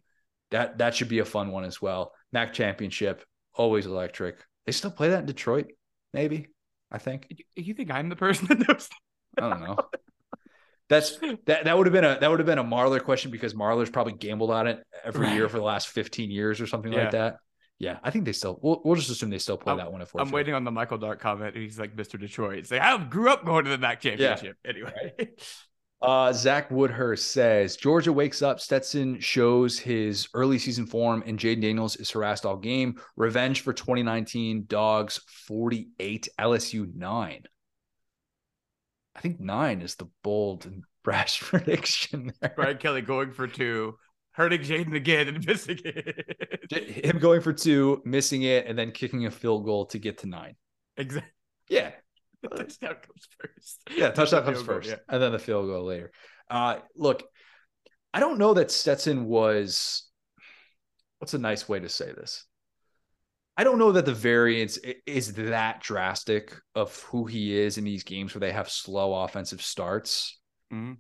That that should be a fun one as well. MAC championship, always electric. They still play that in Detroit, maybe. I think. You think I'm the person that knows? That? I don't know. [LAUGHS] That's that. That would have been a that would have been a Marlar question because Marlar's probably gambled on it every right. year for the last fifteen years or something yeah. like that. Yeah, I think they still. We'll, we'll just assume they still play I'm, that one. If I'm waiting on the Michael Dark comment. He's like Mr. Detroit. Say I grew up going to the MAC championship. Yeah. Anyway. [LAUGHS] Uh, Zach Woodhurst says Georgia wakes up. Stetson shows his early season form, and Jayden Daniels is harassed all game. Revenge for 2019 Dogs 48, LSU 9. I think nine is the bold and [LAUGHS] brash [LAUGHS] prediction. There. Brian Kelly going for two, hurting Jayden again and [LAUGHS] missing it. Him going for two, missing it, and then kicking a field goal to get to nine. Exactly. Yeah, [LAUGHS] touchdown comes first. Yeah, touchdown comes first, goal, yeah. and then the field goal later. Uh, look, I don't know that Stetson was. What's a nice way to say this? I don't know that the variance is that drastic of who he is in these games where they have slow offensive starts. Mm-hmm.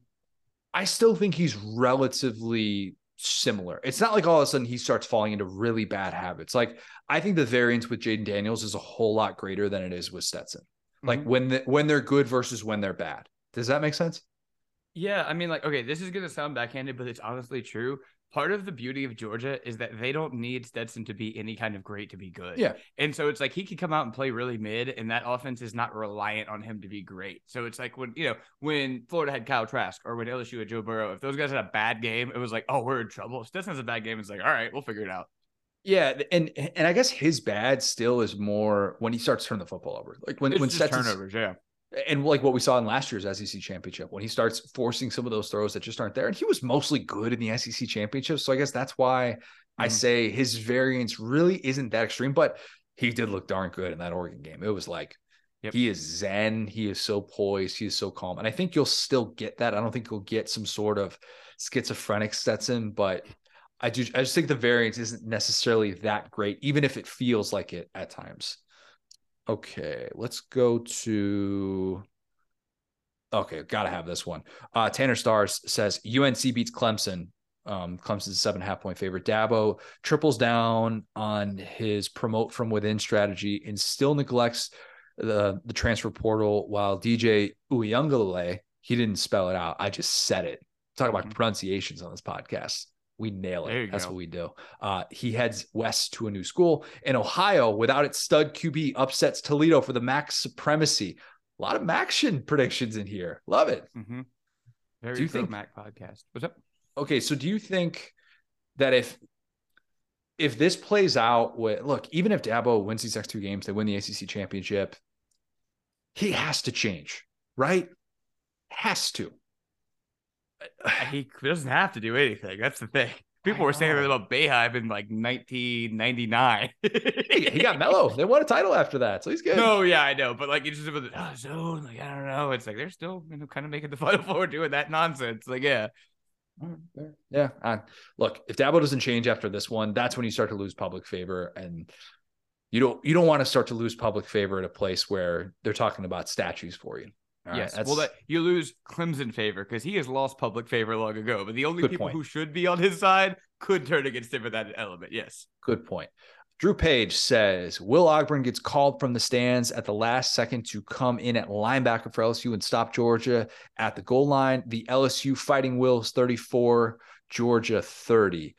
I still think he's relatively similar. It's not like all of a sudden he starts falling into really bad habits. Like I think the variance with Jayden Daniels is a whole lot greater than it is with Stetson like mm-hmm. when the, when they're good versus when they're bad. Does that make sense? Yeah, I mean, like, okay, this is gonna sound backhanded, but it's honestly true. Part of the beauty of Georgia is that they don't need Stetson to be any kind of great to be good. Yeah. And so it's like he could come out and play really mid, and that offense is not reliant on him to be great. So it's like when, you know, when Florida had Kyle Trask or when LSU had Joe Burrow, if those guys had a bad game, it was like, oh, we're in trouble. If Stetson has a bad game, it's like, all right, we'll figure it out. Yeah, and and I guess his bad still is more when he starts turning the football over. Like when it's when Stetson's, turnovers, yeah and like what we saw in last year's SEC championship when he starts forcing some of those throws that just aren't there. And he was mostly good in the SEC championship. So I guess that's why mm-hmm. I say his variance really isn't that extreme, but he did look darn good in that Oregon game. It was like yep. he is zen, he is so poised, he is so calm. And I think you'll still get that. I don't think you'll get some sort of schizophrenic Stetson, but I do I just think the variance isn't necessarily that great, even if it feels like it at times. Okay, let's go to. Okay, gotta have this one. Uh, Tanner Stars says UNC beats Clemson. Um, Clemson's a seven half point favorite. Dabo triples down on his promote from within strategy and still neglects the the transfer portal. While DJ Uiagalelei, he didn't spell it out. I just said it. Talk about mm-hmm. pronunciations on this podcast. We nail it. That's go. what we do. Uh, he heads west to a new school. in Ohio, without its stud QB, upsets Toledo for the MAC supremacy. A lot of MACtion predictions in here. Love it. Mm-hmm. Very do you think MAC podcast? What's up? Okay, so do you think that if if this plays out with look, even if Dabo wins these next two games, they win the ACC championship, he has to change, right? Has to. [SIGHS] He doesn't have to do anything. That's the thing. People were saying that about Boeheim in like 1999. he, he got mellow. They won a title after that, so he's good. No, yeah, I know, but like it's just about the oh, zone. Like I don't know. It's like they're still you know kind of making the [LAUGHS] final four doing that nonsense. Like yeah, yeah. Uh, look, if Dabo doesn't change after this one, that's when you start to lose public favor, and you don't you don't want to start to lose public favor at a place where they're talking about statues for you. All yes, right, well, that you lose Clemson favor because he has lost public favor long ago. But the only people point. who should be on his side could turn against him for that element. Yes, good point. Drew Page says Will Ogburn gets called from the stands at the last second to come in at linebacker for LSU and stop Georgia at the goal line. The LSU Fighting Wills 34, Georgia 30.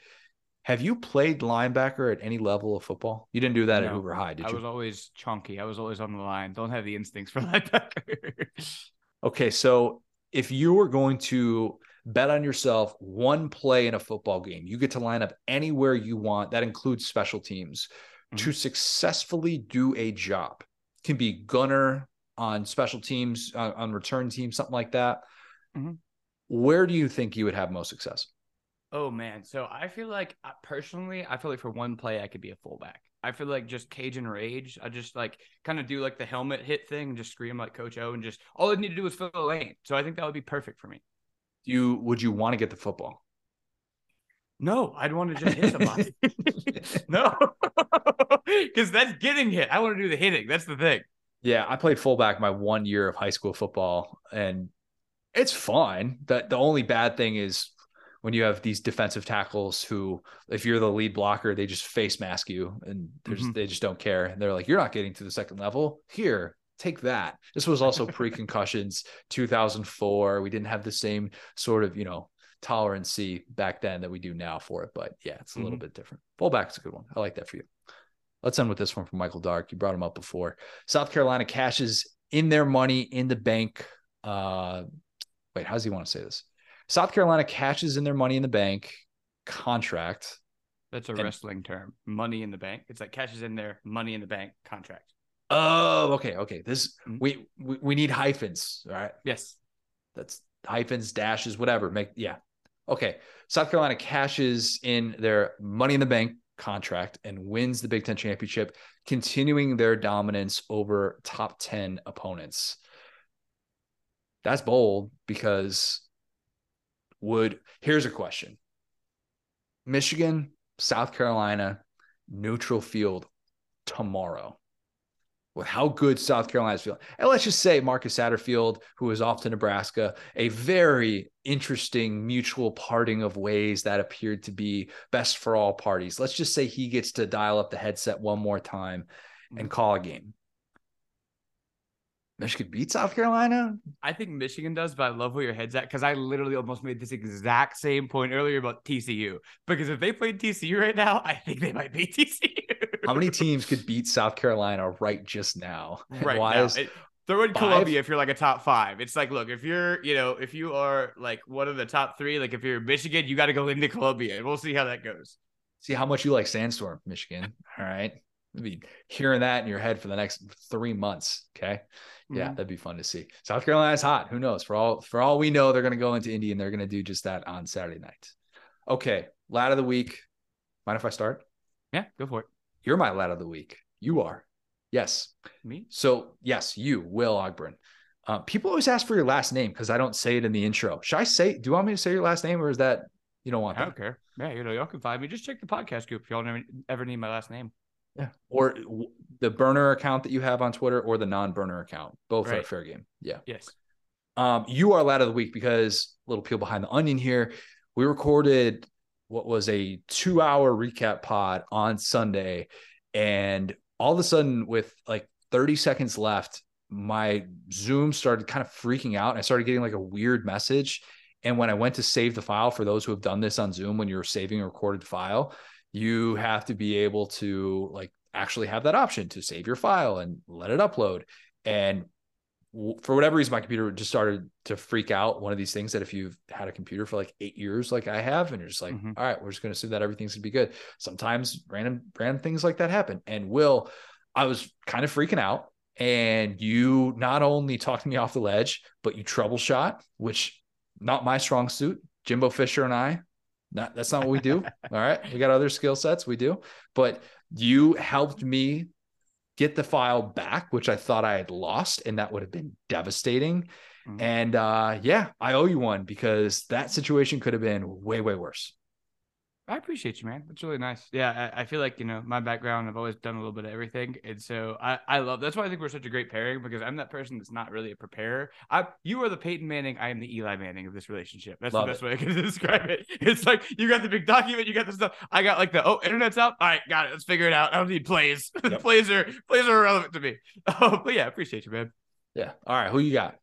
Have you played linebacker at any level of football? You didn't do that no, at Hoover High, did you? I was always chunky. I was always on the line. Don't have the instincts for [LAUGHS] linebacker. okay, so if you were going to bet on yourself one play in a football game. You get to line up anywhere you want. That includes special teams mm-hmm. to successfully do a job. It can be gunner on special teams, uh, on return teams, something like that. Mm-hmm. Where do you think you would have most success? Oh man, so I feel like uh, personally, I feel like for one play I could be a fullback. I feel like just Cajun rage. I just like kind of do like the helmet hit thing and just scream like Coach O and just all I need to do is fill the lane. So I think that would be perfect for me you would you want to get the football? No, I'd want to just hit somebody. [LAUGHS] no, [LAUGHS] because that's getting hit. I want to do the hitting. That's the thing. Yeah, I played fullback my one year of high school football, and it's fine. The the only bad thing is when you have these defensive tackles who, if you're the lead blocker, they just face mask you, and mm-hmm. they just don't care. And they're like, "You're not getting to the second level. Here, take that. This was also pre concussions, 2004. We didn't have the same sort of, you know, tolerancy back then that we do now for it. But yeah, it's a mm-hmm. little bit different. Fullback is a good one. I like that for you. Let's end with this one from Michael Dark. You brought him up before. South Carolina cashes in their money in the bank. Uh, wait, how does he want to say this? South Carolina cashes in their money in the bank contract. That's a and, wrestling term. Money in the bank. It's like cashes in their money in the bank contract. Oh, okay, okay. This mm-hmm. we, we we need hyphens, right? Yes. That's hyphens, dashes, whatever. Make yeah. Okay. South Carolina cashes in their money in the bank contract and wins the Big Ten championship, continuing their dominance over top 10 opponents. That's bold because would here's a question. Michigan, South Carolina, neutral field tomorrow with how good South Carolina's feeling. And let's just say Marcus Satterfield, who is off to Nebraska, a very interesting mutual parting of ways that appeared to be best for all parties. Let's just say he gets to dial up the headset one more time and mm. call a game. Michigan beat South Carolina? I think Michigan does, but I love where your head's at because I literally almost made this exact same point earlier about TCU. Because if they played TCU right now, I think they might beat [LAUGHS] TCU. How many teams could beat South Carolina right just now? Right Why now. Is it, throw in five? Columbia if you're like a top five. It's like, look, if you're, you know, if you are like one of the top three, like if you're Michigan, you got to go into Columbia, and we'll see how that goes. See how much you like Sandstorm, Michigan. All right. Be hearing that in your head for the next three months. Okay. Yeah, mm-hmm. that'd be fun to see. South Carolina's hot. Who knows? For all for all we know, they're going to go into Indy and they're going to do just that on Saturday night. Okay, lad of the week. Mind if I start? Yeah, go for it. You're my lad of the week. You are. Yes. Me? So, yes, you, Will Ogburn. Uh, people always ask for your last name because I don't say it in the intro. Should I say, do you want me to say your last name or is that you don't want I don't care. Yeah, you know, y'all can find me. Just check the podcast group if y'all never, ever need my last name. Yeah. Or the burner account that you have on Twitter or the non burner account. Both right. are fair game. Yeah. Yes. Um, you are lad of the week because little peel behind the onion here. We recorded what was a two hour recap pod on Sunday. And all of a sudden, with like 30 seconds left, my Zoom started kind of freaking out. And I started getting like a weird message. And when I went to save the file for those who have done this on Zoom, when you're saving a recorded file, you have to be able to like actually have that option to save your file and let it upload. And for whatever reason, my computer just started to freak out. One of these things that if you've had a computer for like eight years, like I have, and you're just like, mm-hmm. All right, we're just going to assume that everything's going to be good. Sometimes random, random things like that happen. And Will, I was kind of freaking out. And you not only talked me off the ledge, but you troubleshot, which not my strong suit. Jimbo Fisher and I, not that's not what we do. [LAUGHS] All right. We got other skill sets we do, but you helped me get the file back, which I thought I had lost, and that would have been devastating. Mm-hmm. And uh, yeah, I owe you one because that situation could have been way, way worse. I appreciate you, man. That's really nice. Yeah, I, I, feel like you know my background. I've always done a little bit of everything, and so I, I love. That's why I think we're such a great pairing because I'm that person that's not really a preparer. I you are the Peyton Manning. I am the Eli Manning of this relationship. That's love the best it. way I can [LAUGHS] describe it. It's like you got the big document, you got the stuff. I got like the oh internet's up. All right, got it. Let's figure it out. I don't need plays. [LAUGHS] Yep. plays are plays are irrelevant to me. [LAUGHS] Oh, but yeah, appreciate you, man. Yeah. All right, who you got?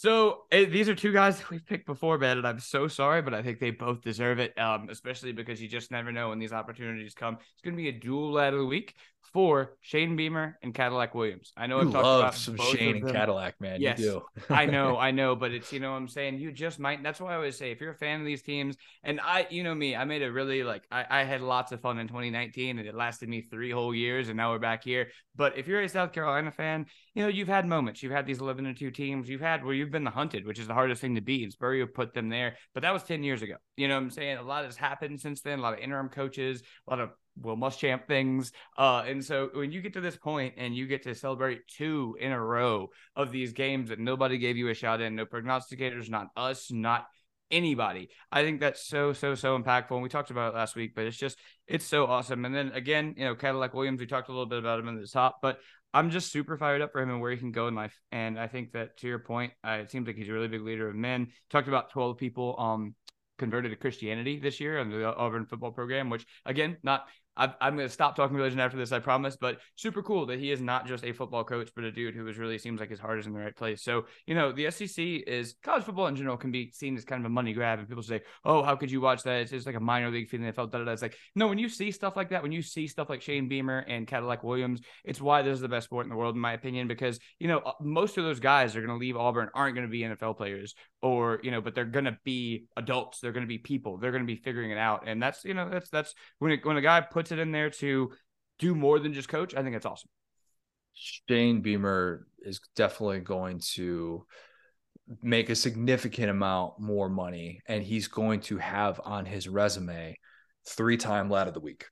So eh, these are two guys that we've picked before, Ben, and I'm so sorry, but I think they both deserve it. Um, especially because you just never know when these opportunities come. It's going to be a dual lad of the week for Shane Beamer and Cadillac Williams. I know you I've talked love about some Shane and Cadillac, man. Yes, you do. I [LAUGHS] know, I know, but it's you know what I'm saying. You just might. That's why I always say if you're a fan of these teams, and I, you know me, I made a really like I, I had lots of fun in 2019, and it lasted me three whole years, and now we're back here. But if you're a South Carolina fan, you know you've had moments. You've had these 11 and two teams. You've had where you've been the hunted, which is the hardest thing to beat. And Spurrier put them there, but that was 10 years ago. You know what I'm saying? A lot has happened since then. A lot of interim coaches, a lot of Will Muschamp things. Uh, and so when you get to this point and you get to celebrate two in a row of these games that nobody gave you a shot in, no prognosticators, not us, not anybody. I think that's so, so, so impactful. And we talked about it last week, but it's just, it's so awesome. And then again, you know, Cadillac Williams, we talked a little bit about him in the top, but I'm just super fired up for him and where he can go in life. And I think that to your point, uh, it seems like he's a really big leader of men. Talked about 12 people um converted to Christianity this year on the Auburn football program, which again, not i am going to stop talking religion after this, I promise. But super cool that he is not just a football coach, but a dude who is really seems like his heart is in the right place. So, you know, the SEC is college football in general can be seen as kind of a money grab. And people say, oh, how could you watch that? It's just like a minor league feeling. I felt that. It's like, no, when you see stuff like that, when you see stuff like Shane Beamer and Cadillac Williams, it's why this is the best sport in the world, in my opinion, because, you know, uh, most of those guys are going to leave Auburn, aren't going to be NFL players or, you know, but they're going to be adults. They're going to be people. They're going to be figuring it out. And that's, you know, that's, that's when, it, when a guy puts it in there to, do more than just coach, I think that's awesome. Shane Beamer is definitely going to make a significant amount more money, and he's going to have on his resume three-time lad of the week.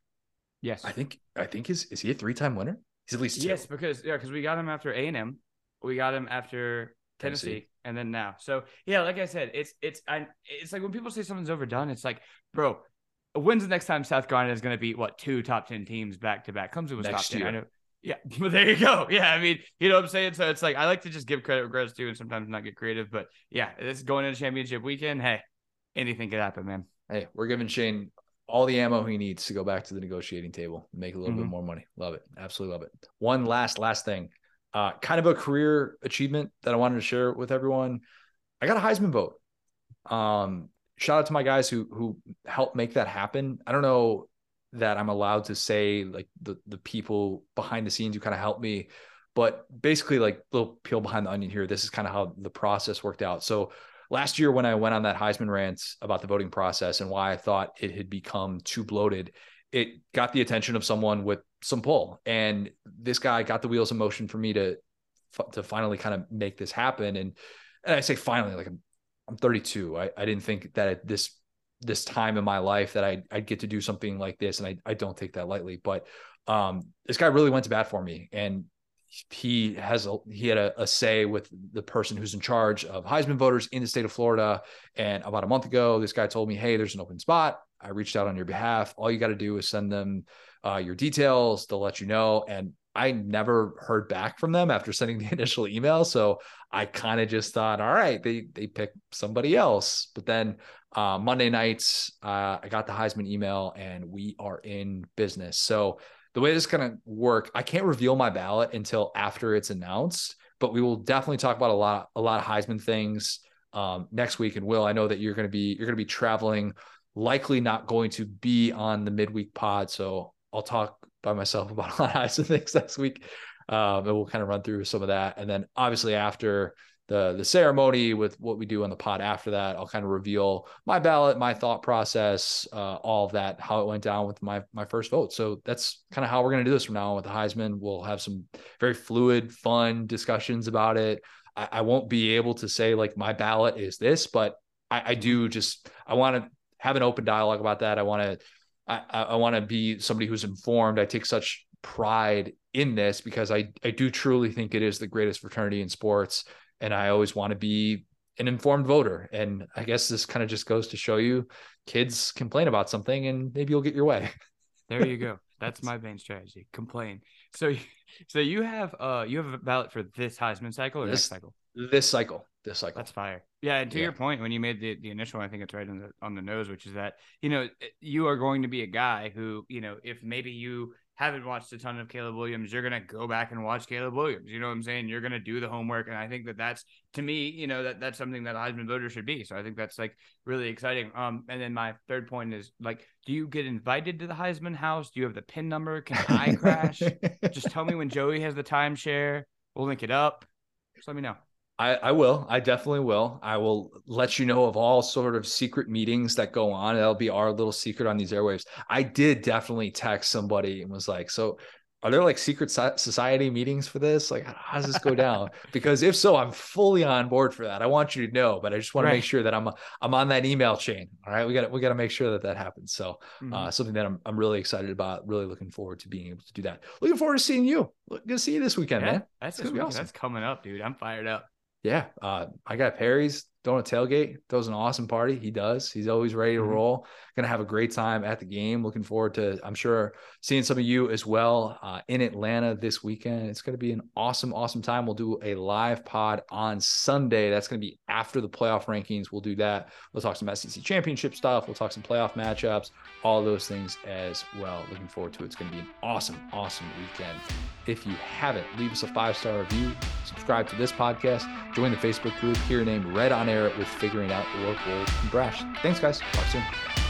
Yes, I think. I think is is he a three-time winner? He's at least two. yes, because yeah, because we got him after A and M, we got him after Tennessee, Tennessee, and then now. So yeah, like I said, it's it's I, it's like when people say something's overdone, it's like, bro, when's the next time South Carolina is going to beat what two top ten teams back to back? Comes to Wisconsin. I know. Yeah, [LAUGHS] but there you go. Yeah, I mean, you know what I'm saying. So it's like I like to just give credit where credit's due, and sometimes not get creative. But yeah, it's going into championship weekend. Hey, anything could happen, man. Hey, we're giving Shane all the ammo he needs to go back to the negotiating table, make a little mm-hmm. bit more money. Love it, absolutely love it. One last last thing, uh, kind of a career achievement that I wanted to share with everyone. I got a Heisman vote. Um, shout out to my guys who who helped make that happen. I don't know that I'm allowed to say like the the people behind the scenes who kind of helped me, but basically like little peel behind the onion here. This is kind of how the process worked out. So last year when I went on that Heisman rant about the voting process and why I thought it had become too bloated, it got the attention of someone with some pull, and this guy got the wheels in motion for me to to finally kind of make this happen. And and I say finally, like I'm I'm 32. I, I didn't think that at this this time in my life that I I'd get to do something like this, and I I don't take that lightly. But um, this guy really went to bat for me, and he has a he had a, a, say with the person who's in charge of Heisman voters in the state of Florida. And about a month ago, this guy told me, "Hey, there's an open spot. I reached out on your behalf. All you got to do is send them uh, your details. They'll let you know." And I never heard back from them after sending [LAUGHS] the initial email. So I kind of just thought, all right, they they picked somebody else. But then uh, Monday nights, uh, I got the Heisman email, and we are in business. So the way this is going to work, I can't reveal my ballot until after it's announced, but we will definitely talk about a lot a lot of Heisman things. um, next week. And Will, I know that you're going to be you're going to be traveling, likely not going to be on the midweek pod. So I'll talk by myself [LAUGHS] about a lot of things next week. Um, and we'll kind of run through some of that. And then obviously after the the ceremony with what we do on the pod after that, I'll kind of reveal my ballot, my thought process, uh, all of that, how it went down with my my first vote. So that's kind of how we're going to do this from now on with the Heisman. We'll have some very fluid, fun discussions about it. I, I won't be able to say like my ballot is this, but I, I do just I want to have an open dialogue about that. I want to I, I want to be somebody who's informed. I take such pride in this because I, I do truly think it is the greatest fraternity in sports. And I always want to be an informed voter. And I guess this kind of just goes to show you kids complain about something and maybe you'll get your way. [LAUGHS] There you go. That's my main strategy. Complain. So, [LAUGHS] so you have uh you have a ballot for this Heisman cycle or this, next cycle? This cycle. This cycle. That's fire. Yeah, and to yeah. your point, when you made the, the initial, I think it's right on the on the nose, which is that you know you are going to be a guy who you know if maybe you haven't watched a ton of Caleb Williams, you're gonna go back and watch Caleb Williams. You know what I'm saying? You're gonna do the homework, and I think that that's to me, you know, that that's something that a Heisman voter should be. So I think that's like really exciting. Um, and then my third point is like, do you get invited to the Heisman house? Do you have the pin number? Can I crash? [LAUGHS] Just tell me when Joey has the timeshare. We'll link it up. Just let me know. I, I will. I definitely will. I will let you know of all sort of secret meetings that go on. That'll be our little secret on these airwaves. I did definitely text somebody and was like, "So, are there like secret society meetings for this? Like, how does this go down?" [LAUGHS] because if so, I'm fully on board for that. I want you to know, but I just want right. to make sure that I'm I'm on that email chain. All right, we got we got to make sure that that happens. So, mm-hmm. uh, something that I'm I'm really excited about. Really looking forward to being able to do that. Looking forward to seeing you. Good to see you this weekend, yeah, man. That's awesome. That's coming up, dude. I'm fired up yeah, uh, I got Perry's throwing a tailgate. Throws an awesome party. He does. He's always ready to mm-hmm. roll. Gonna have a great time at the game. Looking forward to, I'm sure, seeing some of you as well uh, in Atlanta this weekend. It's gonna be an awesome, awesome time. We'll do a live pod on Sunday. That's gonna be after the playoff rankings. We'll do that. We'll talk some SEC championship stuff. We'll talk some playoff matchups, all those things as well. Looking forward to it. It's gonna be an awesome, awesome weekend. If you haven't, leave us a five star review, subscribe to this podcast, join the Facebook group, hear your name read on air with Figuring Out World Brash. Thanks, guys. Talk soon.